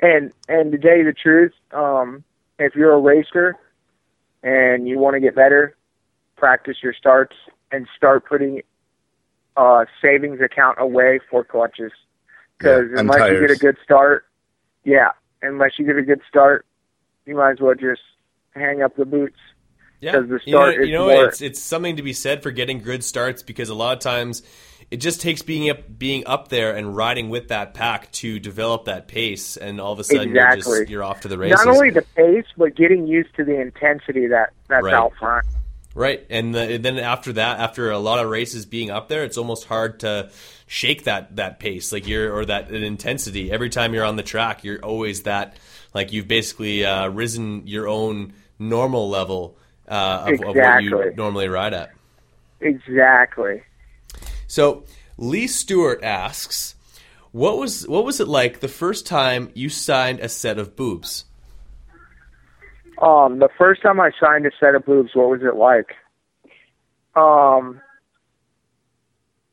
Speaker 7: And and to tell you the truth, um, if you're a racer and you want to get better, practice your starts and start putting uh savings account away for clutches. Because
Speaker 6: Yeah, and
Speaker 7: unless you get a good start, yeah, unless you get a good start, you might as well just hang up the boots.
Speaker 3: Yeah,
Speaker 7: the
Speaker 3: you know, you know
Speaker 7: more-
Speaker 3: it's it's something to be said for getting good starts because a lot of times it just takes being up being up there and riding with that pack to develop that pace, and all of a sudden you're just you're off to the races.
Speaker 7: Not only the pace, but getting used to the intensity that that's
Speaker 3: Right.
Speaker 7: out front.
Speaker 3: Right, and, the, and then after that, after a lot of races being up there, it's almost hard to shake that that pace, like you're or that intensity. Every time you're on the track, you're always that like you've basically uh, risen your own normal level uh, of, of what you normally ride at.
Speaker 7: Exactly.
Speaker 3: So Lee Stewart asks, "What was what was it like the first time you signed a set of boobs?"
Speaker 7: Um, the first time I signed a set of boobs, what was it like? Um,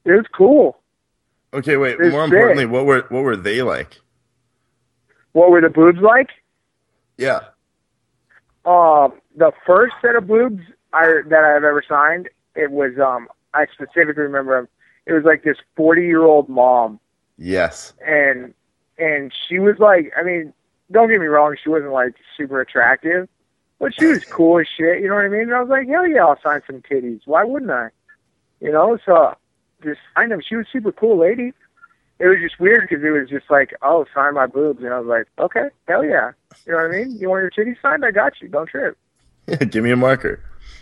Speaker 7: it was cool.
Speaker 6: Okay, wait.
Speaker 7: It's
Speaker 6: more
Speaker 7: sick.
Speaker 6: importantly, what were what were they like?
Speaker 7: What were the boobs like?
Speaker 6: Yeah.
Speaker 7: Um, the first set of boobs I that I've ever signed, it was um, I specifically remember 'em. It was like this forty-year-old mom,
Speaker 6: Yes.
Speaker 7: and and she was like, I mean, don't get me wrong, she wasn't like super attractive, but she was cool as shit. You know what I mean? And I was like, hell yeah, I'll sign some titties. Why wouldn't I? You know, so just I know she was a super cool lady. It was just weird because it was just like, oh, sign my boobs, and I was like, okay, hell yeah. You know what I mean? You want your titties signed? I got you. Don't trip.
Speaker 6: Give me a marker.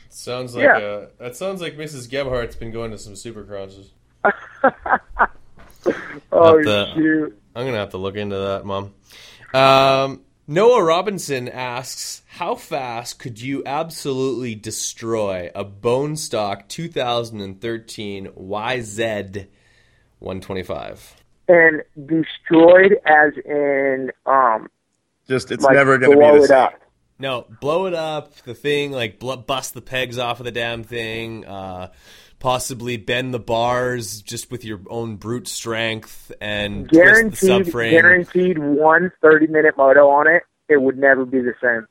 Speaker 3: Sounds like
Speaker 7: Yeah.
Speaker 3: uh, that sounds like Mrs. Gebhardt's been going to some supercrosses.
Speaker 7: Oh
Speaker 3: Not the-
Speaker 7: shoot.
Speaker 3: I'm gonna have to look into that, Mom. Um, Noah Robinson asks, "How fast could you absolutely destroy a bone stock 2013 YZ 125?"
Speaker 7: And destroyed as in um
Speaker 6: Just it's
Speaker 7: like
Speaker 6: never going to be the
Speaker 7: it
Speaker 6: same.
Speaker 7: up.
Speaker 3: No, blow it up. The thing, like bl- bust the pegs off of the damn thing. Uh, possibly bend the bars just with your own brute strength and twist the
Speaker 7: Guaranteed
Speaker 3: subframe.
Speaker 7: guaranteed one 30 minute moto on it, it would never be the same.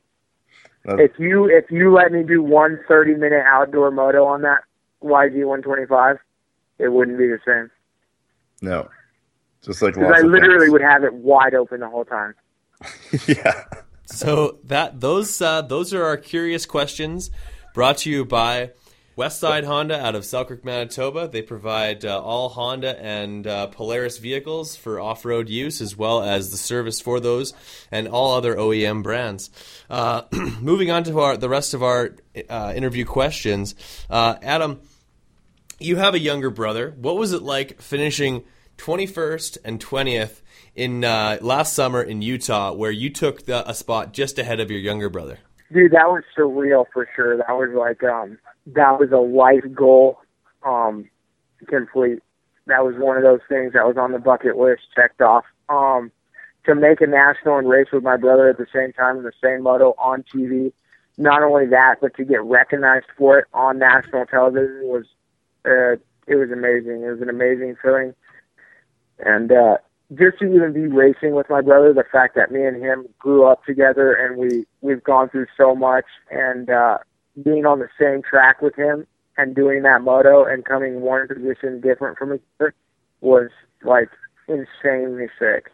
Speaker 6: That-
Speaker 7: If you if you let me do one 30 minute outdoor moto on that YZ 125, it wouldn't be the same.
Speaker 6: No. Just like
Speaker 7: Because I literally
Speaker 6: things.
Speaker 7: would have it wide open the whole time.
Speaker 6: yeah.
Speaker 3: So that those uh, those are our curious questions, brought to you by Westside Honda out of Selkirk, Manitoba. They provide uh, all Honda and uh, Polaris vehicles for off road use, as well as the service for those and all other OEM brands. Uh, moving on to our, the rest of our uh, interview questions, uh, Adam, you have a younger brother. What was it like finishing 21st and 20th in uh, last summer in Utah, where you took the, a spot just ahead of your younger brother?
Speaker 7: Dude, that was surreal for sure. That was like um that was a life goal, um, complete. That was one of those things that was on the bucket list checked off. Um, to make a national and race with my brother at the same time in the same moto on TV. Not only that, but to get recognized for it on national television was uh, it was amazing. It was an amazing feeling, and uh, just to even be racing with my brother, the fact that me and him grew up together and we we've gone through so much, and uh, being on the same track with him and doing that moto and coming one position different from each other was like insanely sick.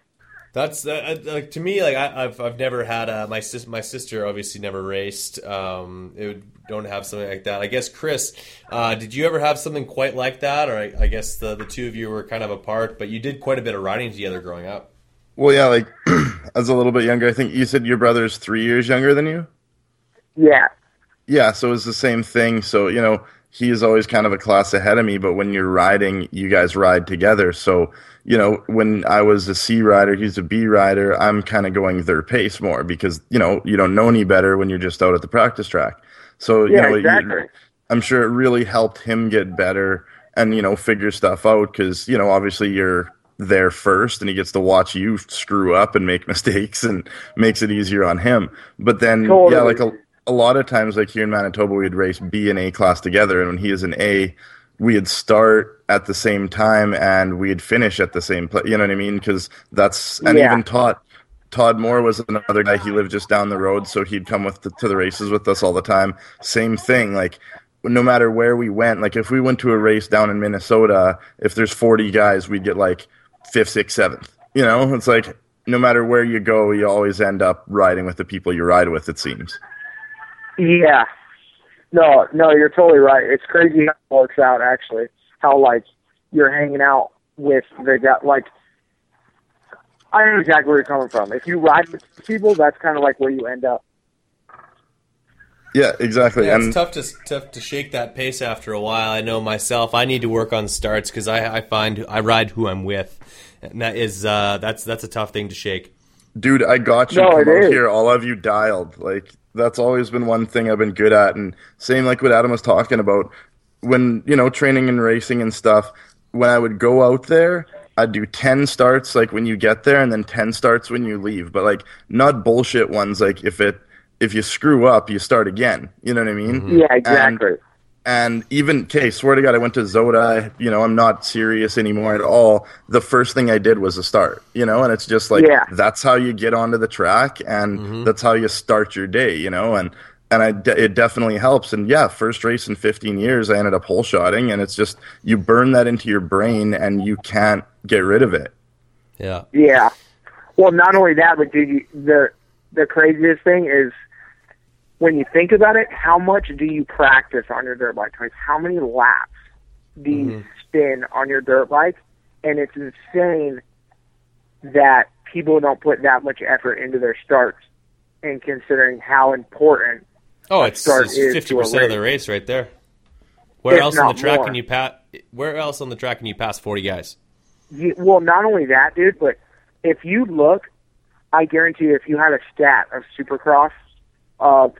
Speaker 3: That's uh, like to me. Like I, have I've never had a my sis my sister obviously never raced. Um, it would, don't have something like that. I guess Chris, uh, did you ever have something quite like that? Or I, I guess the the two of you were kind of apart, but you did quite a bit of riding together growing up.
Speaker 6: Well, yeah, like as a little bit younger. I think you said your brother's three years younger than you.
Speaker 7: Yeah.
Speaker 6: Yeah, so it's the same thing. So you know, he is always kind of a class ahead of me, but when you're riding, you guys ride together. So you know, when I was a C rider, he's a B rider, I'm kind of going their pace more because, you know, you don't know any better when you're just out at the practice track. So,
Speaker 7: yeah,
Speaker 6: you know,
Speaker 7: exactly.
Speaker 6: you, I'm sure it really helped him get better and, you know, figure stuff out because, you know, obviously you're there first and he gets to watch you screw up and make mistakes and makes it easier on him. But then,
Speaker 7: Totally.
Speaker 6: yeah, like a, a lot of times, like here in Manitoba, we'd race B and A class together. And when he is an A, we'd start at the same time and we'd finish at the same place. You know what I mean? Because that's and
Speaker 7: Yeah.
Speaker 6: even Todd Todd Moore was another guy. He lived just down the road, so he'd come with the, to the races with us all the time. Same thing, like. No matter where we went, like if we went to a race down in Minnesota, if there's 40 guys, we'd get like fifth, sixth, seventh. You know, it's like no matter where you go, you always end up riding with the people you ride with. It seems.
Speaker 7: Yeah. No, no, you're totally right. It's crazy how it works out actually. How like you're hanging out with the guy like I know exactly where you're coming from. If you ride with people, that's kind of like where you end up.
Speaker 6: Yeah, exactly.
Speaker 3: Yeah,
Speaker 6: and
Speaker 3: it's tough to tough to shake that pace after a while. I know myself. I need to work on starts because I, I find I ride who I'm with, and that is uh, that's that's a tough thing to shake.
Speaker 6: Dude, I got you.
Speaker 7: No,
Speaker 6: Come out here. All of you dialed. Like that's always been one thing I've been good at. And same like what Adam was talking about. When you know training and racing and stuff. When I would go out there, I'd do ten starts like when you get there, and then ten starts when you leave. But like not bullshit ones. Like if it if you screw up, you start again. You know what I mean? Mm-hmm.
Speaker 7: Yeah, exactly.
Speaker 6: And even, okay, swear to God, I went to Zoda. You know, I'm not serious anymore at all. The first thing I did was a start, you know, and it's just like,
Speaker 7: Yeah.
Speaker 6: that's how you get onto the track and mm-hmm. that's how you start your day, you know, and, and I, de- it definitely helps. And yeah, first race in 15 years, I ended up hole shotting and it's just, you burn that into your brain and you can't get rid of it.
Speaker 3: Yeah,
Speaker 7: Yeah. Well, not only that, but dude, the the craziest thing is when you think about it, how much do you practice on your dirt bike? Like, how many laps do you mm-hmm. spin on your dirt bike? And it's insane that people don't put that much effort into their starts, and considering how important.
Speaker 3: Oh, it's
Speaker 7: start is to a
Speaker 3: fifty percent of the race right there. Where
Speaker 7: If
Speaker 3: else on the track
Speaker 7: more.
Speaker 3: can you pass? Where else on the track can you pass forty guys?
Speaker 7: You, well, not only that, dude, but if you look, I guarantee you, if you had a stat of Supercross of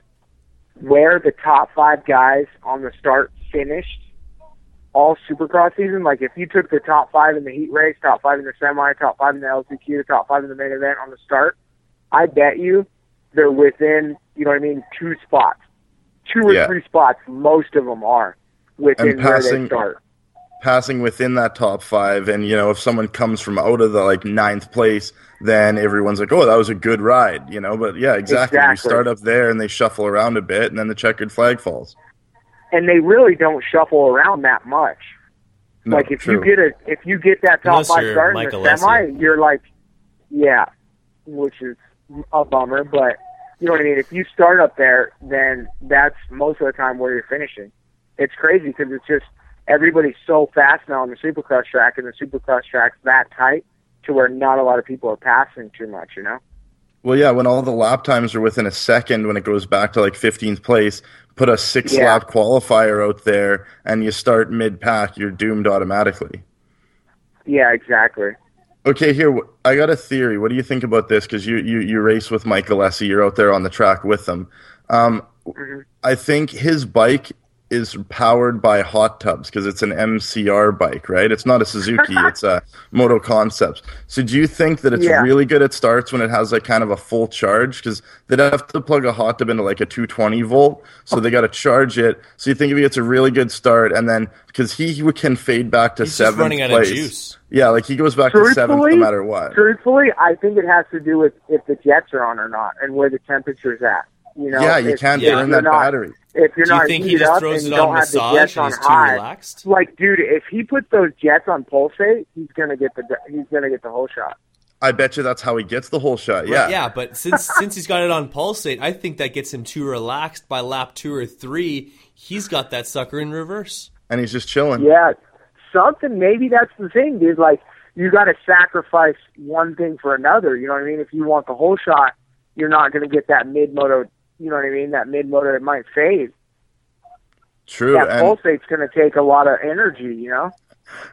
Speaker 7: where the top five guys on the start finished all Supercross season, like if you took the top five in the heat race, top five in the semi, top five in the LCQ, top five in the main event on the start, I bet you they're within, you know what I mean, two spots, two or
Speaker 6: Yeah.
Speaker 7: three spots. Most of them are within
Speaker 6: And
Speaker 7: where they start.
Speaker 6: Passing within that top five and you know if someone comes from out of the like ninth place then everyone's like oh that was a good ride you know but yeah exactly,
Speaker 7: Exactly.
Speaker 6: you start up there and they shuffle around a bit and then the checkered flag falls
Speaker 7: and they really don't shuffle around that much.
Speaker 6: No,
Speaker 7: like if
Speaker 6: true.
Speaker 7: you get a if you get that top
Speaker 3: Unless
Speaker 7: five
Speaker 3: you're
Speaker 7: start in the semi, you're like, yeah, which is a bummer. But you know what I mean. If you start up there, then that's most of the time where you're finishing. it's crazy because it's just everybody's so fast now on the supercross track, and the supercross track's that tight to where not a lot of people are passing too much. You know.
Speaker 6: Well, yeah, when all the lap times are within a second, when it goes back to like 15th place, put a six
Speaker 7: Yeah.
Speaker 6: lap qualifier out there, and you start mid pack, you're doomed automatically.
Speaker 7: Yeah, exactly.
Speaker 6: Okay, here I got a theory. What do you think about this? Because you, you you race with Mike Alessi, you're out there on the track with them. Um, I think his bike is powered by hot tubs because it's an MCR bike, right? It's not a Suzuki; it's a Moto Concepts. So, do you think that it's
Speaker 7: Yeah.
Speaker 6: really good at starts when it has like kind of a full charge? Because they'd have to plug a hot tub into like a 220 volt, so they got to charge it. So, you think if he gets a really good start, and then because he, he can fade back to
Speaker 3: He's just
Speaker 6: seventh
Speaker 3: running out
Speaker 6: place.
Speaker 3: of juice.
Speaker 6: Yeah, like he goes back to seventh no matter what.
Speaker 7: Truthfully, I think it has to do with if the jets are on or not, and where the temperature's at. You know,
Speaker 6: yeah, you
Speaker 7: if,
Speaker 6: can't burn that
Speaker 7: not-
Speaker 6: battery.
Speaker 7: If you're
Speaker 3: Do you
Speaker 7: not
Speaker 3: think he
Speaker 7: heated
Speaker 3: just
Speaker 7: up
Speaker 3: throws
Speaker 7: and
Speaker 3: it on
Speaker 7: don't have the
Speaker 3: massage
Speaker 7: jets
Speaker 3: and
Speaker 7: on
Speaker 3: he's too
Speaker 7: high,
Speaker 3: relaxed?
Speaker 7: like, dude, if he puts those jets on pulsate, he's gonna get the he's gonna get the whole shot.
Speaker 6: I bet you that's how he gets the whole shot.
Speaker 3: Right,
Speaker 6: Yeah,
Speaker 3: yeah, but since since he's got it on pulsate, I think that gets him too relaxed by lap two or three. He's got that sucker in reverse.
Speaker 6: and he's just chilling.
Speaker 7: Yeah, something. Maybe that's the thing, dude. Like, you got to sacrifice one thing for another. You know what I mean? If you want the whole shot, you're not gonna get that mid moto. You know what I mean? That mid motor, it might fade.
Speaker 6: True,
Speaker 7: That pulsate's gonna take a lot of energy. You know?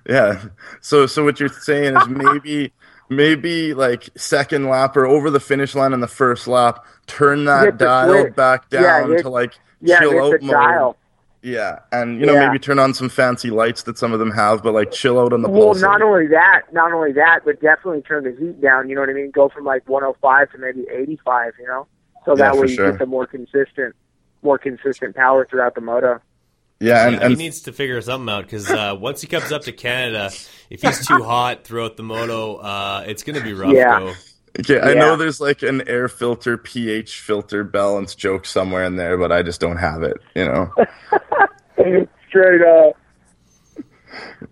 Speaker 6: yeah. So, so what you're saying is maybe, maybe like second lap or over the finish line on the first lap, turn that dial
Speaker 7: switch.
Speaker 6: back down
Speaker 7: hit-
Speaker 6: to like
Speaker 7: Yeah,
Speaker 6: chill out mode.
Speaker 7: dial.
Speaker 6: Yeah, and you know
Speaker 7: Yeah.
Speaker 6: maybe turn on some fancy lights that some of them have, but like chill out on the
Speaker 7: pulse.
Speaker 6: Well,
Speaker 7: not only that, not only that, but definitely turn the heat down. You know what I mean? Go from like 105 to maybe 85. You know, so
Speaker 6: Yeah,
Speaker 7: that
Speaker 6: for
Speaker 7: way you
Speaker 6: sure.
Speaker 7: get the more consistent, more consistent power throughout the moto.
Speaker 6: yeah, and,
Speaker 3: Yeah, he needs to figure something out because uh, once he comes up to Canada, if he's too hot throughout the moto, uh, it's going to be rough.
Speaker 7: Yeah.
Speaker 3: Go.
Speaker 6: okay, I
Speaker 7: yeah.
Speaker 6: know there's like an air filter, pH filter balance joke somewhere in there, but I just don't have it. You know.
Speaker 7: Straight up.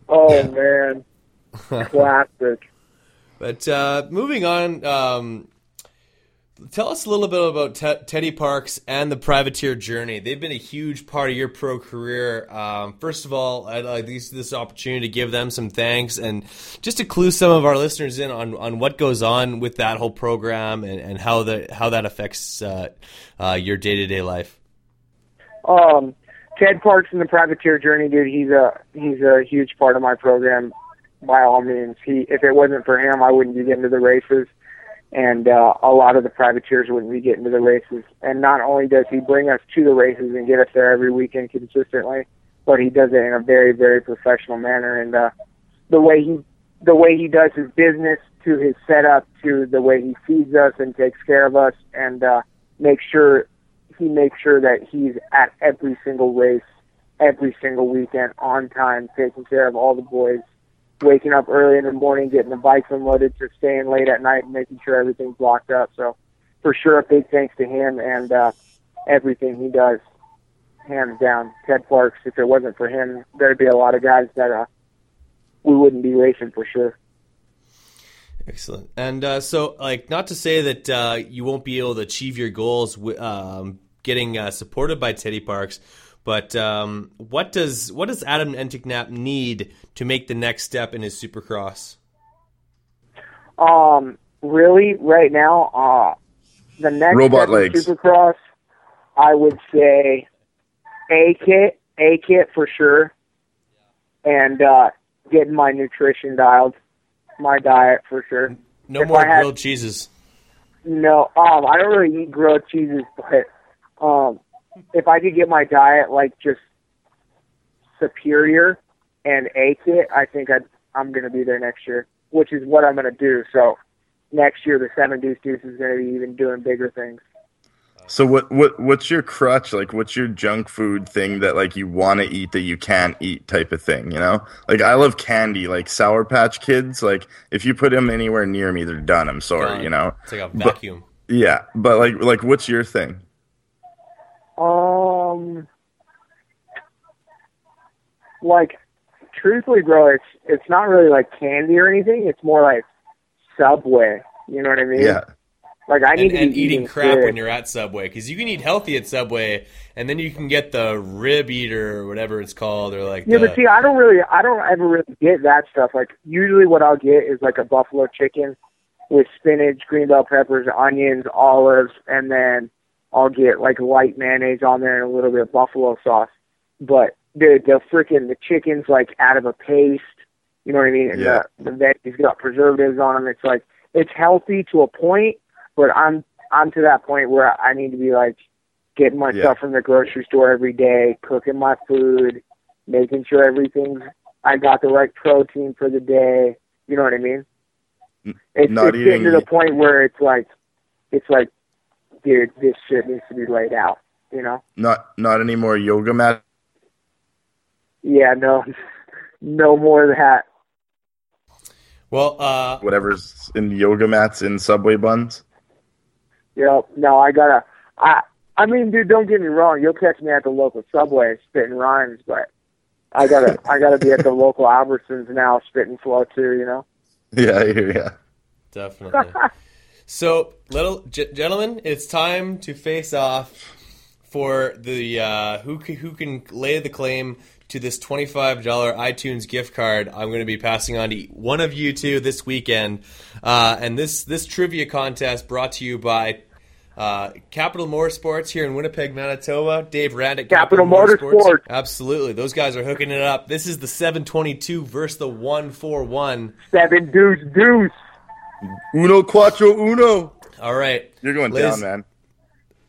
Speaker 7: Oh man, classic.
Speaker 3: But uh, moving on, um, tell us a little bit about Te- Teddy Parks and the privateer journey. They've been a huge part of your pro career. Um, first of all, I'd like this, this opportunity to give them some thanks and just to clue some of our listeners in on, on what goes on with that whole program and, and how that how that affects uh, uh, your day to day life.
Speaker 7: Um, Ted Parks and the Privateer Journey, dude. He's a he's a huge part of my program. By all means, he if it wasn't for him, I wouldn't be getting to the races, and uh, a lot of the privateers wouldn't be getting to the races. And not only does he bring us to the races and get us there every weekend consistently, but he does it in a very very professional manner. And uh, the way he the way he does his business to his setup to the way he feeds us and takes care of us and uh, makes sure he makes sure that he's at every single race, every single weekend on time, taking care of all the boys, waking up early in the morning, getting the bikes unloaded, to staying late at night and making sure everything's locked up. So, for sure, a big thanks to him and uh, everything he does, hands down. Ted Parks. If it wasn't for him, there'd be a lot of guys that uh, we wouldn't be racing for sure.
Speaker 3: Excellent. And uh, so, like, not to say that uh, you won't be able to achieve your goals wi- um, getting uh, supported by Teddy Parks, but um, what does what does Adam Enticknap need to make the next step in his Supercross?
Speaker 7: Um, really, right now, uh, the next
Speaker 6: Robot
Speaker 7: step in
Speaker 6: legs.
Speaker 7: Supercross, I would say A kit, A kit for sure, and uh, getting my nutrition dialed, my diet for sure.
Speaker 3: No
Speaker 7: If
Speaker 3: more
Speaker 7: I had-
Speaker 3: grilled cheeses.
Speaker 7: No, um, I don't really eat grilled cheeses, but um, if I could get my diet like just superior and A it, I think I'd, I'm going to be there next year, which is what I'm going to do. So next year, the Seven Deuce Deuce is going to be even doing bigger things.
Speaker 6: So what what what's your crutch like? What's your junk food thing that like you want to eat that you can't eat type of thing? You know, like I love candy, like Sour Patch Kids. Like if you put them anywhere near me, they're done. I'm sorry,
Speaker 3: Gone.
Speaker 6: you know.
Speaker 3: It's like a
Speaker 6: But-
Speaker 3: vacuum.
Speaker 6: Yeah, but like like what's your thing?
Speaker 7: Um, like, truthfully, bro, it's it's not really like candy or anything. It's more like Subway. You know what I mean?
Speaker 6: Yeah,
Speaker 7: Like I need
Speaker 3: and,
Speaker 7: to
Speaker 3: and
Speaker 7: be
Speaker 3: eating crap
Speaker 7: good.
Speaker 3: when you're at Subway because you can eat healthy at Subway, and then you can get the rib eater or whatever it's called, or like
Speaker 7: Yeah,
Speaker 3: the,
Speaker 7: but see, I don't really, I don't ever really get that stuff. Like usually, what I'll get is like a buffalo chicken with spinach, green bell peppers, onions, olives, and then I'll get like light mayonnaise on there and a little bit of buffalo sauce. But the the freaking the chicken's like out of a paste. You know what I mean? And
Speaker 6: Yeah.
Speaker 7: the the veggies got preservatives on them. It's like it's healthy to a point, but I'm I'm to that point where I need to be like getting my
Speaker 6: Yeah.
Speaker 7: stuff from the grocery store every day, cooking my food, making sure everything's I got the right protein for the day. You know what I mean? It's,
Speaker 6: not
Speaker 7: it's getting to the point where it's like, it's like, dude, this shit needs to be laid out. You know?
Speaker 6: Not not any more yoga mat.
Speaker 7: Yeah, no, no more of that.
Speaker 3: well, uh,
Speaker 6: Whatever's in yoga mats in Subway buns.
Speaker 7: Yep. No, I gotta. I. I mean, dude, don't get me wrong. You'll catch me at the local Subway spitting rhymes, but I gotta. I gotta be at the local Albertsons now spitting flow too. You know?
Speaker 6: Yeah, I hear ya.
Speaker 3: definitely. so, little g- gentlemen, it's time to face off for the uh, who c- who can lay the claim to this twenty five dollar iTunes gift card. I'm going to be passing on to one of you two this weekend, uh, and this this trivia contest brought to you by. Uh, Capital Motorsports here in Winnipeg, Manitoba. Dave Rand at
Speaker 7: Capital Motorsports.
Speaker 3: Absolutely, those guys are hooking it up. This is the 722 versus the 141.
Speaker 7: Seven deuce deuce.
Speaker 6: Uno cuatro uno.
Speaker 3: All right,
Speaker 6: You're going
Speaker 3: Liz,
Speaker 6: down, man.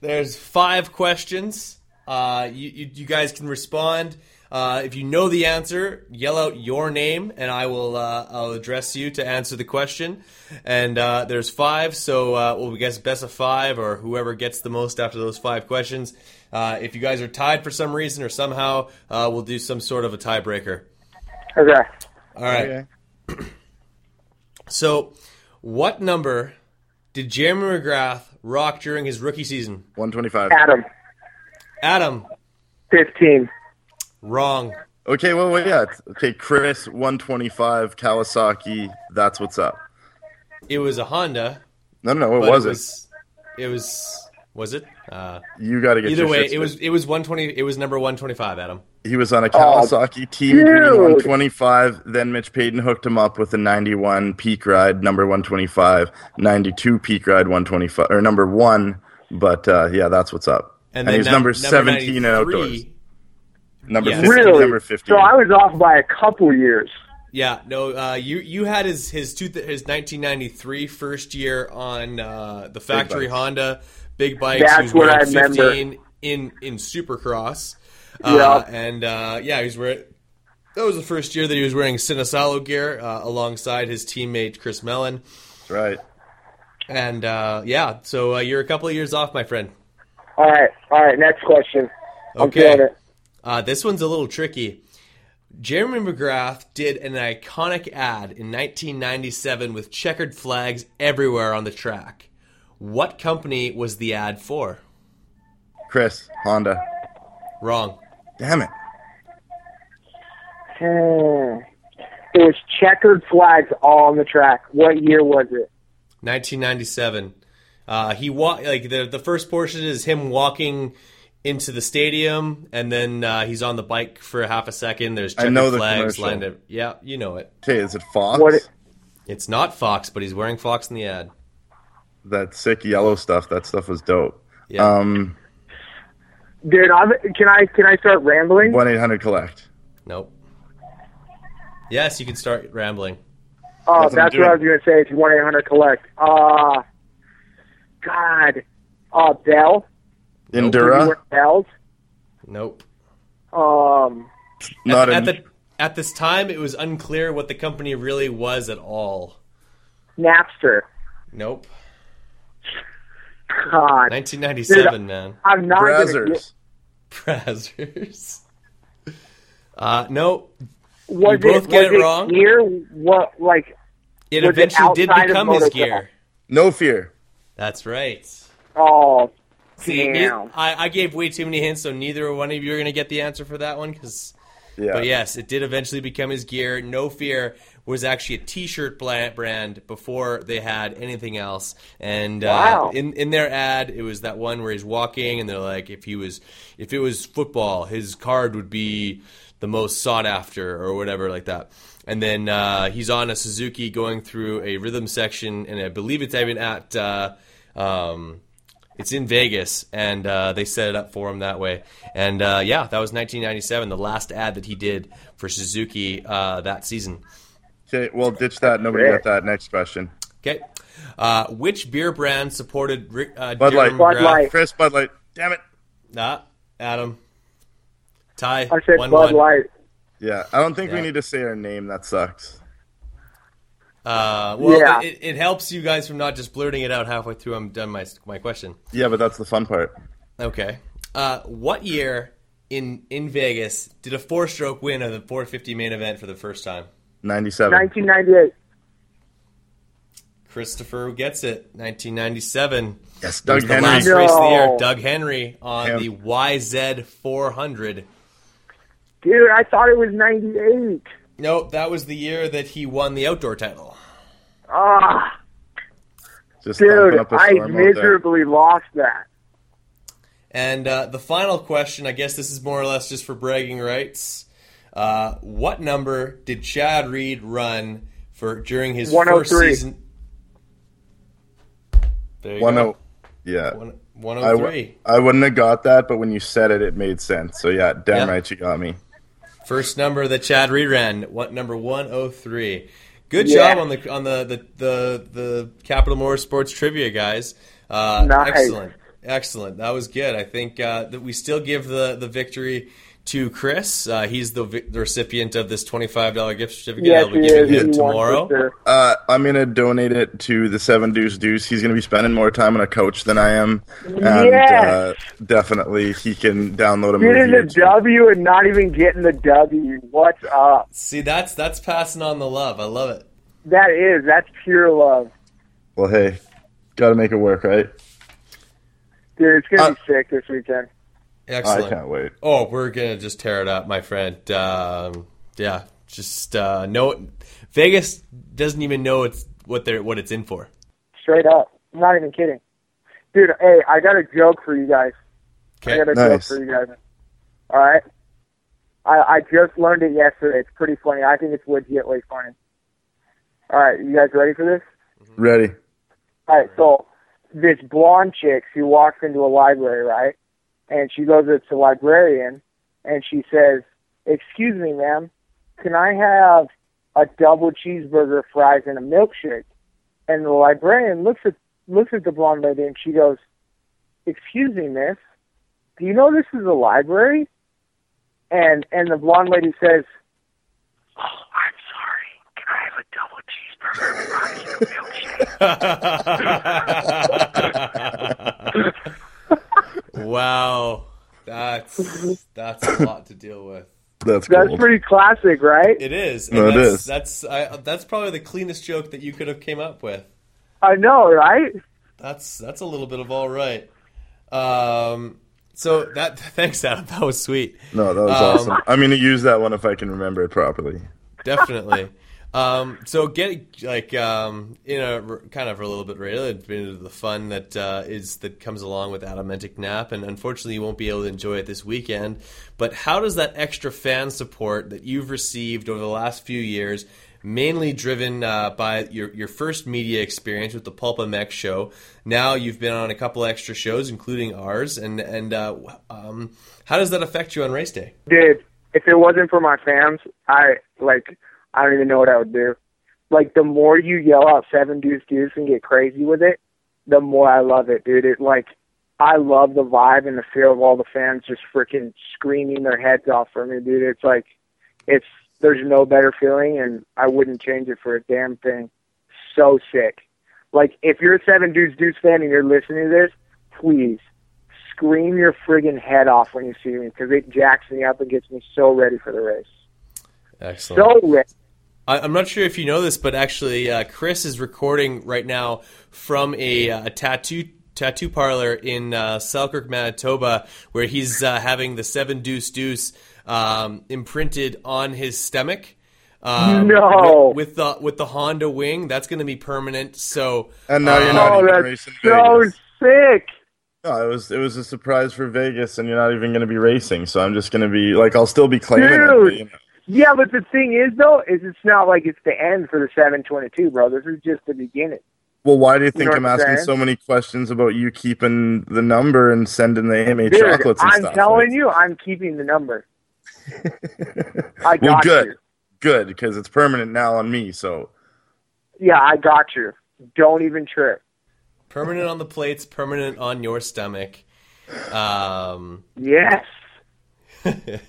Speaker 3: There's five questions. Uh, you, you, you guys can respond. Uh, if you know the answer, yell out your name, and I will uh, I'll address you to answer the question. And uh, there's five, so uh, we'll guess best of five, or whoever gets the most after those five questions. Uh, if you guys are tied for some reason or somehow, uh, we'll do some sort of a tiebreaker.
Speaker 7: Okay.
Speaker 3: All right.
Speaker 6: Okay.
Speaker 3: So, what number did Jeremy McGrath rock during his rookie season?
Speaker 6: 125.
Speaker 7: Adam.
Speaker 3: Adam,
Speaker 7: Fifteen.
Speaker 3: wrong.
Speaker 6: Okay, well, well, yeah. Okay, Chris, 125, Kawasaki. That's what's up.
Speaker 3: It was a Honda.
Speaker 6: No, no, no, it wasn't.
Speaker 3: It was, it was. Was it? Uh,
Speaker 6: you got to get
Speaker 3: either
Speaker 6: your
Speaker 3: way,
Speaker 6: shit
Speaker 3: it was. It was one twenty. It was number one twenty five. Adam.
Speaker 6: He was on a Kawasaki team
Speaker 7: dude.
Speaker 6: green 125. Then Mitch Payton hooked him up with a 91 peak ride, number 125, 92 peak ride 125, or number one. But uh, yeah, that's what's up. And,
Speaker 3: then
Speaker 6: he's
Speaker 3: num-
Speaker 6: number 17 in outdoors. Number
Speaker 3: Yes.
Speaker 6: 15.
Speaker 7: Really?
Speaker 6: Number 15.
Speaker 7: So I was off by a couple years.
Speaker 3: Yeah, no. Uh, you you had his his two, his 1993 first year on uh, the factory. Honda big bikes.
Speaker 7: That's what I remember.
Speaker 3: 15 in in Supercross. Uh,
Speaker 7: Yep.
Speaker 3: and uh, yeah, he's wearing. That was the first year that he was wearing Sinisalo gear uh, alongside his teammate Chris Mellon.
Speaker 6: That's right.
Speaker 3: And uh, yeah, so uh, you're a couple of years off, my friend.
Speaker 7: All right. All right. Next question.
Speaker 3: Okay. Uh, this one's a little tricky. Jeremy McGrath did an iconic ad in 1997 with checkered flags everywhere on the track. What company was the ad for?
Speaker 6: Chris, Honda.
Speaker 3: Wrong.
Speaker 6: Damn it.
Speaker 7: Hmm. It was checkered flags all on the track. What year was it?
Speaker 3: 1997. Uh, he wa- like the the first portion is him walking into the stadium, and then uh, he's on the bike for half a second. There's
Speaker 6: I
Speaker 3: checkered
Speaker 6: know the
Speaker 3: flags
Speaker 6: commercial.
Speaker 3: lined up. Yeah, you know it.
Speaker 6: Okay, is it Fox?
Speaker 7: What it-
Speaker 3: It's not Fox, but he's wearing Fox in the ad.
Speaker 6: That sick yellow stuff. That stuff was dope.
Speaker 3: Yeah.
Speaker 6: Um,
Speaker 7: Dude, I'm, can I can I start rambling?
Speaker 6: one eight hundred collect.
Speaker 3: Nope. Yes, you can start rambling.
Speaker 7: Oh,
Speaker 6: That's
Speaker 7: that's,
Speaker 6: what I'm
Speaker 7: what I was going to say. It's one eight hundred collect. Uh God. Uh, Bell.
Speaker 6: Endura,
Speaker 7: Were Bells.
Speaker 3: Nope.
Speaker 7: Um.
Speaker 6: not
Speaker 3: at,
Speaker 6: a
Speaker 3: at the at this time, it was unclear what the company really was at all.
Speaker 7: Napster.
Speaker 3: Nope.
Speaker 7: God.
Speaker 3: 1997, man.
Speaker 7: I'm not gonna get,
Speaker 6: Brazzers.
Speaker 3: Brazzers. Uh, no,
Speaker 7: was
Speaker 3: You both
Speaker 7: it,
Speaker 3: get
Speaker 7: was
Speaker 3: it wrong.
Speaker 7: Gear? What like?
Speaker 3: it
Speaker 7: Was it
Speaker 3: eventually did become his gear.
Speaker 6: No fear.
Speaker 3: That's right.
Speaker 7: Oh,
Speaker 3: See, ne-
Speaker 7: damn.
Speaker 3: I, I gave way too many hints, so neither one of you are going to get the answer for that one. Because,
Speaker 6: Yeah.
Speaker 3: but yes, it did eventually become his gear. No fear was actually a T-shirt brand before they had anything else. And uh, in in their ad, it was that one where he's walking, and they're like, if he was, if it was football, his card would be the most sought after, or whatever like that. And then uh, he's on a Suzuki going through a rhythm section, and I believe it's even at. Uh, um, it's in Vegas, and uh, they set it up for him that way. And uh, yeah, that was 1997, the last ad that he did for Suzuki uh, that season.
Speaker 6: Okay, well, ditch that. Nobody got that. Next question.
Speaker 3: Okay, uh, which beer brand supported Rick- uh,
Speaker 6: Bud Light.
Speaker 7: Bud
Speaker 3: McGrath?
Speaker 7: Light.
Speaker 6: Chris Bud Light. Damn it.
Speaker 3: Nah, Adam. Ty.
Speaker 7: I said
Speaker 3: one,
Speaker 7: Bud
Speaker 3: one.
Speaker 7: Light.
Speaker 6: Yeah, I don't think we need to say our name. That sucks.
Speaker 3: Uh, well,
Speaker 7: Yeah.
Speaker 3: it, it helps you guys from not just blurting it out halfway through. I'm done my my question.
Speaker 6: Yeah, but that's the fun part.
Speaker 3: Okay. Uh, what year in in Vegas did a four stroke win of the 450 main event for the first time?
Speaker 6: 97.
Speaker 7: 1998.
Speaker 3: Christopher gets it. 1997.
Speaker 6: Yes,
Speaker 3: It was
Speaker 6: Doug
Speaker 3: the
Speaker 6: Henry.
Speaker 3: last race of the year. Doug Henry on
Speaker 6: Yeah.
Speaker 3: the YZ 400.
Speaker 7: Dude, I thought it was 98.
Speaker 3: Nope, that was the year that he won the outdoor title.
Speaker 7: Ah,
Speaker 6: Just
Speaker 7: dude,
Speaker 6: up a
Speaker 7: I
Speaker 6: storm out
Speaker 7: miserably lost that.
Speaker 3: And uh, the final question, I guess this is more or less just for bragging rights. Uh, what number did Chad Reed run for during his first
Speaker 7: 103.
Speaker 3: season? There you
Speaker 6: One
Speaker 3: go.
Speaker 6: oh, yeah.
Speaker 3: One- 103.
Speaker 6: I wouldn't have got that, but when you said it, it made sense. So yeah, damn
Speaker 3: Yeah.
Speaker 6: right you got me.
Speaker 3: First number that Chad Reed ran, what number 103. Good
Speaker 7: Yeah.
Speaker 3: job on the on the the the, the Capital Motorsports trivia guys. Uh,
Speaker 7: Nice.
Speaker 3: Excellent, excellent. That was good. I think uh, that we still give the the victory to Chris. Uh, he's the, vi- the recipient of this twenty five dollar gift certificate.
Speaker 7: Yes,
Speaker 3: I'll be
Speaker 7: he
Speaker 3: giving
Speaker 7: is.
Speaker 3: it
Speaker 7: he
Speaker 3: tomorrow.
Speaker 7: Sure.
Speaker 6: Uh, I'm gonna donate it to the Seven Deuce Deuce. He's gonna be spending more time on a coach than I am, and
Speaker 7: Yes.
Speaker 6: uh, definitely he can download a movie.
Speaker 7: Getting
Speaker 6: or
Speaker 7: the
Speaker 6: two.
Speaker 7: W and not even getting the W. What's up?
Speaker 3: See, that's that's passing on the love. I love it.
Speaker 7: That is. That's pure love.
Speaker 6: Well, hey, gotta make it work, right?
Speaker 7: Dude, it's going to
Speaker 6: Uh,
Speaker 7: be sick this weekend.
Speaker 3: Excellent.
Speaker 6: I can't wait.
Speaker 3: Oh, we're gonna just tear it up, my friend. Um, yeah, just uh, know Vegas doesn't even know it's what they're what it's in for.
Speaker 7: Straight up. I'm not even kidding. Dude, hey, I got a joke for you guys. I
Speaker 3: Okay,
Speaker 7: got a joke
Speaker 6: Nice.
Speaker 7: for you guys. All right? I, I just learned it yesterday. It's pretty funny. I think it's legitly funny. All right, you guys ready for this?
Speaker 6: Ready?
Speaker 7: All right, so this blonde chick, she walks into a library, right? And she goes to the librarian, and she says, "Excuse me, ma'am, can I have a double cheeseburger, fries, and a milkshake?" And the librarian looks at looks at the blonde lady, and she goes, "Excuse me, miss, do you know this is a library?" And and the blonde lady says, "Oh, I'm sorry. Can I have a double cheeseburger, fries, and a milkshake?"
Speaker 3: wow, that's that's a lot to deal with.
Speaker 6: That's
Speaker 7: That's pretty classic, right?
Speaker 3: It is.
Speaker 6: No, it
Speaker 3: that's,
Speaker 6: is.
Speaker 3: That's I, that's probably the cleanest joke that you could have came up with.
Speaker 7: I know, right?
Speaker 3: That's that's a little bit of all right. Um, so that thanks, Adam. That was sweet.
Speaker 6: no, that was
Speaker 3: Um,
Speaker 6: awesome. I'm gonna use that one if I can remember it properly.
Speaker 3: definitely. Um, so get like um, in a kind of a little bit related into the fun that uh, is that comes along with Adam Enticknap, and unfortunately you won't be able to enjoy it this weekend. But how does that extra fan support that you've received over the last few years, mainly driven uh, by your your first media experience with the Pulp MX show, now you've been on a couple extra shows, including ours, and and uh, um, how does that affect you on race day?
Speaker 7: Dude, if it wasn't for my fans, I like I don't even know what I would do. Like the more you yell out seven deuce deuce and get crazy with it, the more I love it, dude. It like I love the vibe and the feel of all the fans just freaking screaming their heads off for me, dude. It's like it's there's no better feeling and I wouldn't change it for a damn thing. So sick. Like if you're a seven deuce deuce fan and you're listening to this, please scream your friggin' head off when you see me because it jacks me up and gets me so ready for the race.
Speaker 3: Excellent.
Speaker 7: So ready.
Speaker 3: I, I'm not sure if you know this, but actually, uh, Chris is recording right now from a, uh, a tattoo tattoo parlor in uh, Selkirk, Manitoba, where he's uh, having the seven deuce deuce um, imprinted on his stomach. Um,
Speaker 7: No.
Speaker 3: with, with the with the Honda wing, that's going to be permanent. So
Speaker 6: And now you're not
Speaker 7: Oh,
Speaker 6: even
Speaker 7: that's
Speaker 6: racing
Speaker 7: so
Speaker 6: Vegas.
Speaker 7: sick.
Speaker 6: No, it was it was a surprise for Vegas, and you're not even going to be racing. So I'm just going to be like, I'll still be claiming it. but, you know.
Speaker 7: Yeah, but the thing is, though, is it's not like it's the end for the 722, bro. This is just the beginning.
Speaker 6: Well, why do you think
Speaker 7: know
Speaker 6: I'm asking
Speaker 7: saying?
Speaker 6: so many questions about you keeping the number and sending the AMA
Speaker 7: Dude,
Speaker 6: chocolates and
Speaker 7: I'm
Speaker 6: stuff?
Speaker 7: telling
Speaker 6: Like,
Speaker 7: you, I'm keeping the number. I got
Speaker 6: Well, good,
Speaker 7: you.
Speaker 6: good, because it's permanent now on me. So
Speaker 7: Yeah, I got you. Don't even trip.
Speaker 3: permanent on the plates, permanent on your stomach. Um,
Speaker 7: Yes.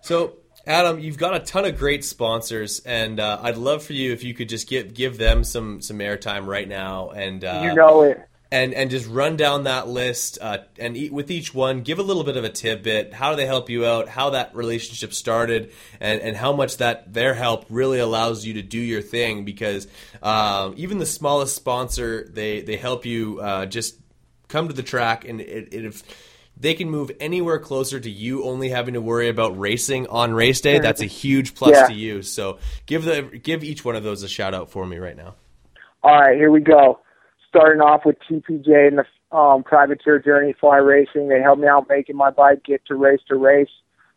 Speaker 3: So, Adam, you've got a ton of great sponsors, and uh, I'd love for you if you could just give give them some some airtime right now, and uh,
Speaker 7: you know it.
Speaker 3: and and just run down that list, uh, and eat, with each one, give a little bit of a tidbit. How do they help you out? How that relationship started, and and how much that their help really allows you to do your thing. Because um, even the smallest sponsor, they they help you uh, just come to the track, and it, it if they can move anywhere closer to you only having to worry about racing on race day, that's a huge plus
Speaker 7: Yeah.
Speaker 3: to you. So give the give each one of those a shout out for me right now.
Speaker 7: All right, here we go. Starting off with TPJ and the um, Privateer Journey Fly Racing. They helped me out making my bike get to race to race.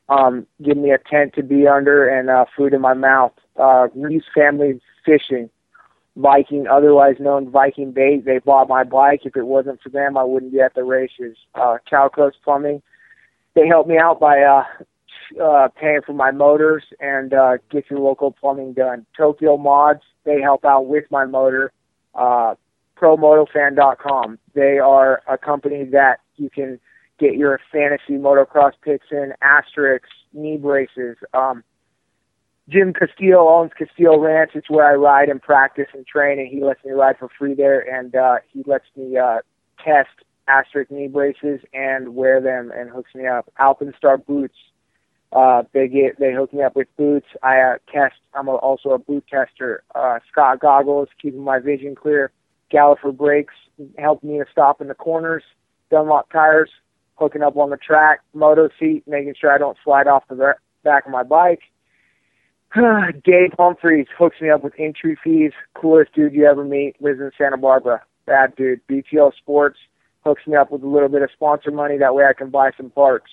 Speaker 7: Um, give me a tent to be under and uh, food in my mouth. Uh, Reese Family Fishing, Viking, otherwise known Viking Bait. They bought my bike. If it wasn't for them, I wouldn't be at the races. Uh, Coast Plumbing. They helped me out by uh, uh, paying for my motors and uh, get your local plumbing done. Tokyo Mods, they help out with my motor. Uh, ProMotofan.com. They are a company that you can get your fantasy motocross picks in, asterisks, knee braces. Um, Jim Castillo owns Castillo Ranch. It's where I ride and practice and train, and he lets me ride for free there, and uh, he lets me uh, test asterisk knee braces and wear them and hooks me up. Alpinestar boots. Uh, they get they hook me up with boots. I uh, test. I'm a, also a boot tester. Uh, Scott goggles, keeping my vision clear. Galliford brakes, helping me to stop in the corners. Dunlop tires, hooking up on the track. Moto seat, making sure I don't slide off the back of my bike. Dave Humphreys hooks me up with entry fees. Coolest dude you ever meet. Lives in Santa Barbara. Bad dude. BTL Sports hooks me up with a little bit of sponsor money. That way I can buy some parts.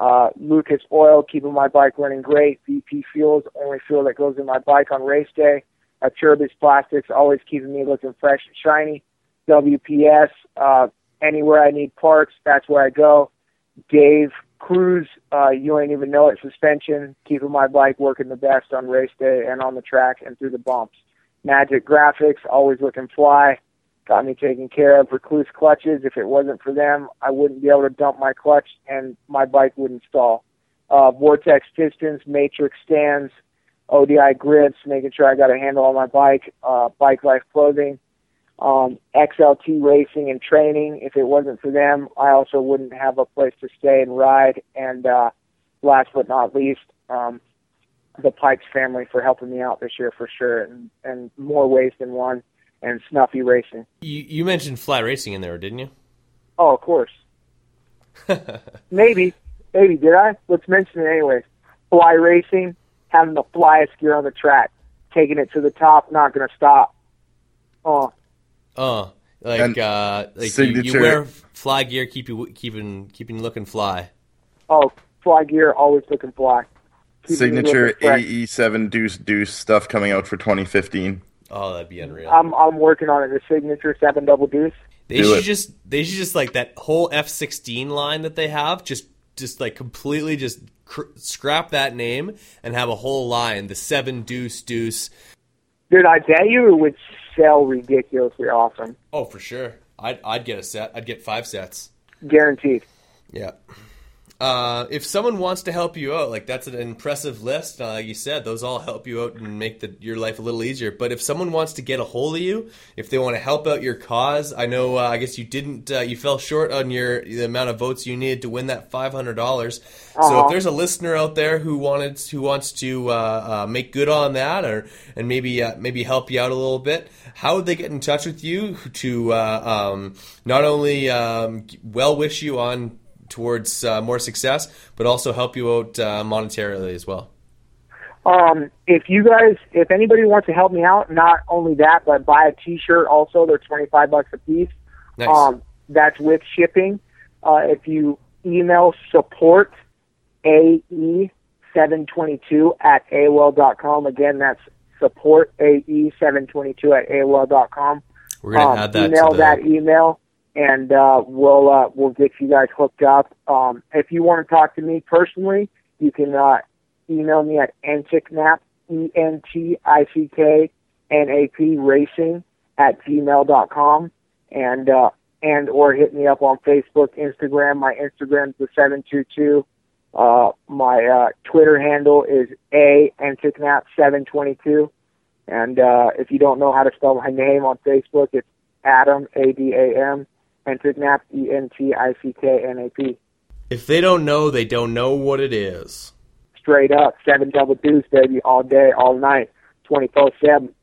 Speaker 7: Uh, Lucas Oil, keeping my bike running great. VP Fuels, only fuel that goes in my bike on race day. Uh, Turbis Plastics, always keeping me looking fresh and shiny. WPS, uh, anywhere I need parts, that's where I go. Dave Cruz, uh, you ain't even know it, suspension, keeping my bike working the best on race day and on the track and through the bumps. Magic Graphics, always looking fly, got me taken care of. Rekluse Clutches, if it wasn't for them, I wouldn't be able to dump my clutch and my bike wouldn't stall. Uh, Vertex Pistons, Matrix Stands, ODI Grips, making sure I got a handle on my bike, uh, Bike Life Clothing, um, XLT Racing and Training. If it wasn't for them, I also wouldn't have a place to stay and ride. And uh, last but not least, um, the Pikes family for helping me out this year for sure, and, and more ways than one. And Snuffy Racing.
Speaker 3: You, you mentioned fly racing in there, didn't you?
Speaker 7: Oh, of course. maybe, maybe did I? Let's mention it anyways. Fly racing, having the flyest gear on the track, taking it to the top, not going to stop. Oh,
Speaker 3: Oh, like
Speaker 6: And
Speaker 3: uh, like you, you wear fly gear, keep you keeping keeping looking fly.
Speaker 7: oh, fly gear, always looking fly. Keeping
Speaker 6: signature. AE7 Deuce Deuce stuff coming out for 2015.
Speaker 3: Oh, that'd be unreal.
Speaker 7: I'm I'm working on it. The signature seven double deuce.
Speaker 3: they
Speaker 6: do
Speaker 3: should
Speaker 6: it.
Speaker 3: just they should just like that whole F sixteen line that they have, just just like completely just cr- scrap that name and have a whole line, the seven deuce deuce.
Speaker 7: Dude, I bet you it would sell ridiculously awesome.
Speaker 3: Oh, for sure. I'd I'd get a set. I'd get five sets.
Speaker 7: Guaranteed.
Speaker 3: Yeah. Uh, if someone wants to help you out, like that's an impressive list. Uh, like you said, those all help you out and make the, your life a little easier. But if someone wants to get a hold of you, if they want to help out your cause, I know. Uh, I guess you didn't. Uh, you fell short on your the amount of votes you needed to win that five hundred dollars. So
Speaker 7: Uh-huh.
Speaker 3: if there's a listener out there who wanted who wants to uh, uh, make good on that, or and maybe uh, maybe help you out a little bit, how would they get in touch with you to uh, um, not only um, well wish you on towards uh, more success, but also help you out uh, monetarily as well.
Speaker 7: Um, if you guys, if anybody wants to help me out, not only that, but buy a T-shirt also. They're twenty five bucks a piece.
Speaker 3: Nice.
Speaker 7: Um, that's with shipping. Uh, if you email support ae722 at aol dot com. Again, that's support ae722 at aol dot com.
Speaker 3: We're gonna
Speaker 7: Um,
Speaker 3: add that
Speaker 7: email
Speaker 3: to the,
Speaker 7: that email, and uh, we'll uh, we'll get you guys hooked up. Um, if you want to talk to me personally, you can uh, email me at enticknap e n t i c k n a p racing at gmail.com and uh, and or hit me up on Facebook, Instagram. My Instagram's the seven two two. Uh, my uh, Twitter handle is a enticknap seven twenty two. And uh, if you don't know how to spell my name on Facebook, it's Adam A D A M Enticknap E N T I C K N A P.
Speaker 3: if they don't know, they don't know what it is.
Speaker 7: Straight up, seven double deuce, baby, all day, all night, twenty four seven.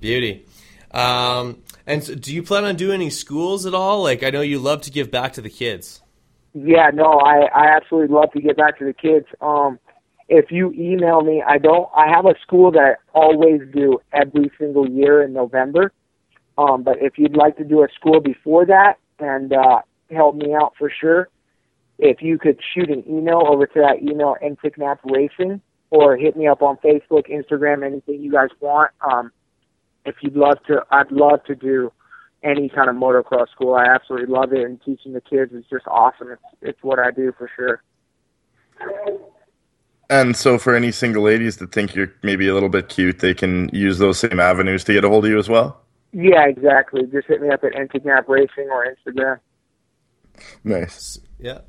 Speaker 3: Beauty. Um, and so do you plan on doing any schools at all? Like, I know you love to give back to the kids.
Speaker 7: Yeah, no, I I absolutely love to give back to the kids. Um, if you email me, I don't. I have a school that I always do every single year in November. Um, but if you'd like to do a school before that and uh, help me out for sure, if you could shoot an email over to that email Enticknap Racing or hit me up on Facebook, Instagram, anything you guys want. Um, if you'd love to, I'd love to do any kind of motocross school. I absolutely love it, and teaching the kids is just awesome. It's it's what I do for sure.
Speaker 6: And so, for any single ladies that think you're maybe a little bit cute, they can use those same avenues to get a hold of you as well.
Speaker 7: Yeah, exactly. Just hit me up at Enticknap Racing or Instagram.
Speaker 6: Nice.
Speaker 3: Yeah.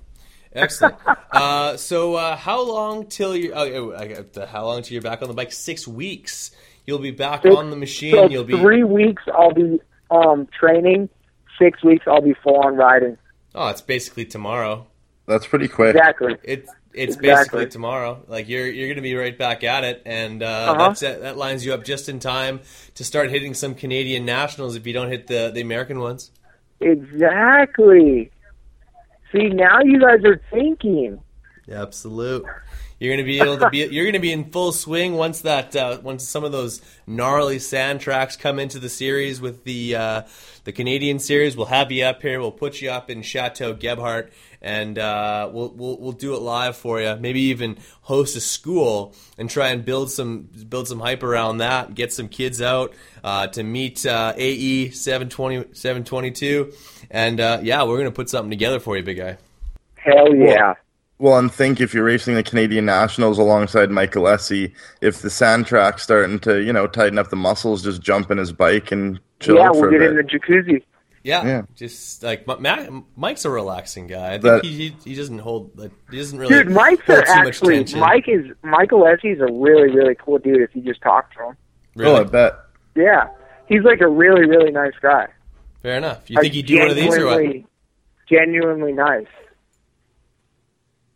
Speaker 3: Excellent. uh, so, uh, how long till you? Oh, uh, how long till you're back on the bike? Six weeks. You'll be back
Speaker 7: Six-
Speaker 3: on the machine.
Speaker 7: So
Speaker 3: You'll be.
Speaker 7: three weeks I'll be um, training. Six weeks I'll be full on riding.
Speaker 3: Oh, it's basically tomorrow.
Speaker 6: That's pretty quick.
Speaker 7: Exactly.
Speaker 3: It's it's
Speaker 7: Exactly.
Speaker 3: basically tomorrow. Like you're you're going to be right back at it, and uh,
Speaker 7: Uh-huh.
Speaker 3: that's it. that lines you up just in time to start hitting some Canadian nationals if you don't hit the the American ones.
Speaker 7: Exactly. See, now you guys are thinking.
Speaker 3: Absolute. You're gonna be able to be. You're gonna be in full swing once that uh, once some of those gnarly sand tracks come into the series with the uh, the Canadian series. We'll have you up here. We'll put you up in Chateau Gebhardt, and uh, we'll, we'll we'll do it live for you. Maybe even host a school and try and build some build some hype around that. Get some kids out uh, to meet uh, AE 720 722, and uh, yeah, we're gonna put something together for you, big guy.
Speaker 7: Hell yeah.
Speaker 6: Well, and think if you're racing the Canadian Nationals alongside Mike Alessi, if the sand track's starting to, you know, tighten up the muscles, just jump in his bike and chill
Speaker 7: yeah,
Speaker 6: out for
Speaker 7: we'll
Speaker 6: a
Speaker 7: get in the jacuzzi.
Speaker 3: Yeah,
Speaker 6: Yeah.
Speaker 3: just like Matt, Mike's a relaxing guy. I think
Speaker 6: That-
Speaker 3: he, he he doesn't hold like he doesn't really
Speaker 7: Dude, Mike's
Speaker 3: hold
Speaker 7: a,
Speaker 3: too
Speaker 7: actually
Speaker 3: tension.
Speaker 7: Mike is Mike Alessi's a really really cool dude. If you just talk to him,
Speaker 3: really?
Speaker 6: Oh, I bet.
Speaker 7: yeah, he's like a really really nice guy.
Speaker 3: Fair enough. You
Speaker 7: Like,
Speaker 3: think he'd do one of these or what?
Speaker 7: genuinely- Genuinely nice.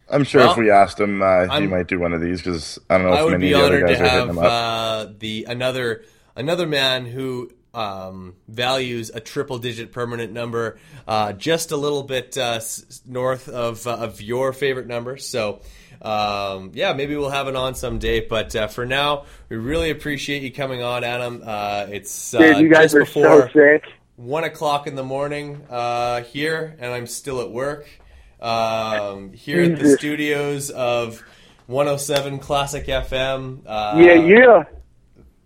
Speaker 6: I'm sure
Speaker 3: Well,
Speaker 6: if we asked him, uh, he might do one of these because I don't know
Speaker 3: I
Speaker 6: if many of the other
Speaker 3: honored to
Speaker 6: guys are hitting
Speaker 3: have
Speaker 6: him up.
Speaker 3: uh, the another another man who um, values a triple digit permanent number uh, just a little bit uh, s- north of uh, of your favorite number. So. Um, yeah, maybe we'll have it on someday. But uh, for now, we really appreciate you coming on, Adam. Uh, it's uh,
Speaker 7: Dude, you guys
Speaker 3: just
Speaker 7: are
Speaker 3: before
Speaker 7: so sick.
Speaker 3: one o'clock in the morning uh, here, and I'm still at work um, here at the studios of 107 Classic FM. Uh,
Speaker 7: yeah, yeah.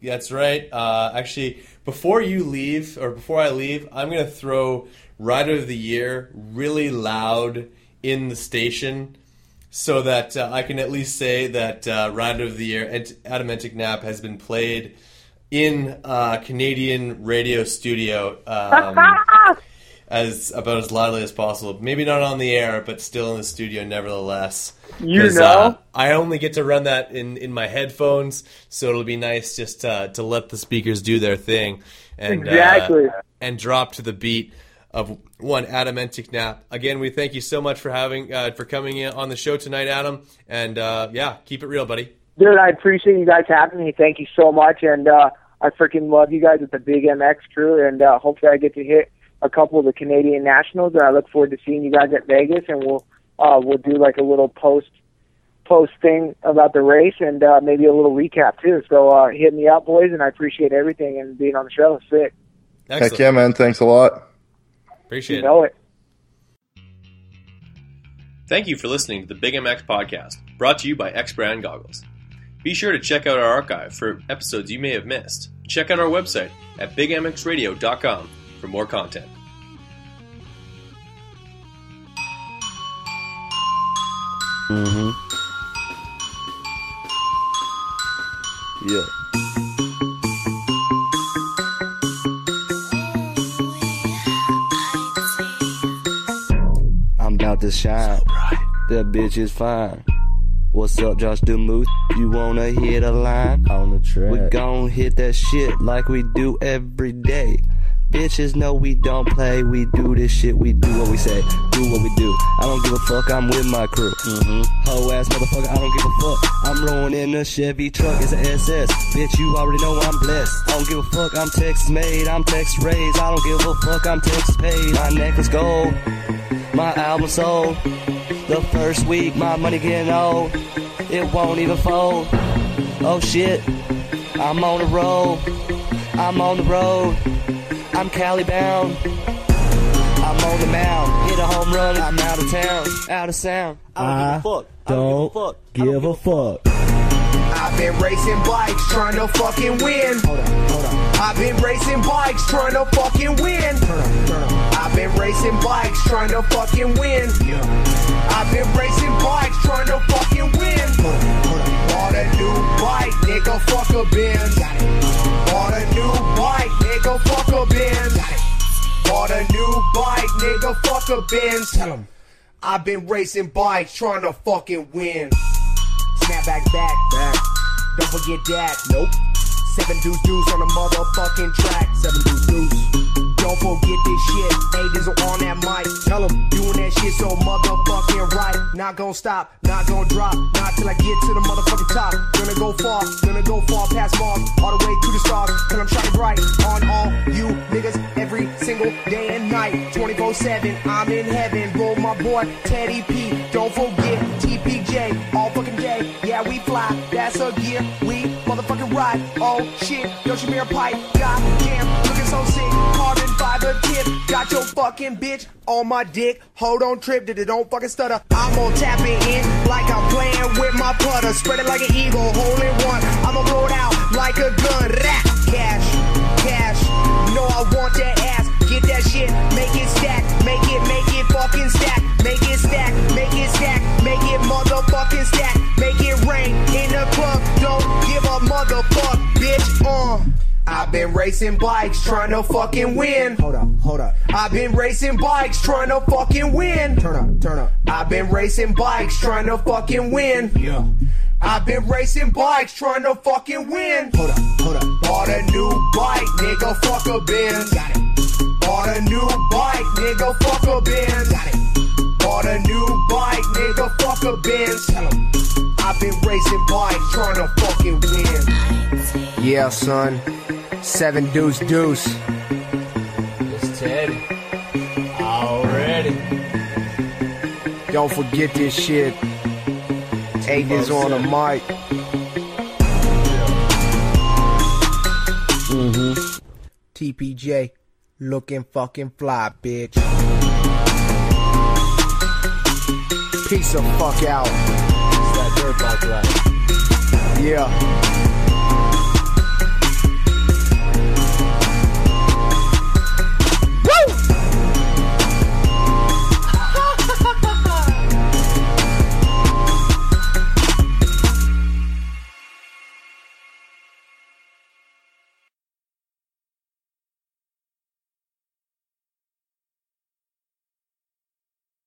Speaker 3: That's right. Uh, actually, before you leave, or before I leave, I'm to throw Rider of the Year really loud in the station so that uh, I can at least say that uh, Rider of the Year, Ant- Adam Enticknap, has been played in uh, Canadian radio studio um, as about as loudly as possible. Maybe not on the air, but still in the studio, nevertheless.
Speaker 7: You know?
Speaker 3: uh, I only get to run that in, in my headphones, so it'll be nice just uh, to let the speakers do their thing and uh,
Speaker 7: Exactly.
Speaker 3: and drop to the beat of one Adam Enticknap. Again, we thank you so much for having uh, for coming in on the show tonight, Adam. And uh, yeah, keep it real, buddy.
Speaker 7: Dude, I appreciate you guys having me. Thank you so much, and uh, I freaking love you guys at the Big MX crew, and uh, hopefully I get to hit a couple of the Canadian nationals, and I look forward to seeing you guys at Vegas, and we'll uh, we'll do like a little post post thing about the race and uh, maybe a little recap too. So uh, hit me up, boys, and I appreciate everything and being on the show. Sick.
Speaker 3: Excellent.
Speaker 6: Heck yeah, man. Thanks a lot.
Speaker 3: Appreciate
Speaker 7: You
Speaker 3: it.
Speaker 7: know it.
Speaker 3: Thank you for listening to the Big MX podcast, brought to you by X Brand Goggles. Be sure to check out our archive for episodes you may have missed. Check out our website at bigmxradio.com for more content. Mm-hmm.
Speaker 5: Yeah. I'm about to shine. That bitch is fine. What's up, Josh DeMuth? You wanna hit a line? On the track. We gon' hit that shit like we do every day. Bitches know we don't play. We do this shit. We do what we say. Do what we do. I don't give a fuck. I'm with my crew. Mm-hmm. Hoe ass motherfucker. I don't give a fuck. I'm rolling in a Chevy truck. It's an SS. Bitch, you already know I'm blessed. I don't give a fuck. I'm Texas made. I'm Texas raised. I don't give a fuck. I'm Texas paid. My necklace gold. My album sold. The first week, my money getting old. It won't even fold. Oh shit. I'm on the road. I'm on the road. I'm Cali bound. I'm on the mound. Hit a home run. I'm out of town. Out of sound. I don't give a fuck. I don't give a fuck. I don't give a fuck.
Speaker 1: I've been racing bikes trying to fucking win. I've been racing bikes trying to fucking win. I've been racing bikes trying to fucking win. I've been racing bikes trying to fucking win. Bought a new bike, nigga, fuck a Benz. Bought a new bike, nigga, fuck a Benz. Bought a new bike, nigga, fuck a Benz. Tell 'em. I've been racing bikes trying to fucking win. Snapback back, back. Back. Don't forget that. Nope. Seven deuce deuce on the motherfucking track. Seven deuce deuce. Don't forget this shit. Ages on that mic. Tell 'em doing that shit so motherfucking right. Not gonna stop, not gonna drop, not till I get to the motherfucking top. Gonna go far, gonna go far past Mars, all the way to the stars. Cause I'm shining bright on all you niggas every single day and night. 24 7, I'm in heaven. Roll my boy Teddy P. Don't forget TPJ all fucking day. Yeah, we fly, that's a gear. We motherfucking ride. Oh shit, Yoshimura pipe. Goddamn, Got your fucking bitch on my dick. Hold on, trip, did it don't fucking stutter. I'm gonna tap it in like I'm playing with my putter. Spread it like an eagle, hole in one. I'ma blow it out like a gun. Rat. Cash, cash. No, I want that ass. Get that shit, make it stack, make it, make it fucking stack, make it stack, make it stack, make it motherfucking stack, make it rain in the club. Don't give a motherfuck, bitch. Uh. I've been racing bikes trying to fucking win. Hold up, hold up. I've been racing bikes trying to fucking win. Turn up, turn up. I've been racing bikes trying to fucking win. Yeah. I've been racing bikes trying to fucking win. Hold up, hold up. Bought a new bike, nigga, fuck a Benz. Got it. Bought a new bike, nigga, fuck a Benz. Got it. Bought a new bike, nigga, fuck a Benz. Tell 'em. I've been racing bikes trying to fucking win. Yeah, son. Seven deuce deuce.
Speaker 8: It's Teddy. Already.
Speaker 1: Don't forget this shit. Eight is on the mic. Mm-hmm. TPJ, looking fucking fly, bitch. Piece of fuck out.
Speaker 8: It's that dirt bike ride.
Speaker 1: Yeah.